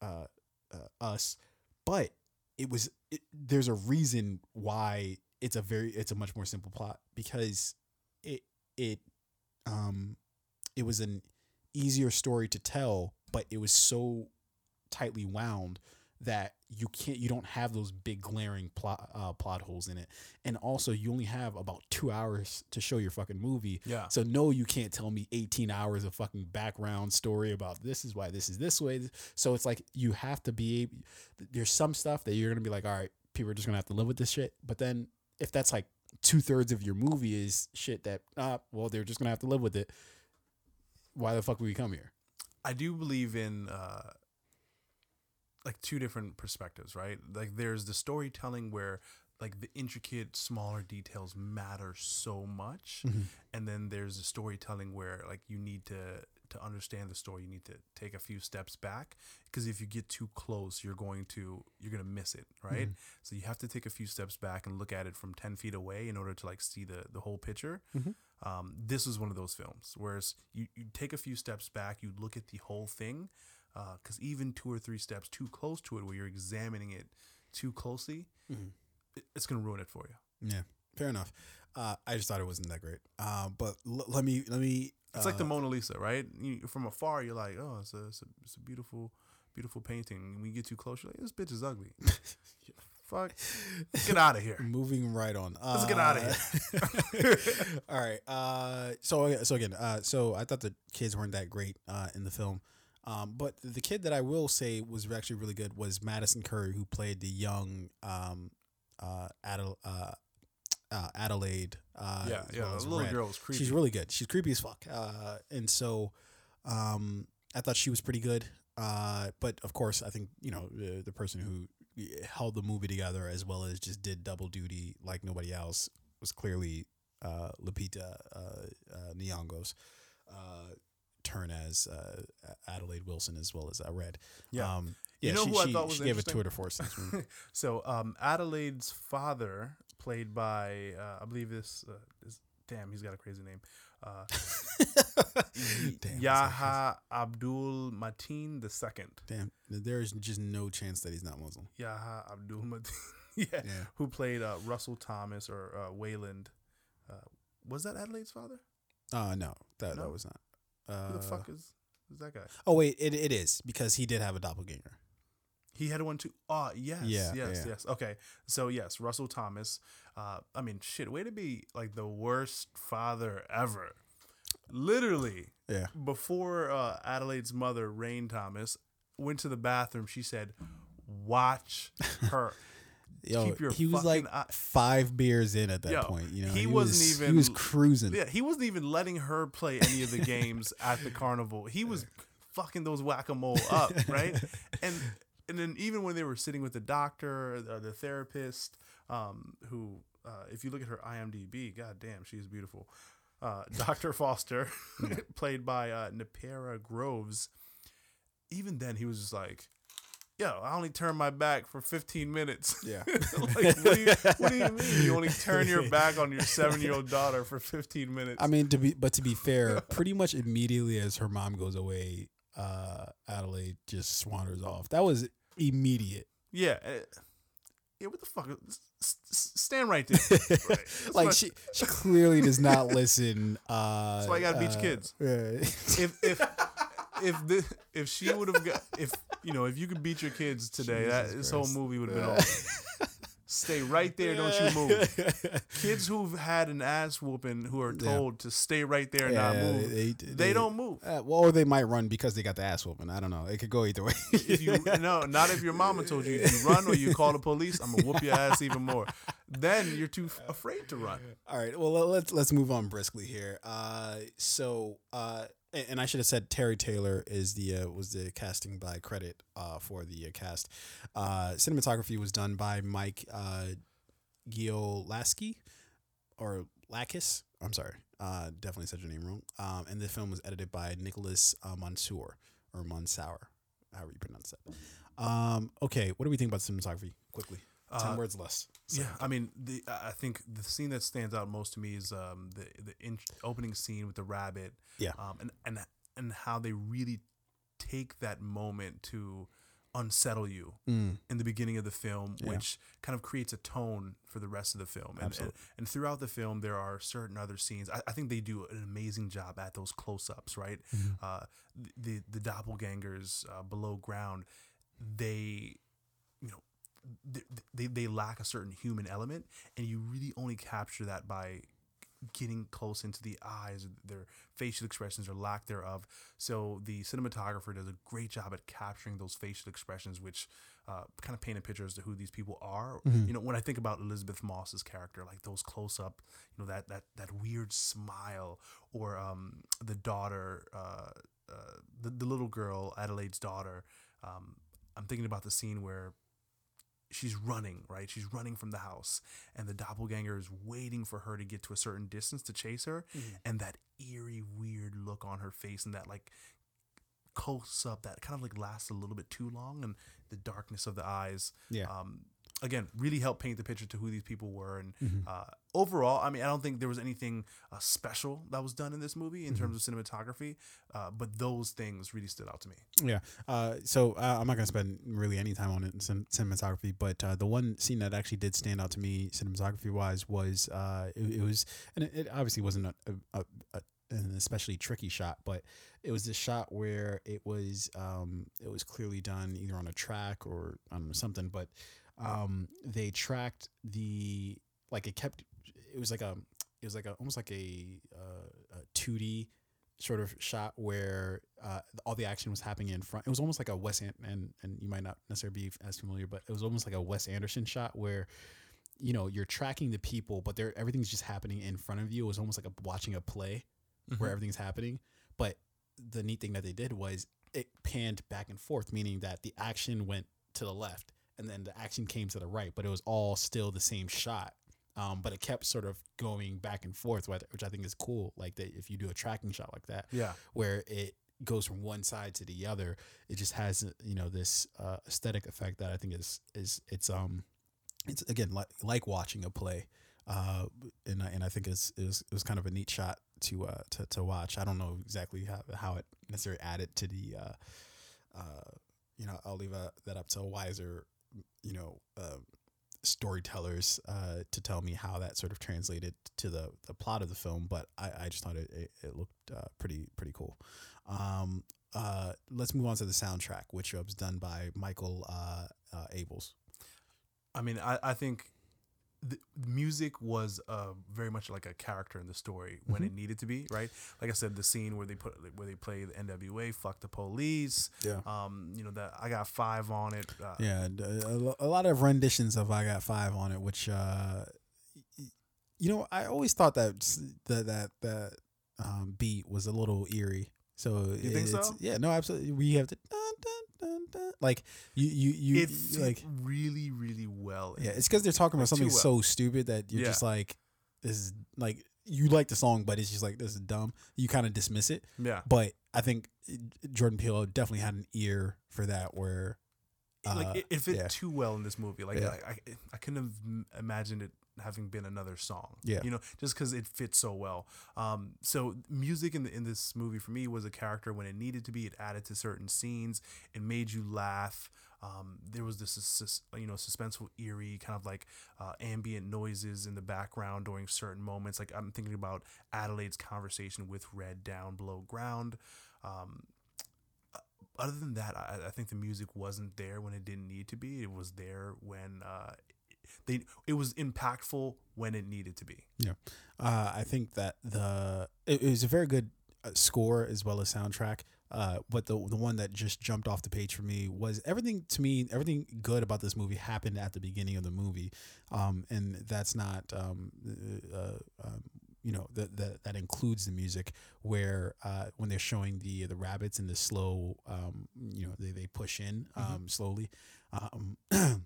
uh, uh, us, but it was it, there's a reason why it's a very it's a much more simple plot because it it um it was an easier story to tell, but it was so tightly wound that you can't you don't have those big glaring plot uh, plot holes in it. And also you only have about two hours to show your fucking movie. Yeah. so no you can't tell me 18 hours of fucking background story about this is why this is this way. So it's like you have to be able there's some stuff that you're gonna be like all right people are just gonna have to live with this shit. But then if that's like two-thirds of your movie is shit that uh well they're just gonna have to live with it why the fuck would we come here? I do believe in uh, like two different perspectives, right? Like there's the storytelling where like the intricate smaller details matter so much. Mm-hmm. And then there's the storytelling where like you need to to understand the story you need to take a few steps back. Because if you get too close you're going to you're going to miss it right? Mm-hmm. So you have to take a few steps back and look at it from 10 feet away in order to like see the the whole picture. Mm-hmm. Um, this is one of those films whereas you, you take a few steps back you look at the whole thing because even two or three steps too close to it where you're examining it too closely it- it's going to ruin it for you Yeah, fair enough. Uh, I just thought it wasn't that great. Uh, but l- let me let me. It's like the uh, Mona Lisa, right? You, from afar, you're like, oh, it's a, it's a, it's a beautiful, beautiful painting. And when you get too close, you're like, this bitch is ugly. Fuck, get out of here. moving right on. Let's get out of here. all right. Uh, so so again, uh, so I thought the kids weren't that great uh, in the film. Um, but the kid that I will say was actually really good was Madison Curry, who played the young um, uh, Adel- uh, uh, Adelaide. Uh, Yeah, yeah. well little Red. girl was creepy. She's really good. She's creepy as fuck. Uh, and so um, I thought she was pretty good. Uh, but of course, I think you know the, the person who held the movie together as well as just did double duty like nobody else was clearly uh, Lupita uh, uh, Nyong'o's uh, turn as uh, Adelaide Wilson as well as uh, Red. Yeah. um, You yeah. know she, who I she, thought was she gave a tour de force. in this movie. So um, Adelaide's father, played by uh, I believe this, uh, this. Damn, he's got a crazy name. Uh, Damn, Yahya Abdul Mateen the second. Damn, there is just no chance that he's not Muslim. Yahya Abdul Mateen. yeah. Yeah. Who played uh, Russell Thomas or uh, Wayland? Uh, was that Adelaide's father? Uh no, that No? that was not. Uh, Who the fuck is, is that guy? Oh wait, it, it is because he did have a doppelganger. He had one too. Oh, yes. Yeah, yes, yeah. yes. Okay. So, yes, Russell Thomas. Uh, I mean, shit, way to be like the worst father ever. Literally, Yeah. before uh, Adelaide's mother, Rayne Thomas, went to the bathroom, she said, Watch her. Yo, Keep your he was like eye- five beers in at that Yo, point. You know, he was, wasn't He even- was cruising. Yeah, he wasn't even letting her play any of the games at the carnival. He was fucking those whack a mole up, right? And and then even when they were sitting with the doctor, or the therapist, um, who, uh, if you look at her IMDb, god damn, she's beautiful. Uh, Dr. Foster, played by uh, Napiera Groves. Even then, he was just like, "Yo, I only turn my back for 15 minutes." Yeah. like, what do, you, what do you mean? You only turn your back on your seven year old daughter for 15 minutes? I mean, to be but to be fair, pretty much immediately as her mom goes away, uh, Adelaide just swanders off. That was immediate. yeah. uh, yeah, what the fuck? S- stand right there. Right. Like she she clearly does not listen. Uh, That's why you gotta uh, kids. yeah. if if if the if she would have got if you know if you could beat your kids today, that Jesus this whole movie would have been over. stay right there. Don't you move. Kids who've had an ass whooping who are Yeah. told to stay right there and not move. They, they- they- don't move. Uh, well, or they might run because they got the ass whooping. I don't know. It could go either way. If you no, not if your mama told you if you run or you call the police, I'm gonna whoop your ass even more. Then you're too f- afraid to run. All right. Well, let- let's let's move on briskly here. Uh, so, uh, and I should have said Terri Taylor is the uh, was the casting by credit uh, for the uh, cast. Uh, cinematography was done by Mike uh, Giolaski or Lakis. I'm sorry. Uh, definitely said your name wrong. Um, and the film was edited by Nicholas uh, Mansour or Mansour, however you pronounce that. Um, okay, what do we think about cinematography? Quickly, ten Uh, words less. So- Yeah, I mean, the I think the scene that stands out most to me is um, the the in- opening scene with the rabbit. Yeah. Um, and and and how they really take that moment to unsettle you Mm, in the beginning of the film, Yeah. which kind of creates a tone for the rest of the film. And, and, Absolutely. and throughout the film, there are certain other scenes. I, I think they do an amazing job at those close-ups. Right, Mhm. uh, the, the the doppelgangers uh, below ground, they, you know, they, they they lack a certain human element, and you really only capture that by getting close into the eyes, their facial expressions or lack thereof. So the cinematographer does a great job at capturing those facial expressions, which uh, kind of paint a picture as to who these people are. Mhm. You know, when I think about Elisabeth Moss's character, like those close up, you know, that that that weird smile, or um, the daughter, uh, uh, the the little girl, Adelaide's daughter. Um, I'm thinking about the scene where she's running, right? She's running from the house, and the doppelganger is waiting for her to get to a certain distance to chase her, Mhm. and that eerie, weird look on her face, and that like close up that kind of like lasts a little bit too long, and the darkness of the eyes. Yeah. Um, again, really helped paint the picture to who these people were, and Mhm. uh, overall, I mean, I don't think there was anything uh, special that was done in this movie in Mhm. terms of cinematography, uh, but those things really stood out to me. Yeah. Uh, so uh, I'm not gonna spend really any time on it in cin- cinematography, but uh, the one scene that actually did stand out to me cinematography wise was uh, it, it was, and it, it obviously wasn't a, a, a, an especially tricky shot, but it was this shot where it was um, it was clearly done either on a track or I don't know something, but um, they tracked the like it kept it was like a it was like a almost like a uh, a 2D sort of shot where uh, all the action was happening in front. It was almost like a Wes An- and and you might not necessarily be as familiar, but it was almost like a Wes Anderson shot where you know you're tracking the people, but they're everything's just happening in front of you. It was almost like a watching a play where everything's happening. But the neat thing that they did was it panned back and forth, meaning that the action went to the left and then the action came to the right, but it was all still the same shot. Um, but it kept sort of going back and forth, which I think is cool. Like that, if you do a tracking shot like that, Yeah. where it goes from one side to the other, it just has you know this uh, aesthetic effect that I think is is it's um it's again like like watching a play, uh, and I, and I think it's it was, it was kind of a neat shot to uh to, to watch. I don't know exactly how how it necessarily added to the uh uh you know I'll leave uh, that up to a wiser you know uh, storytellers uh to tell me how that sort of translated to the the plot of the film, but I I just thought it it, it looked uh, pretty pretty cool. Um, uh, let's move on to the soundtrack, which was done by Michael uh, uh, Abels. I mean, I, I think the music was uh, very much like a character in the story when Mm-hmm. it needed to be, right? Like I said, the scene where they put where they play the NWA, "Fuck the Police," Yeah. um, you know that I got five on it. Uh, Yeah, a, lo- a lot of renditions of "I Got Five on it, which uh, you know, I always thought that that that that um, beat was a little eerie. So You think so? Yeah, no, absolutely. We have to dun, dun, dun, like you you you it fit like really, really well. yeah. It's because they're talking about something too so stupid that you're Yeah. just like this is like you like the song, but it's just like this is dumb. You kind of dismiss it. yeah. But I think Jordan Peele definitely had an ear for that where. It- like uh, it, it fit yeah. too well in this movie. Like Yeah. I, I, I couldn't have imagined it having been another song. Yeah. you know, just because it fits so well. Um, so music in the, in this movie for me was a character when it needed to be. It added to certain scenes. It made you laugh. Um, there was this you know suspenseful, eerie kind of like uh, ambient noises in the background during certain moments. Like I'm thinking about Adelaide's conversation with Red down below ground. Um, other than that, I, I think the music wasn't there when it didn't need to be. It was there when uh, they it was impactful when it needed to be. Yeah, uh, I think that the it, it was a very good uh, score as well as soundtrack. Uh, but the the one that just jumped off the page for me was everything to me everything good about this movie happened at the beginning of the movie, um, and that's not um, uh, um, you know that that that includes the music where uh, when they're showing the the rabbits in the slow um, you know they, they push in um, Mm-hmm. slowly um,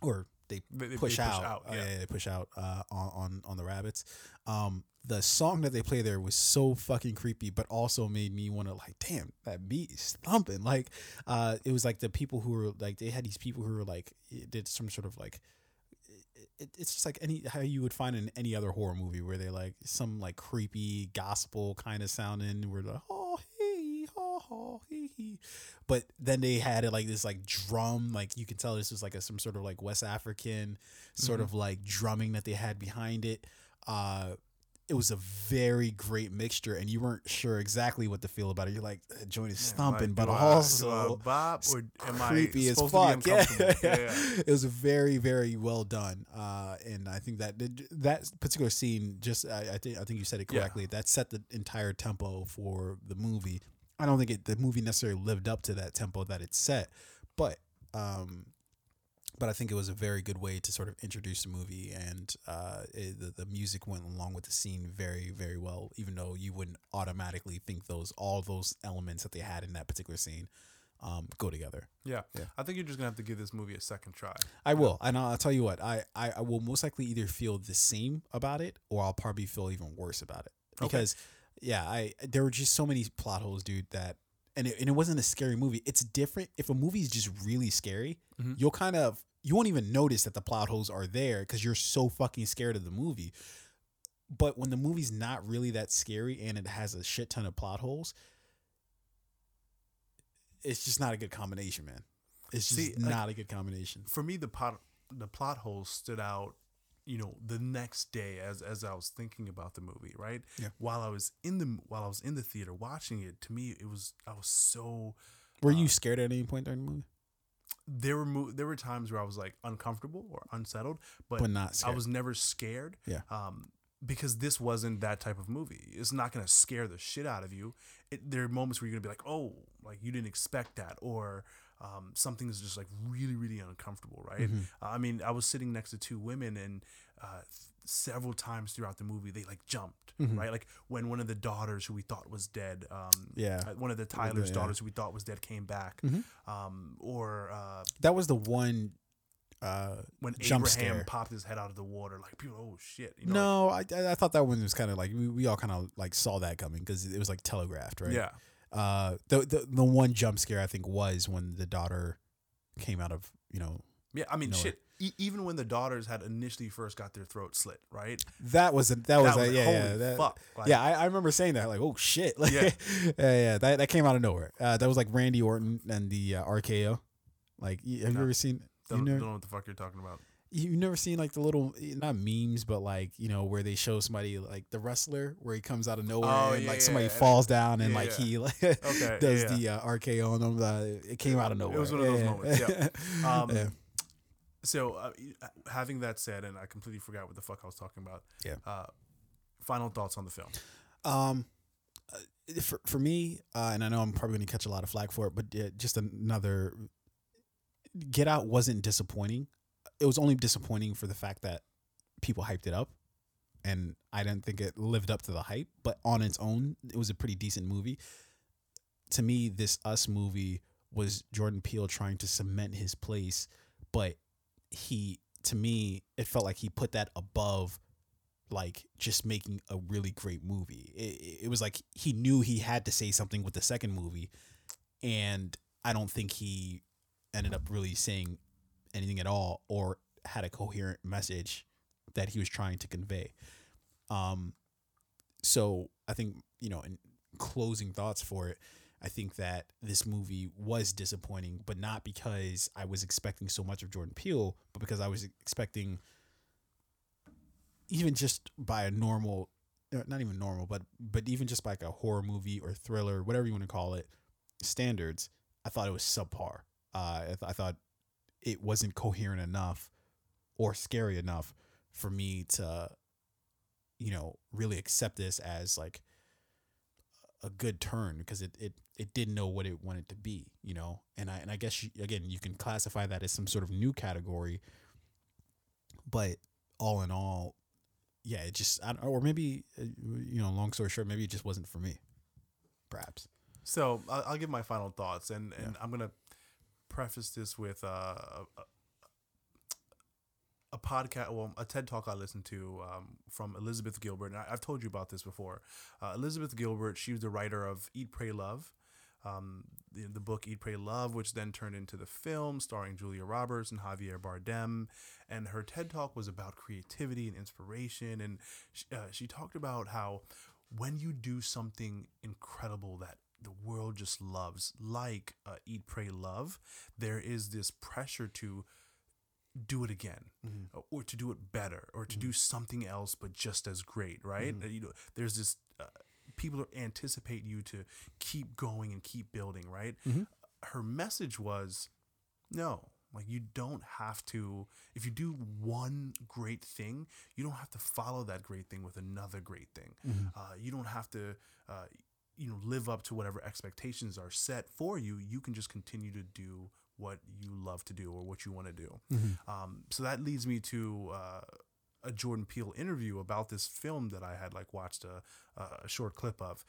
or they They- they- push, they out, out, Uh, yeah. yeah, they push out uh, on, on on the rabbits. Um, the song that they play there was so fucking creepy, but also made me want to like, damn, that beat is thumping. Like, uh, it was like the people who were like, they had these people who were like, did some sort of like, it, it's just like any how you would find in any other horror movie where they're like some like creepy gospel kind of sounding, where like, oh oh, hey, hey. but then they had it like this like drum, like you can tell this was like a some sort of like West African sort Mhm. of like drumming that they had behind it. Uh, it was a very great mixture, and you weren't sure exactly what to feel about it. You're like, that joint is Yeah, thumping, like, but I- also bop or am creepy I as fuck. Yeah. yeah. it was very, very well done. Uh, and I think that that particular scene, just I, I think I think you said it Yeah. correctly. That set the entire tempo for the movie. I don't think it, the movie necessarily lived up to that tempo that it set, but um, but I think it was a very good way to sort of introduce the movie, and uh, it, the the music went along with the scene very, very well. Even though you wouldn't automatically think those all those elements that they had in that particular scene um, go together. Yeah. Yeah. I think you're just gonna have to give this movie a second try. I will, and I'll, I'll tell you what. I, I I will most likely either feel the same about it, or I'll probably feel even worse about it Okay. Yeah, I there were just so many plot holes, dude. That and it, and it wasn't a scary movie. It's different if a movie is just really scary. Mhm. You'll kind of you won't even notice that the plot holes are there because you're so fucking scared of the movie. But when the movie's not really that scary and it has a shit ton of plot holes, it's just not a good combination, man. It's just See, like- not a good combination. For me, the plot the plot holes stood out. You know, the next day as as I was thinking about the movie, right? Yeah. While I was in the while I was in the theater watching it, to me it was I was so Were Uh, you scared at any point during the movie? there were mo- there were times where I was like uncomfortable or unsettled, but, But not I was never scared. Yeah. Um, because this wasn't that type of movie. It's not gonna scare the shit out of you. It, there are moments where you're gonna be like, oh, like you didn't expect that, or um, something is just like really, really uncomfortable, right? Mhm. Uh, I mean, I was sitting next to two women, and uh, several times throughout the movie, they like jumped, Mhm. right? Like when one of the daughters who we thought was dead, um, Yeah. uh, one of the Tyler's yeah. daughters who we thought was dead came back, Mhm. um, or uh, That was the one. Uh, when Jump Abraham scare. popped his head out of the water, like people, oh shit, you know, no, I, I I thought that one was kind of like we, we all kind of like saw that coming because it was like telegraphed, right? yeah, Uh, the, the the one jump scare I think was when the daughter came out of you know yeah. I mean, No way. shit. E- even when the daughters had initially first got their throat slit, right? that was a, that was, a, yeah yeah that, fuck, like, yeah I, I remember saying that like oh shit like Yeah. yeah yeah, that that came out of nowhere. Uh, that was like Randy Orton and the uh, RKO. Like, have No. you ever seen? Don't, never, don't know what the fuck you're talking about. You've never seen like the little not memes, but like you know where they show somebody like the wrestler where he comes out of nowhere Oh, and yeah, like somebody yeah. falls down and Yeah, like he like Okay, does the uh, RKO on them. Uh, it came out of nowhere. It was one of those moments, yeah. Um. So, uh, having that said, and I completely forgot what the fuck I was talking about. Yeah. Uh, final thoughts on the film. Um, uh, for for me, uh, and I know I'm probably going to catch a lot of flack for it, but yeah, just another. Get Out wasn't disappointing. It was only disappointing for the fact that people hyped it up, and I didn't think it lived up to the hype. But on its own, it was a pretty decent movie. To me, this Us movie was Jordan Peele trying to cement his place, but he, to me, it felt like he put that above like just making a really great movie. It, it was like he knew he had to say something with the second movie, and I don't think he ended up really saying anything at all or had a coherent message that he was trying to convey. Um, so I think you know, in closing thoughts for it, I think that this movie was disappointing, but not because I was expecting so much of Jordan Peele, but because I was expecting even just by a normal uh, not even normal but but even just like a horror movie or thriller whatever you want to call it standards i thought it was subpar uh, I, th- I thought it wasn't coherent enough or scary enough for me to you know really accept this as like a good turn because it, it it didn't know what it wanted to be you know and i and i guess you, again you can classify that as some sort of new category but all in all yeah it just I, or maybe uh, you know long story short maybe it just wasn't for me perhaps so i'll, I'll give my final thoughts and and yeah. i'm gonna preface this with uh, a, a podcast, well, a TED talk I listened to um, from Elizabeth Gilbert, and I, have told you about this before. Uh, Elizabeth Gilbert, she was the writer of Eat, Pray, Love, um, the, the book Eat, Pray, Love, which then turned into the film starring Julia Roberts and Javier Bardem. And her TED talk was about creativity and inspiration, and uh, she talked about how when you do something incredible that the world just loves, like uh, Eat, Pray, Love, there is this pressure to do it again mm-hmm. or to do it better or to mm-hmm. do something else but just as great right mm-hmm. you know there's this uh, people anticipate you to keep going and keep building right mm-hmm. her message was no like you don't have to if you do one great thing you don't have to follow that great thing with another great thing mm-hmm. uh, you don't have to uh, you know live up to whatever expectations are set for you you can just continue to do what you love to do or what you want to do. Mm-hmm. Um, so that leads me to uh, a Jordan Peele interview about this film that I had like watched a, a short clip of.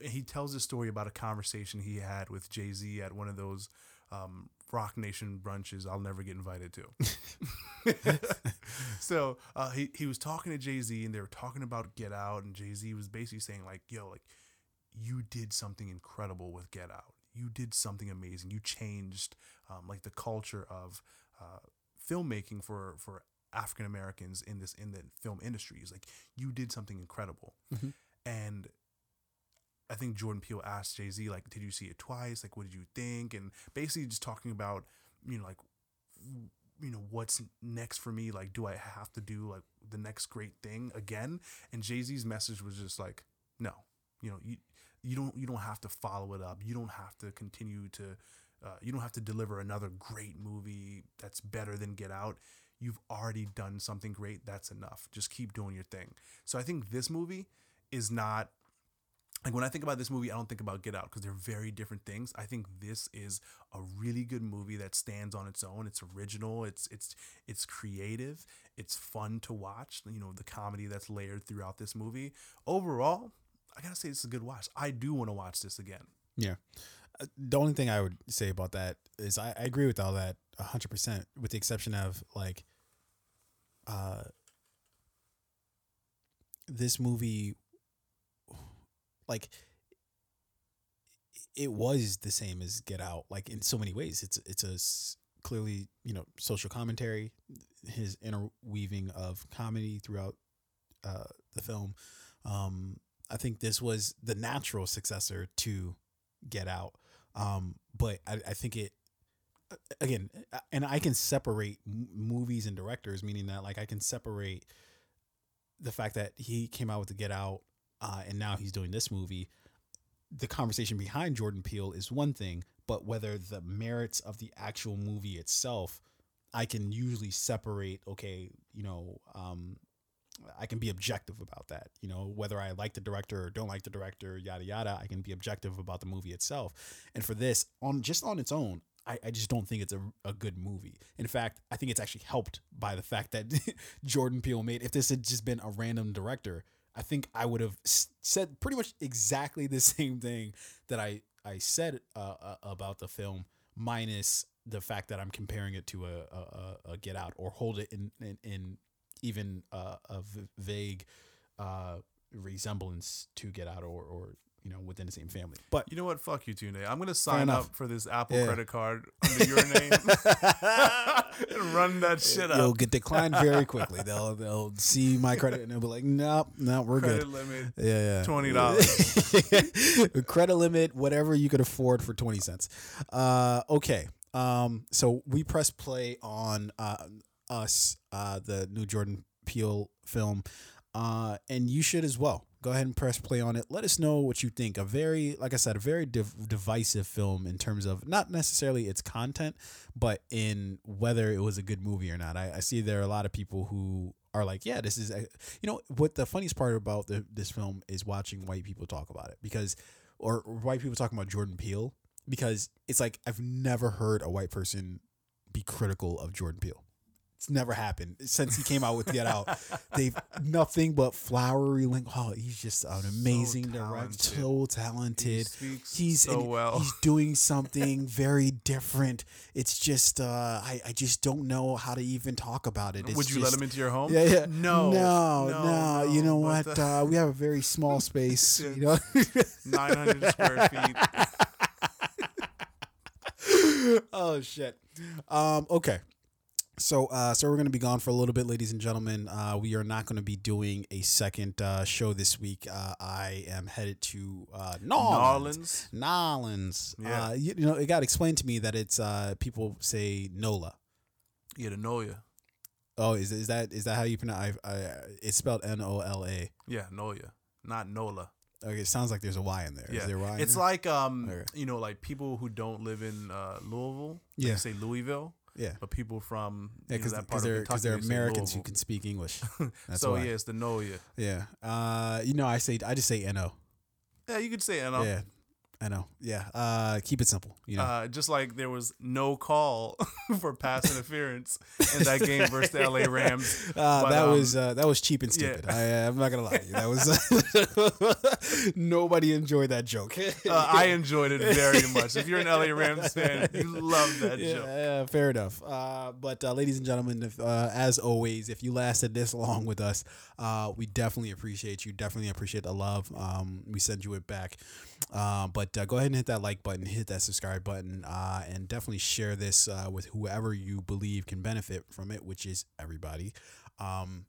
He tells a story about a conversation he had with Jay Z at one of those um, Roc Nation brunches I'll never get invited to. so uh, he he was talking to Jay Z and they were talking about Get Out and Jay Z was basically saying like, "Yo, like you did something incredible with Get Out you did something amazing. You changed um, like the culture of uh, filmmaking for for African Americans in this in the film industry. It's like you did something incredible, mm-hmm. and I think Jordan Peele asked Jay Z like, "Did you see it twice? Like, what did you think?" And basically just talking about you know like you know what's next for me like do i have to do like the next great thing again and jay-z's message was just like no you know you you don't you don't have to follow it up. You don't have to continue to uh, you don't have to deliver another great movie that's better than Get Out. You've already done something great. That's enough. Just keep doing your thing. So I think this movie is not like when I think about this movie, I don't think about Get Out because they're very different things. I think this is a really good movie that stands on its own. It's original. It's it's it's creative. It's fun to watch. You know the comedy that's layered throughout this movie. Overall, I gotta say, this is a good watch. I do want to watch this again. Yeah. Uh, the only thing I would say about that is I, I agree with all that hundred percent, with the exception of like, uh, this movie, like, it was the same as Get Out, like in so many ways. It's it's a clearly you know social commentary, his interweaving of comedy throughout uh, the film. Um, I think this was the natural successor to Get Out. Um, but I, I think it again, and I can separate movies and directors, meaning that like I can separate the fact that he came out with the Get Out, uh, and now he's doing this movie. The conversation behind Jordan Peele is one thing, but whether the merits of the actual movie itself, I can usually separate. Okay, you know, um, I can be objective about that. You know, whether I like the director or don't like the director, yada yada, I can be objective about the movie itself. And for this, on just on its own, I, I just don't think it's a, a good movie. In fact, I think it's actually helped by the fact that Jordan Peele made. If this had just been a random director, I think I would have said pretty much exactly the same thing that I I said uh, uh, about the film, minus the fact that I'm comparing it to a, a, a Get Out or hold it in in, in even uh, a v- vague uh, resemblance to Get Out or, or you know within the same family. But you know what? Fuck you, Tune. I'm gonna sign up for this Apple yeah. credit card under your name and run that shit up. You'll get declined very quickly. They'll they'll see my credit and they'll be like, nope, no, we're credit good. limit, yeah, yeah, twenty dollars. credit limit, whatever you could afford for twenty cents. Uh, okay. Um, so we press play on uh, us, uh, the new Jordan Peele film, uh, and you should as well. Go ahead and press play on it. Let us know what you think. A very, like I said, a very div- divisive film in terms of not necessarily its content, but in whether it was a good movie or not. I, I see there are a lot of people who are like, yeah, this is, a, you know, what the funniest part about the, this film is watching white people talk about it because, or white people talking about Jordan Peele because it's like I've never heard a white person be critical of Jordan Peele. It's never happened since he came out with Get Out. They've nothing but flowery link. Oh, he's just an amazing director, so talented. He he's so and well. he's doing something very different. It's just uh, I I just don't know how to even talk about it. It's Would you let him into your home? Yeah, yeah. No, no, no, no. You know what? uh, Uh, we have a very small space. you know. 900 square feet. oh shit. Um, okay. So, uh, so we're gonna be gone for a little bit, ladies and gentlemen. Uh, we are not gonna be doing a second uh, show this week. Uh, I am headed to uh, Nolans. Nolans. Yeah. Uh, you, you know, it got explained to me that it's uh, people say Nola. Yeah, know you. Oh, is is that is that how you pronounce? I, I, it's spelled N O L A. Yeah, you. Not Nola. Okay, it sounds like there's a Y in there. Is Yeah, there a Y? in it's there? like um, Okay. you know, like people who don't live in uh, Louisville. Yeah. say Louisville, yeah, but people from yeah, because that part they're because they're Americans who can speak English. That's so why. yeah, it's the know you. Yeah. Uh, you know, I say I just say N-O. Yeah, you could say it. Yeah. I know. Yeah. Uh, keep it simple. You know. Uh, just like there was no call for pass interference in that game versus the LA Rams. Uh, but, that um, was uh, that was cheap and yeah. stupid. I, I'm not gonna lie. to you. That was nobody enjoyed that joke. Uh, I enjoyed it very much. If you're an LA Rams fan, you love that yeah, joke. yeah, fair enough. Uh, but uh, ladies and gentlemen, if, uh, as always, if you lasted this long with us, uh, we definitely appreciate you. Definitely appreciate the love. Um, we send you it back. Uh, but uh, go ahead and hit that like button, hit that subscribe button, uh, and definitely share this uh, with whoever you believe can benefit from it, which is everybody. Um,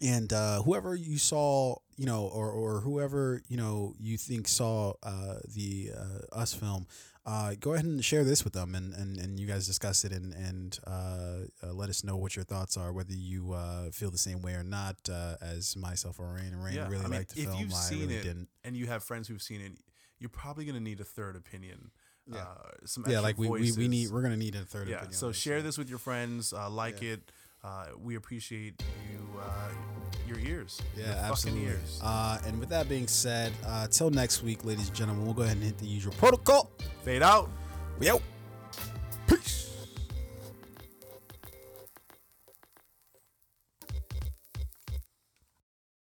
and uh, whoever you saw, you know, or, or whoever you know you think saw uh, the uh, Us film, uh, go ahead and share this with them, and, and, and you guys discuss it, and and uh, uh, let us know what your thoughts are, whether you uh, feel the same way or not. Uh, as myself or Rayne, Rayne Yeah, really I mean, liked the if film. you've I seen really it, didn't. and you have friends who've seen it, you're probably gonna need a third opinion. Yeah. Uh, some Yeah, like we, we, we need we're gonna need a third yeah. opinion. So share this with your friends. Uh, like Yeah. it uh, we appreciate you, uh, your ears. Yeah, your absolutely. Ears. Uh, and with that being said, uh, till next week, ladies and gentlemen, we'll go ahead and hit the usual protocol. Fade out. We out. Peace.